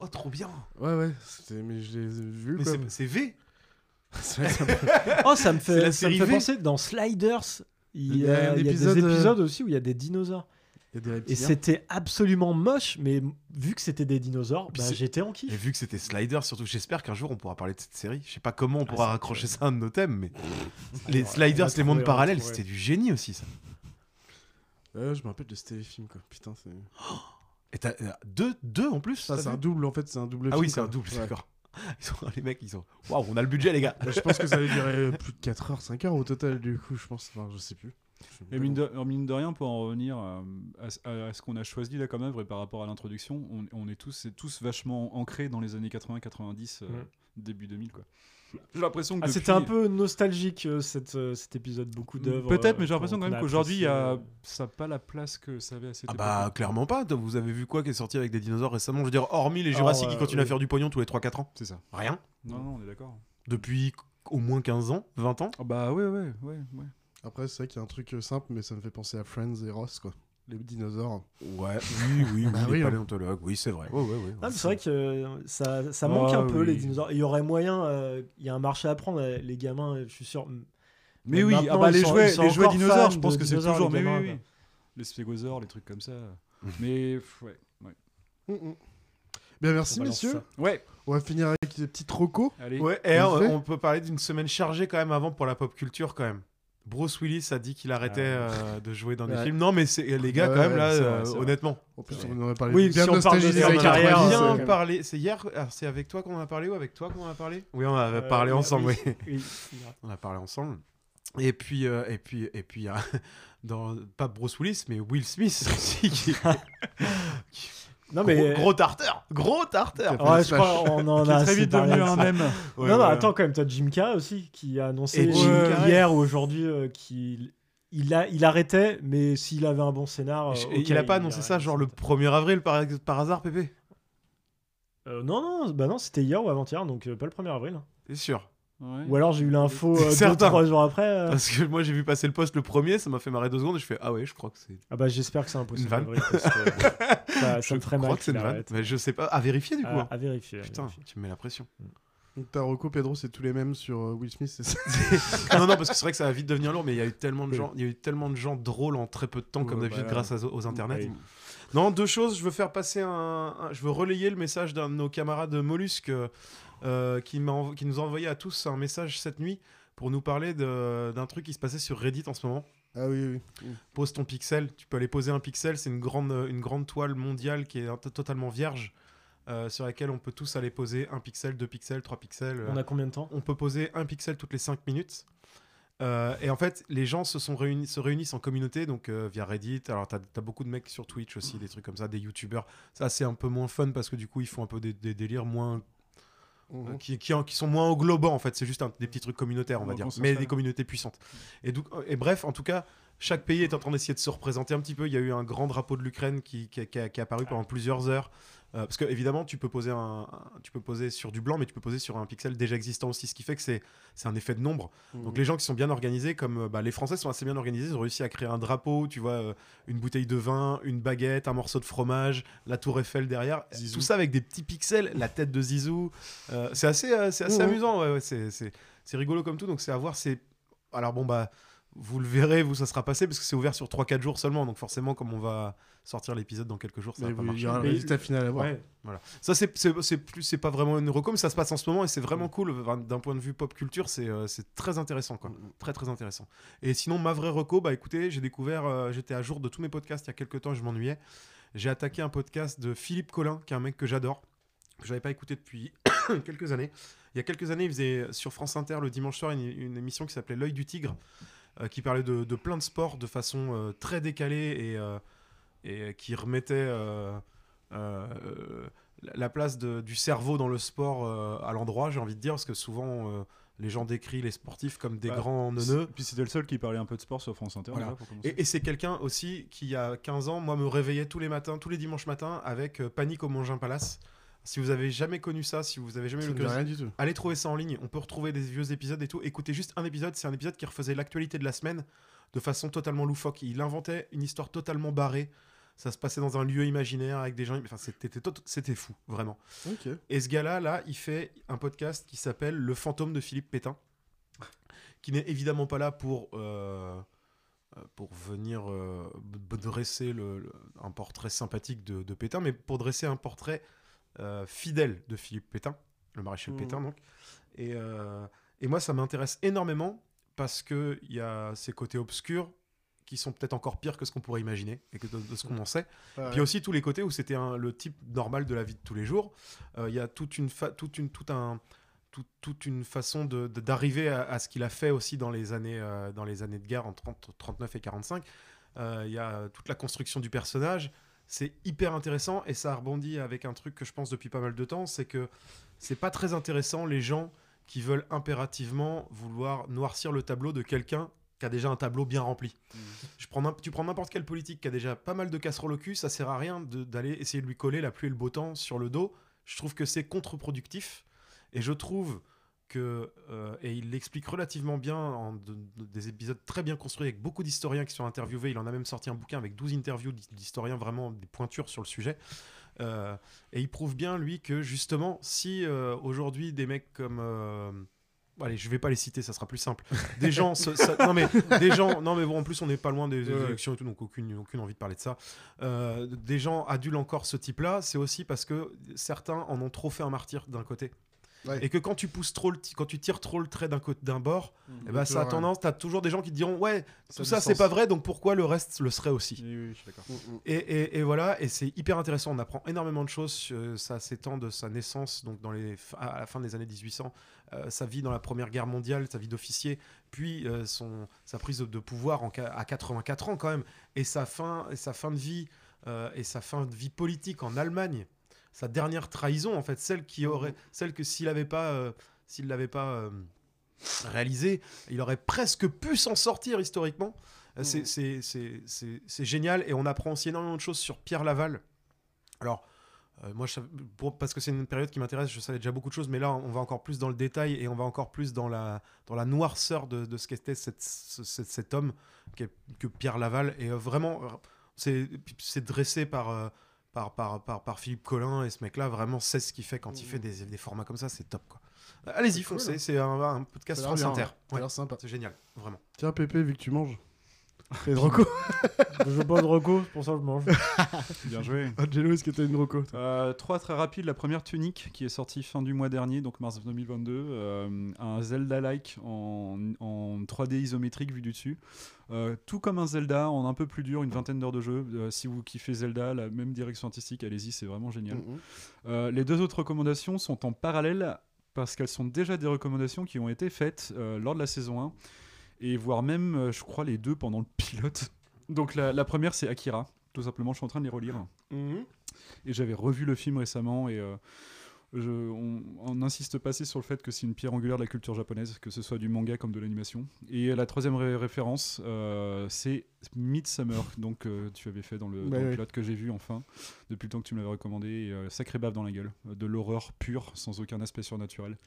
Oh, trop bien.
Ouais, ouais. Mais je les ai vus.
Mais c'est V.
Oh, ça me fait, ça me fait penser dans Sliders. Il y
a
a,
un
il y a
épisode,
des
euh,
épisodes aussi où il y a des dinosaures. Et c'était absolument moche, mais vu que c'était des dinosaures, bah, j'étais en
Et
kiff.
vu que c'était Slider, surtout, j'espère qu'un jour on pourra parler de cette série. Je sais pas comment on
Ah,
pourra raccrocher ça à un de nos thèmes, mais les Sliders, les mondes parallèles, c'était du génie aussi ça.
Je me rappelle de ce téléfilm, quoi. Putain, c'est.
Et t'as euh, deux, deux en plus.
Ça, c'est un double, en fait, c'est un double
Ah
film,
oui, c'est un double,
Ouais.
d'accord. Ils sont, les mecs, ils sont. Waouh, on a le budget, les gars.
Ouais, je pense que ça allait durer plus de 4 heures, 5 heures au total, du coup, je pense. Enfin, je sais plus.
Et mine de, mine de rien, pour en revenir euh, à, ce- à ce qu'on a choisi là comme œuvre et par rapport à l'introduction, on, on est tous, c'est tous vachement ancrés dans les années 80-90, euh,
Mm.
début 2000 quoi. J'ai l'impression que
Ah,
depuis-
C'était un peu nostalgique euh, cette, euh, cet épisode, beaucoup d'œuvres.
Peut-être,
euh,
mais j'ai l'impression quand même qu'aujourd'hui, il y a- ça n'a pas la place que ça avait à cette
Ah
époque.
bah clairement pas. Vous avez vu quoi qui est sorti avec des dinosaures récemment? Je veux dire, hormis les
Alors,
Jurassic qui continuent à faire du pognon tous les 3-4 ans.
C'est ça.
Rien.
Non, non, on est d'accord.
Depuis au moins 15 ans, 20 ans.
Ah bah ouais, ouais, ouais, ouais.
Après, c'est vrai qu'il y a un truc simple, mais ça me fait penser à Friends et Ross, quoi. Les dinosaures.
Ouais, oui, oui, oui,
Bah
les
oui, hein.
paléontologues, oui, c'est vrai. Ouais, ouais, ouais.
Ah, mais c'est vrai que euh, ça, ça manque
Ah,
un peu
oui.
les dinosaures. Il y aurait moyen, euh, il y a un marché à prendre, euh, les gamins, je suis sûr.
Mais
Mais
oui, ah bah les
sont-
jouets, les jouets dinosaures, je pense que c'est toujours.
les
Mais oui,
gamins.
Les stégosaures, les trucs comme ça. Mais pff, ouais, ouais.
Mm, mm. Bien, merci,
On balance
messieurs.
ça.
Ouais,
On va finir avec des petites rocos.
allez.
Ouais, et
on
peut parler d'une semaine chargée quand même avant pour la pop culture quand même. Bruce Willis a dit qu'il arrêtait euh, de jouer dans des
Ouais.
films. Non, mais c'est les gars
Ouais,
quand même là, euh,
vrai.
honnêtement.
En plus, on aurait parlé
Oui,
bien
si on parle de
nostalgie des
sa
années
carrière,
90,
bien
euh,
c'est-
parlé. C'est hier. ah, c'est avec toi qu'on en a parlé ou avec toi qu'on en a parlé? Oui, on a
Euh,
parlé ensemble.
oui,
Oui.
oui.
On a parlé ensemble. Et puis, euh, et puis, et puis, il y a dans pas Bruce Willis, mais Will Smith aussi qui-
Non,
gros,
mais.
gros tarteur, gros tarteur.
Ouais, je crois on en a
est très
assez
vite
parlé
devenu
de
un.
Ouais,
non, non, attends, quand même, t'as Jim Carrey aussi qui a annoncé euh, hier ou aujourd'hui euh, qu'il il, a, il arrêtait, mais s'il avait un bon scénar. euh,
Et
ok,
il a pas annoncé ça genre le 1er avril par, par hasard, Pépé?
Euh, non, non, bah non, c'était hier ou avant-hier, donc euh, pas le 1er avril.
C'est sûr.
Ouais.
Ou alors j'ai eu l'info euh, deux, trois jours après. euh.
Parce que moi j'ai vu passer le post le premier, ça m'a fait marrer deux secondes et je fais ah ouais, je crois que c'est.
Ah bah j'espère que c'est impossible.
Une vanne.
avril, parce que ça, ça
je
me ferait
crois
mal.
que c'est. Mais je sais pas. À vérifier du coup.
À,
hein.
à vérifier. à
Putain,
vérifier.
tu me mets la pression.
Donc, ta reco, Pedro, c'est tous les mêmes sur euh, Will Smith, c'est ça
non, non, parce que c'est vrai que ça va vite devenir lourd, mais il y a eu tellement de
Oui.
gens, il y a eu tellement de gens drôles en très peu de temps, comme
Ouais,
d'habitude,
bah,
grâce à- aux internets. Non, deux choses. Je veux faire passer un, un- je veux relayer le message d'un de nos camarades mollusques. Euh, euh, qui, nous a envoyé à tous un message cette nuit pour nous parler de- d'un truc qui se passait sur Reddit en ce moment.
Ah oui, oui.
Pose ton pixel. Tu peux aller poser un pixel. C'est une grande, une grande toile mondiale qui est totalement vierge. euh, sur laquelle on peut tous aller poser un pixel, deux pixels, trois pixels.
On a combien de temps
On peut poser un pixel toutes les 5 minutes. Euh, et en fait, les gens se, sont réunis, se réunissent en communauté, donc euh, via Reddit. Alors, t'as as beaucoup de mecs sur Twitch aussi, des trucs comme ça, des youtubeurs. Ça, c'est un peu moins fun parce que du coup, ils font un peu des, des délires moins.
Mhm.
euh, qui, qui, qui sont moins englobants en fait, c'est juste un- des petits trucs communautaires, on va dire, mais des communautés puissantes. Et, donc, et bref, en tout cas, chaque pays est en train d'essayer de se représenter un petit peu. Il y a eu un grand drapeau de l'Ukraine qui, qui, qui a- qui est apparu pendant plusieurs heures. Euh, parce que évidemment, tu peux poser un, un- tu peux poser sur du blanc, mais tu peux poser sur un pixel déjà existant aussi, ce qui fait que c'est, un effet de nombre.
Mhm.
Donc les gens qui sont bien organisés, comme euh, bah, les Français sont assez bien organisés, ils ont réussi à créer un drapeau, tu vois, euh, une bouteille de vin, une baguette, un morceau de fromage, la Tour Eiffel derrière, tout ça avec des petits pixels, la tête de Zizou. C'est assez,
Mhm.
amusant, ouais, ouais, c'est, rigolo comme tout. Donc c'est à voir, alors bon bah. Vous le verrez, vous, ça sera passé parce que c'est ouvert sur 3-4 jours seulement. Donc, forcément, comme on va sortir l'épisode dans quelques jours, ça
Mais
va pas
vous- il y
marcher.
aura le résultat final à voir.
Ouais.
Voilà. Ça, c'est, c'est, c'est plus, c'est pas vraiment une reco, mais ça se passe en ce moment et c'est vraiment cool. D'un point de vue pop culture, c'est, euh, c'est très intéressant, quoi. Très, très intéressant. Et sinon, ma vraie reco, bah écoutez, j'ai découvert, euh, j'étais à jour de tous mes podcasts il y a quelques temps et je m'ennuyais. J'ai attaqué un podcast de Philippe Collin, qui est un mec que j'adore, que j'avais pas écouté depuis quelques années. Il y a quelques années, il faisait sur France Inter le dimanche soir une, une émission qui s'appelait L'œil du tigre, qui parlait de, de plein de sports de façon euh, très décalée et, euh, et qui remettait euh, euh, la- la place de- du cerveau dans le sport euh, à l'endroit, j'ai envie de dire, parce que souvent euh, les gens décrivent les sportifs comme des
Bah,
grands neuneux.
Puis c'était le seul qui parlait un peu de sport sur France Inter.
Voilà.
pour.
Et, et c'est quelqu'un aussi qui, il y a 15 ans, moi, me réveillait tous les matins, tous les dimanches matins, avec euh, Panique au Mangin Palace. Si vous avez jamais connu ça, si vous avez jamais eu l'occasion- allez trouver ça en ligne. On peut retrouver des vieux épisodes et tout. Écoutez juste un épisode. C'est un épisode qui refaisait l'actualité de la semaine de façon totalement loufoque. Il inventait une histoire totalement barrée. Ça se passait dans un lieu imaginaire avec des gens. Enfin, c'était fou, vraiment. Et ce gars-là, là, il fait un podcast qui s'appelle Le fantôme de Philippe Pétain, qui n'est évidemment pas là pour euh, euh, pour venir euh, dresser le- le- un portrait sympathique de, de Pétain, mais pour dresser un portrait fidèle de Philippe Pétain, le maréchal
Mhm.
Pétain donc. Et, euh, et moi, ça m'intéresse énormément parce que il y a ces côtés obscurs qui sont peut-être encore pires que ce qu'on pourrait imaginer et que de, de ce qu'on en sait.
Ouais.
Puis aussi tous les côtés où c'était le type normal de la vie de tous les jours. Euh, Il y a toute une, toute une, tout un, tout- toute une façon de- de- d'arriver à, à ce qu'il a fait aussi dans les années, euh, dans les années de guerre en 30, 39 et 45. Euh, Il y a toute la construction du personnage. C'est hyper intéressant et ça rebondit avec un truc que je pense depuis pas mal de temps, c'est que c'est pas très intéressant les gens qui veulent impérativement vouloir noircir le tableau de quelqu'un qui a déjà un tableau bien rempli. Je prends n'im- tu prends n'importe quel politique qui a déjà pas mal de casseroles au cul, ça sert à rien d'aller essayer de lui coller la pluie et le beau temps sur le dos. Je trouve que c'est contre-productif et je trouve que, euh, et il l'explique relativement bien en de- de- des épisodes très bien construits avec beaucoup d'historiens qui sont interviewés. Il en a même sorti un bouquin avec 12 interviews d'hi- d'historiens vraiment des pointures sur le sujet. Euh, et il prouve bien, lui, que justement, si euh, aujourd'hui des mecs comme. Allez, je vais pas les citer, ça sera plus simple. Des gens, ça- non mais des gens, non mais bon, en plus on n'est pas loin des, des élections et tout, donc aucune, aucune envie de parler de ça. Des gens adulent encore ce type-là, c'est aussi parce que certains en ont trop fait un martyr d'un côté.
Ouais.
Et que quand tu pousses trop, le quand tu tires trop le trait d'un côté, d'un bord,
Mmh.
eh ben, ça a tendance, t'as toujours des gens qui te diront ouais,
Ça
tout ça c'est pas vrai, donc pourquoi le reste le serait aussi.
Oui, oui, je suis d'accord.
Mm,
Et, et- et voilà, et c'est hyper intéressant. On apprend énormément de choses. sur- Ça s'étend de sa naissance, donc dans les, à la fin des années 1800, euh, sa vie dans la Première Guerre mondiale, sa vie d'officier, puis euh, son, sa prise de, de pouvoir en, à 84 ans quand même, et sa fin, et sa fin de vie, euh, et sa fin de vie politique en Allemagne. Sa dernière trahison, en fait, celle qui aurait, celle que s'il n'avait pas, euh, s'il l'avait pas euh, réalisé, il aurait presque pu s'en sortir historiquement. Euh, c'est- c'est- C'est c'est- c'est génial et on apprend aussi énormément de choses sur Pierre Laval. Alors, euh, moi, je pour- parce que c'est une période qui m'intéresse, je savais déjà beaucoup de choses, mais là, on va encore plus dans le détail et on va encore plus dans la, dans la noirceur de, de ce qu'était cette- ce- ce- cet homme que Pierre Laval. Et euh, vraiment, c'est c'est dressé par, euh, par, par, par, par Philippe Collin et ce mec-là vraiment sait ce qu'il fait quand il fait des, des formats comme ça, c'est top. quoi. Euh, Allez-y,
Cool.
foncez, c'est un, un podcast France
bien,
Inter.
ouais. L'air sympa.
C'est génial, vraiment.
Tiens, Pépé, vu que tu manges, Et de Rocco
Je veux pas de Rocco, c'est pour ça que je mange.
Bien joué.
Angelo, est-ce que t'as une Rocco
Euh, trois très rapides. La première Tunic qui est sortie fin du mois dernier, donc mars 2022. euh, un Zelda-like en, en 3D isométrique vu du dessus. Euh, tout comme un Zelda, en un peu plus dur, une vingtaine d'heures de jeu. Euh, si vous kiffez Zelda, la même direction artistique, allez-y, c'est vraiment génial.
Mhm.
Euh, les deux autres recommandations sont en parallèle parce qu'elles sont déjà des recommandations qui ont été faites euh, lors de la saison 1 et voire même, euh, je crois, les deux pendant le pilote. Donc la, la première, c'est Akira. Tout simplement, je suis en train de les relire.
Mhm.
Et j'avais revu le film récemment et euh, je- on, on insiste pas assez sur le fait que c'est une pierre angulaire de la culture japonaise, que ce soit du manga comme de l'animation. Et la troisième ré- référence, euh, c'est Midsummer, donc euh, tu avais fait dans le, dans pilote que j'ai vu enfin, depuis le temps que tu me l'avais recommandé. Et, sacré bave dans la gueule, de l'horreur pure, sans aucun aspect surnaturel,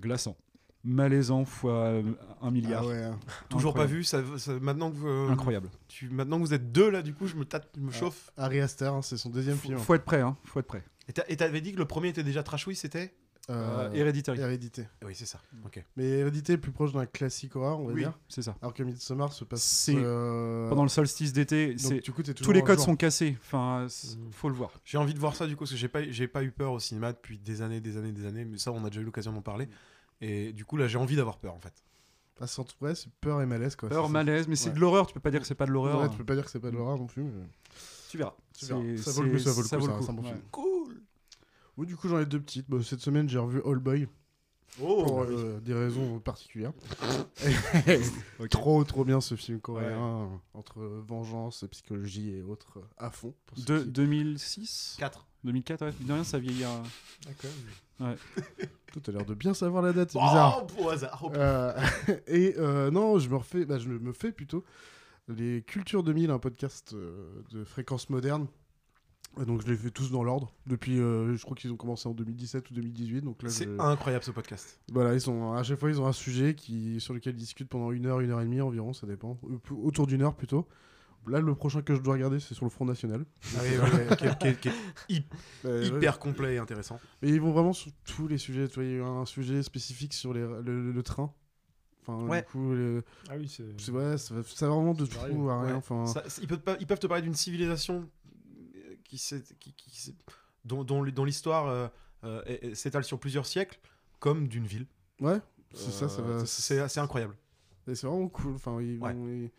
glaçant. Malaisant fois euh, un milliard.
Ah ouais, hein.
Toujours pas vu. Ça, ça- maintenant que vous, euh,
Incroyable.
Tu, maintenant que vous êtes deux là, du coup, je me tâte, je me chauffe.
Harry Aster, hein, c'est son deuxième film.
Faut être prêt, hein. Faut être prêt.
Et t'avais dit que le premier était déjà trashouille, c'était?
Euh, Héréditary.
Hérédité.
Oui, c'est ça. Ok.
Mais Hérédité est plus proche d'un classique horreur, on va
Oui,
dire.
c'est ça.
Alors que Midsommar se passe euh,
pendant le solstice d'été.
du coup,
Tous les codes
jour.
sont cassés. Enfin, c- faut le voir.
J'ai envie de voir ça du coup parce que j'ai pas, j'ai pas eu peur au cinéma depuis des années, des années, des années. Mais ça, on a déjà eu l'occasion d'en parler. Et du coup, là, j'ai envie d'avoir peur en fait.
Ah, c'est entre- ouais, c'est peur et malaise quoi.
Peur,
ça.
malaise, mais c'est
Ouais.
de l'horreur. Tu peux pas dire que c'est pas de l'horreur.
Ouais, tu peux pas dire que c'est pas de l'horreur non plus. mais-
Tu verras.
Tu verras.
C'est-
Ça vaut le coup, ça vaut le coup,
ça vaut le
c'est un
coup.
bon
Ouais.
film.
Cool.
Du coup, j'en ai deux petites. Bah, cette semaine, j'ai revu All Boy.
Oh,
pour
bah oui.
euh, des raisons particulières. Trop, trop bien ce film coréen euh, entre vengeance, psychologie et autres euh, à fond. pour
De,
qui-
2006
4.
2004, ouais. De rien, ça vieillit. à- Ouais.
Toi, t'as l'air de bien savoir la date, c'est
Oh,
bizarre.
au hasard. oh,
Euh, et euh, non, je me refais, bah, je me fais plutôt les Cultures 2000, un podcast euh, de fréquence moderne. Et donc je les fais tous dans l'ordre depuis, euh, je crois qu'ils ont commencé en 2017 ou 2018. Donc là,
C'est
je-
incroyable ce podcast.
Voilà, ils sont à chaque fois ils ont un sujet qui sur lequel ils discutent pendant une heure, une heure et demie environ, ça dépend, autour d'une heure plutôt. Là, le prochain que je dois regarder, c'est sur le Front National.
Ah oui, oui, oui, qui est- qui est- qui est hyp-
Euh,
hyper complet et intéressant.
Et ils vont vraiment sur tous les sujets. Tu vois, il y a eu un sujet spécifique sur les- le, le train. Enfin,
Ouais.
du coup, le-
Ah oui, c'est.
c'est ouais, ça, va- ça vraiment de tout à rien. Enfin,
Ça- ils, peuvent pas- ils peuvent te parler d'une civilisation euh, qui, s'est- qui- qui dont, dont, dont l'histoire euh, euh, s'étale sur plusieurs siècles, comme d'une ville.
ouais, c'est ça, ça va.
c'est- assez incroyable.
et c'est vraiment cool. Enfin, ils
Ouais.
vont- ils-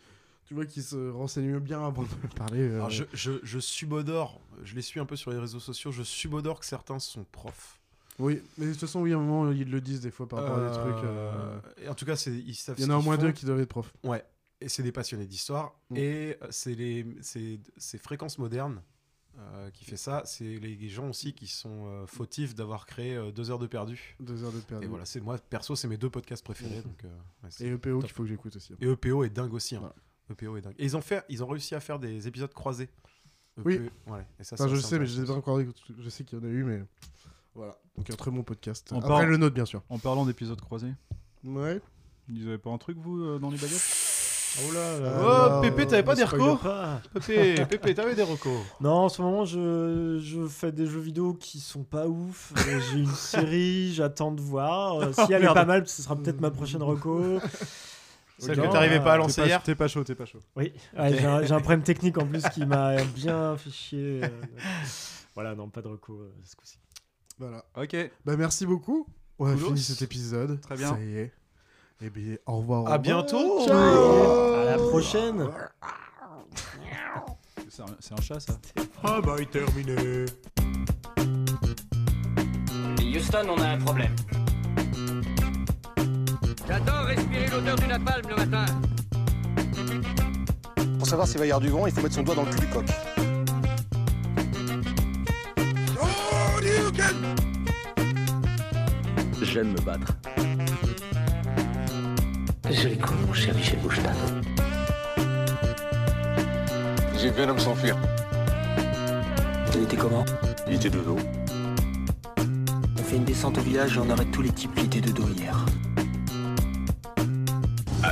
tu vois qu'ils se renseignent bien avant de parler. euh,
Alors, je, je, je subodore, je les suis un peu sur les réseaux sociaux, je subodore que certains sont profs.
Oui, mais de toute façon, oui, à un moment, ils le disent des fois par rapport à des
Euh,
trucs. euh,
et en tout cas, c'est- ils savent
Il y en a au moins
font.
deux qui doivent être profs.
Ouais, et c'est des passionnés d'histoire.
Mm.
Et c'est les c'est c'est Fréquences Modernes euh, qui fait ça. C'est les gens aussi qui sont euh, fautifs d'avoir créé euh, deux heures de perdu.
Deux heures de perdu.
Et voilà, c'est moi perso, c'est mes deux podcasts préférés. Donc, ouais, c'est
Et EPO
top.
qu'il faut que j'écoute aussi.
Et EPO est dingue aussi. hein.
Voilà.
EPO est dingue. Et ils ont fait, ils ont réussi à faire des épisodes croisés.
Oui.
EPO, ouais, et ça,
Enfin,
c'est
je sais, mais je pas encore. Je sais qu'il y en a eu, mais voilà. Donc un très bon podcast.
En
Après
parle-
le nôtre, bien sûr.
En parlant d'épisodes croisés,
Ouais.
vous avez pas un truc, vous, euh, dans les baguettes?
Oh là là.
Oh,
Alors,
Pépé, t'avais pas des recos? Pépé, Pépé, t'avais des recos?
Non, en ce moment, je, je fais des jeux vidéo qui sont pas ouf. Euh, J'ai une série, j'attends de voir. Euh, si elle est
merde.
pas mal, ce sera peut-être ma prochaine reco.
Celle que t'arrivais pas à lancer
T'es pas-
hier.
T'es pas chaud, t'es pas chaud.
Oui, ouais, j'ai un, j'ai un problème technique en plus qui m'a bien fait chier. euh. Voilà, non, pas de reco euh, ce coup-ci.
Voilà.
Ok.
Bah merci beaucoup. On a fini cet épisode.
Très bien.
Ça y est. Et bien, au revoir. au
À bientôt.
Ciao.
À la prochaine.
C'est un, c'est un chat, ça.
Ah bah, il terminé.
Houston, on a un problème. J'adore respirer l'odeur du napalm le matin.
Pour savoir s'il va y avoir du vent, il faut mettre son doigt dans le cul du coq.
J'aime me battre.
J'ai cru, mon cher Michel Bouchard.
J'ai vu un homme s'enfuir.
Il était comment
Il était de dos.
On fait une descente au village et on arrête tous les types qui étaient de dos hier.